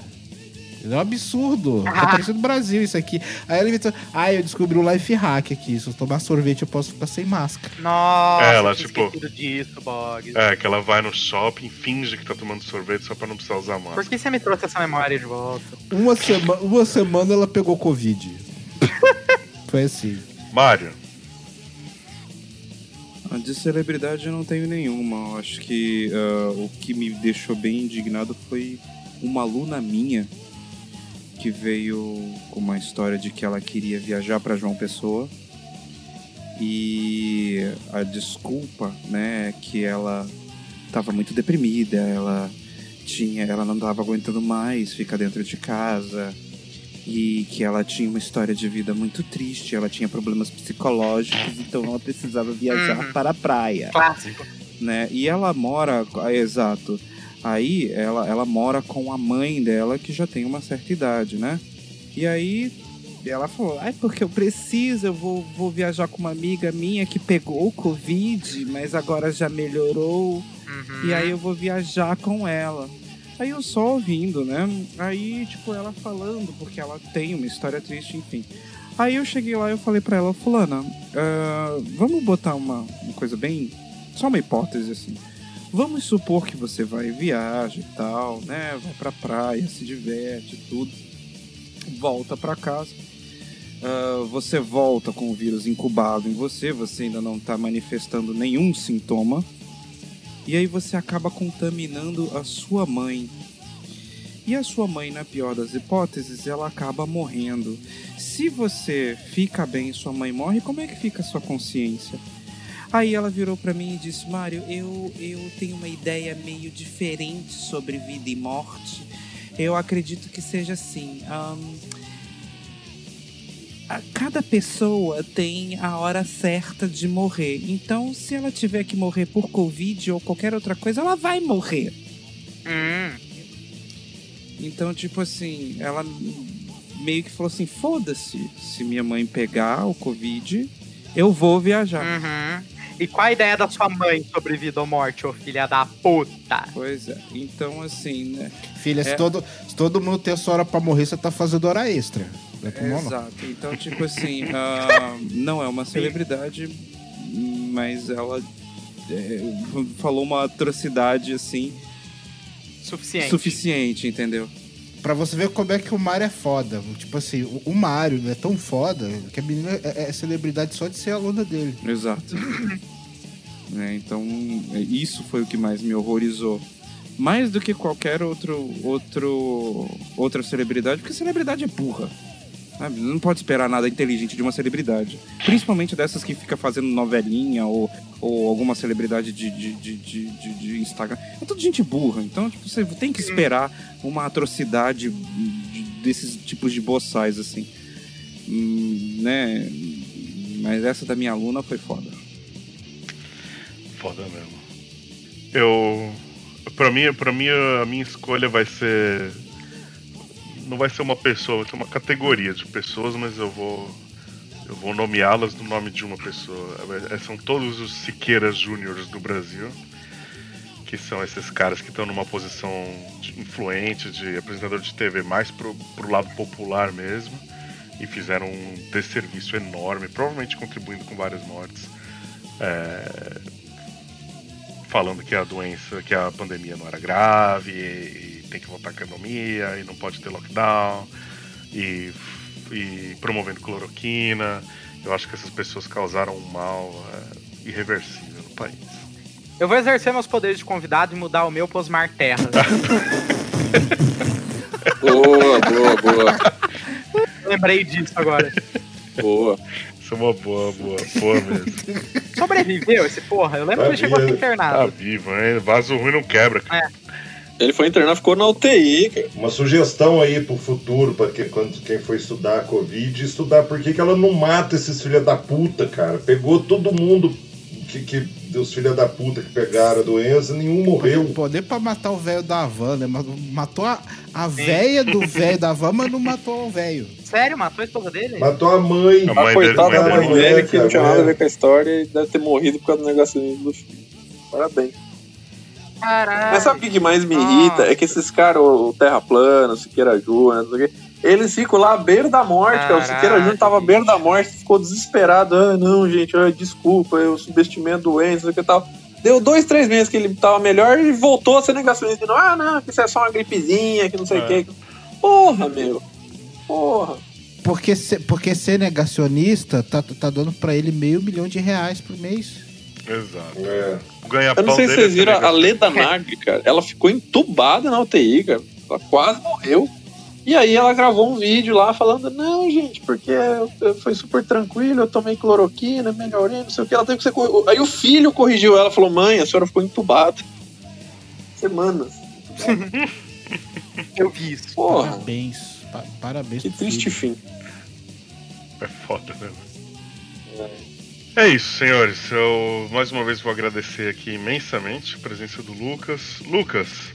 É um absurdo. Tá parecendo Brasil isso aqui. Aí ela inventou. Ah, eu descobri um life hack aqui. Se eu tomar sorvete, eu posso ficar sem máscara. Nossa, Ela, eu tinha tipo- disso, Bog. É, que ela vai no shopping, finge que tá tomando sorvete só pra não precisar usar máscara. Por que você me trouxe essa memória de volta? Uma, sema, uma semana ela pegou Covid. Foi assim. Mário. Ah, De celebridade eu não tenho nenhuma. Eu acho que ah, o que me deixou bem indignado foi uma aluna minha que veio com uma história de que ela queria viajar para João Pessoa e a desculpa, né, é que ela estava muito deprimida, ela tinha, ela não estava aguentando mais ficar dentro de casa e que ela tinha uma história de vida muito triste, ela tinha problemas psicológicos, então ela precisava viajar Uhum. para a praia Clássico. né? E ela mora, exato. Aí ela, ela mora com a mãe dela que já tem uma certa idade, né? E aí ela falou: "Ai, porque eu preciso, eu vou, vou viajar com uma amiga minha que pegou o Covid, mas agora já melhorou. E aí eu vou viajar com ela." Aí eu só ouvindo, né? Aí, tipo, ela falando, porque ela tem uma história triste, enfim. Aí eu cheguei lá e eu falei pra ela, fulana, ah, vamos botar uma, uma coisa bem. Só uma hipótese assim. Vamos supor que você vai viaja e tal, né? Vai pra praia, se diverte, tudo. Volta pra casa. Ah, você volta com o vírus incubado em você, você ainda não tá manifestando nenhum sintoma. E aí você acaba contaminando a sua mãe. E a sua mãe, na pior das hipóteses, ela acaba morrendo. Se você fica bem e sua mãe morre, como é que fica a sua consciência? Aí ela virou pra mim e disse: Mário, eu, eu tenho uma ideia meio diferente sobre vida e morte. Eu acredito que seja assim. a- cada pessoa tem a hora certa de morrer. Então, se ela tiver que morrer por Covid ou qualquer outra coisa, ela vai morrer. Então, tipo assim, ela meio que falou assim: foda-se, se minha mãe pegar o Covid, eu vou viajar. Uhum. E qual a ideia da sua mãe sobre vida ou morte, ô filha da puta? Pois é. Então, assim, né? Filha, É. se, todo, se todo mundo tem a sua hora pra morrer, você tá fazendo hora extra. Não é não. Exato. Então, tipo assim, ah, não é uma celebridade, mas ela é, falou uma atrocidade assim Suficiente. suficiente, entendeu? Pra você ver como é que o Mario é foda. Tipo assim, o, o Mario não é tão foda que a menina é, é celebridade só de ser aluna dele. Exato. É, então, é, isso foi o que mais me horrorizou. Mais do que qualquer outro, outro, outra celebridade, porque celebridade é burra. Sabe? Não pode esperar nada inteligente de uma celebridade. Principalmente dessas que fica fazendo novelinha ou, ou alguma celebridade de, de, de, de, de- Instagram. É tudo gente burra. Então, tipo, você tem que esperar uma atrocidade de- desses tipos de boçais, assim. Hum, né? Mas essa da minha aluna foi foda. Foda mesmo. Eu. Pra mim, pra mim, a minha escolha vai ser. Não vai ser uma pessoa, vai ser uma categoria de pessoas, mas eu vou. Eu vou nomeá-las no nome de uma pessoa. É, São todos os Siqueiras Júniors do Brasil. Que são esses caras que estão numa posição de influente, de apresentador de TV, mais pro, pro lado popular mesmo. E fizeram um desserviço enorme, provavelmente contribuindo com várias mortes. É, falando que a doença, que a pandemia não era grave, e, tem que voltar à economia, e não pode ter lockdown, e, e promovendo cloroquina. Eu acho que essas pessoas causaram um mal é, irreversível no país. Eu vou exercer meus poderes de convidado e mudar o meu pro Osmar Terra. Boa, boa, boa. Lembrei disso agora. Boa. Isso é uma boa, boa, boa mesmo. Sobreviveu esse porra? Eu lembro que ele chegou a ser Tá internado. vivo, hein? Vaso ruim não quebra. cara. Ele foi internado, ficou na UTI, cara. Uma sugestão aí pro futuro, pra que, quando, quem for estudar a Covid, estudar por que que ela não mata esses filha da puta, cara. Pegou todo mundo que, que dos filha da puta que pegaram a doença, nenhum morreu. Pô, nem pra matar o velho da van, né? Mas Matou a, a véia do velho da van, mas não matou o velho. Sério, matou a esposa dele? Matou a mãe. A mãe coitado dele- da mãe mãe dele dele, que não tinha nada a é. ver com a história e deve ter morrido por causa do negacionismo do filho. Parabéns. Caralho. Mas sabe o que que mais me irrita? É que esses caras, o Terra Plana, o Siqueira Júnior, não sei o quê, eles ficam lá à beira da morte, cara. O Siqueira Júnior tava à beira da morte, ficou desesperado. Ah, não, gente, ah, desculpa, eu subestimei a doença, não sei o que e tal. Deu dois, três meses que ele tava melhor e voltou a ser negacionista. Ah, não, que isso é só uma gripezinha, que não sei o É. quê. Porra, meu. Porra. Porque, ser- porque ser negacionista tá, tá dando pra ele meio milhão de reais por mês. Exato. É. Eu não sei se dele é vocês viram a Leda Nagli, cara. Ela ficou entubada na UTI, cara. Ela quase morreu. E aí ela gravou um vídeo lá falando, não, gente, porque foi super tranquilo, eu tomei cloroquina, melhorei, não sei o que. Ela teve que ser. cor- Aí o filho corrigiu ela, falou, mãe, a senhora ficou entubada. Semanas. Eu vi isso. Porra, Parabéns. Pa- parabéns que triste filho. fim. É foda, né? É isso, senhores. Eu mais uma vez vou agradecer aqui imensamente a presença do Lucas. Lucas,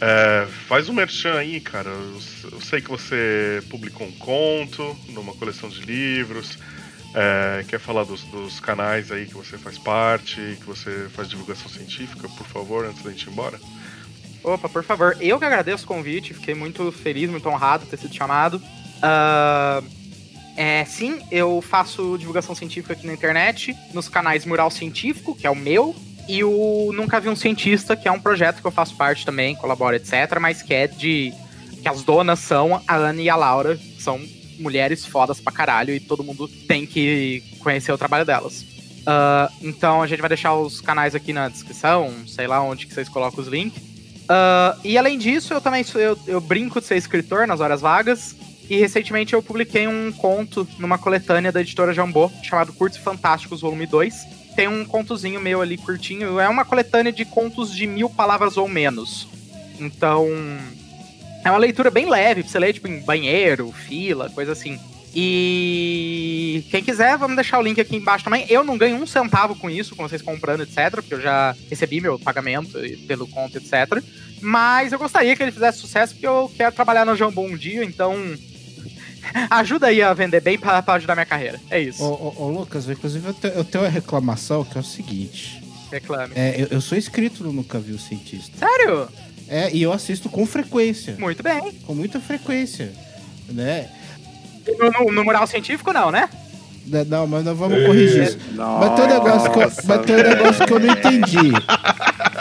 é, faz um merchan aí, cara. Eu, eu sei que você publicou um conto numa coleção de livros. é, quer falar dos, dos canais aí que você faz parte, que você faz divulgação científica, por favor, antes da gente ir embora? Opa, por favor. Eu que agradeço o convite, fiquei muito feliz, muito honrado de ter sido chamado. Ah, é, sim, eu faço divulgação científica aqui na internet, nos canais Mural Científico, que é o meu, e o Nunca Vi um Cientista, que é um projeto que eu faço parte também, colaboro, etc., mas que é de. que as donas são a Ana e a Laura, que são mulheres fodas pra caralho, e todo mundo tem que conhecer o trabalho delas. Ah, então a gente vai deixar os canais aqui na descrição, sei lá onde que vocês colocam os links. Ah, e além disso, eu também sou, eu, eu brinco de ser escritor nas horas vagas. E recentemente eu publiquei um conto numa coletânea da editora Jambô, chamado Curtos Fantásticos, volume 2. Tem um contozinho meu ali curtinho. É uma coletânea de contos de mil palavras ou menos. Então. É uma leitura bem leve, pra você ler, tipo, em banheiro, fila, coisa assim. E quem quiser, vamos deixar o link aqui embaixo também. Eu não ganho um centavo com isso, com vocês comprando, etc. Porque eu já recebi meu pagamento pelo conto, etc. Mas eu gostaria que ele fizesse sucesso, porque eu quero trabalhar no Jambô um dia, então. Ajuda aí a vender bem pra, pra ajudar minha carreira. É isso. Ô, ô, ô, Lucas, inclusive eu tenho, eu tenho uma reclamação que é o seguinte. Reclame. É, eu, eu sou inscrito no Nunca Vi o Cientista. Sério? É, e eu assisto com frequência. Muito bem. Com muita frequência. Né? No, no, no mural científico, não, né? Não, Não, mas nós vamos corrigir isso. Mas tem um negócio que eu, mas tem um negócio que eu não entendi.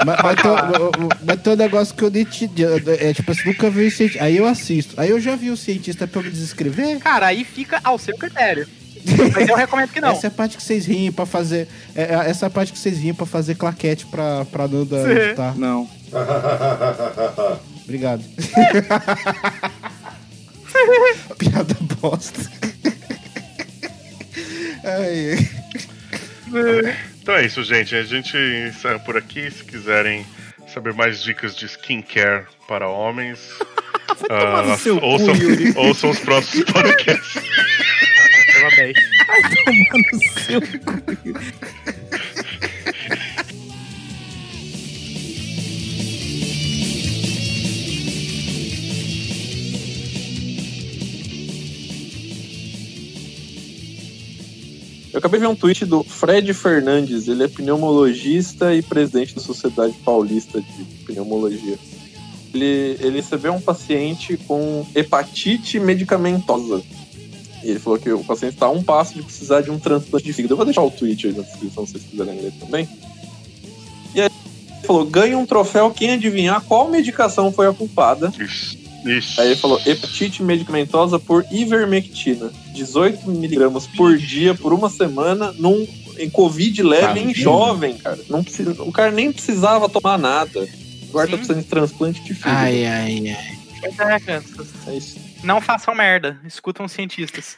Mas, mas, tem, um- mas tem um negócio que eu não entendi. É tipo assim, nunca vi o cientista. Aí eu assisto. Aí eu já vi o cientista pra me desescrever. Cara, aí fica ao seu critério. Mas eu recomendo que não. Essa é a parte que vocês riem pra fazer. é, é, essa é a parte que vocês riem pra fazer claquete pra, pra Nanda Sim. editar. Não. Obrigado. Piada bosta. Ai. Então é isso, gente. A gente encerra por aqui. Se quiserem saber mais dicas de skincare para homens, tomar no seu cu, ouçam, ouçam os próximos podcasts. Eu amei. Eu acabei de ver um tweet do Fred Fernandes, ele é pneumologista e presidente da Sociedade Paulista de Pneumologia. Ele, ele recebeu um paciente com hepatite medicamentosa. E ele falou que o paciente está a um passo de precisar de um transplante de fígado. Eu vou deixar o tweet aí na descrição se vocês quiserem ler também. E aí ele falou: ganha um troféu quem adivinhar qual medicação foi a culpada. Ixi. Aí ele falou hepatite medicamentosa por ivermectina. 18 miligramas por dia, por uma semana, num, em Covid leve Tá em jovem, cara. Não precisa, o cara nem precisava tomar nada. Agora tá Sim. precisando de transplante de fígado. ai, ai, ai. É. É isso. Não façam merda. Escutam os cientistas.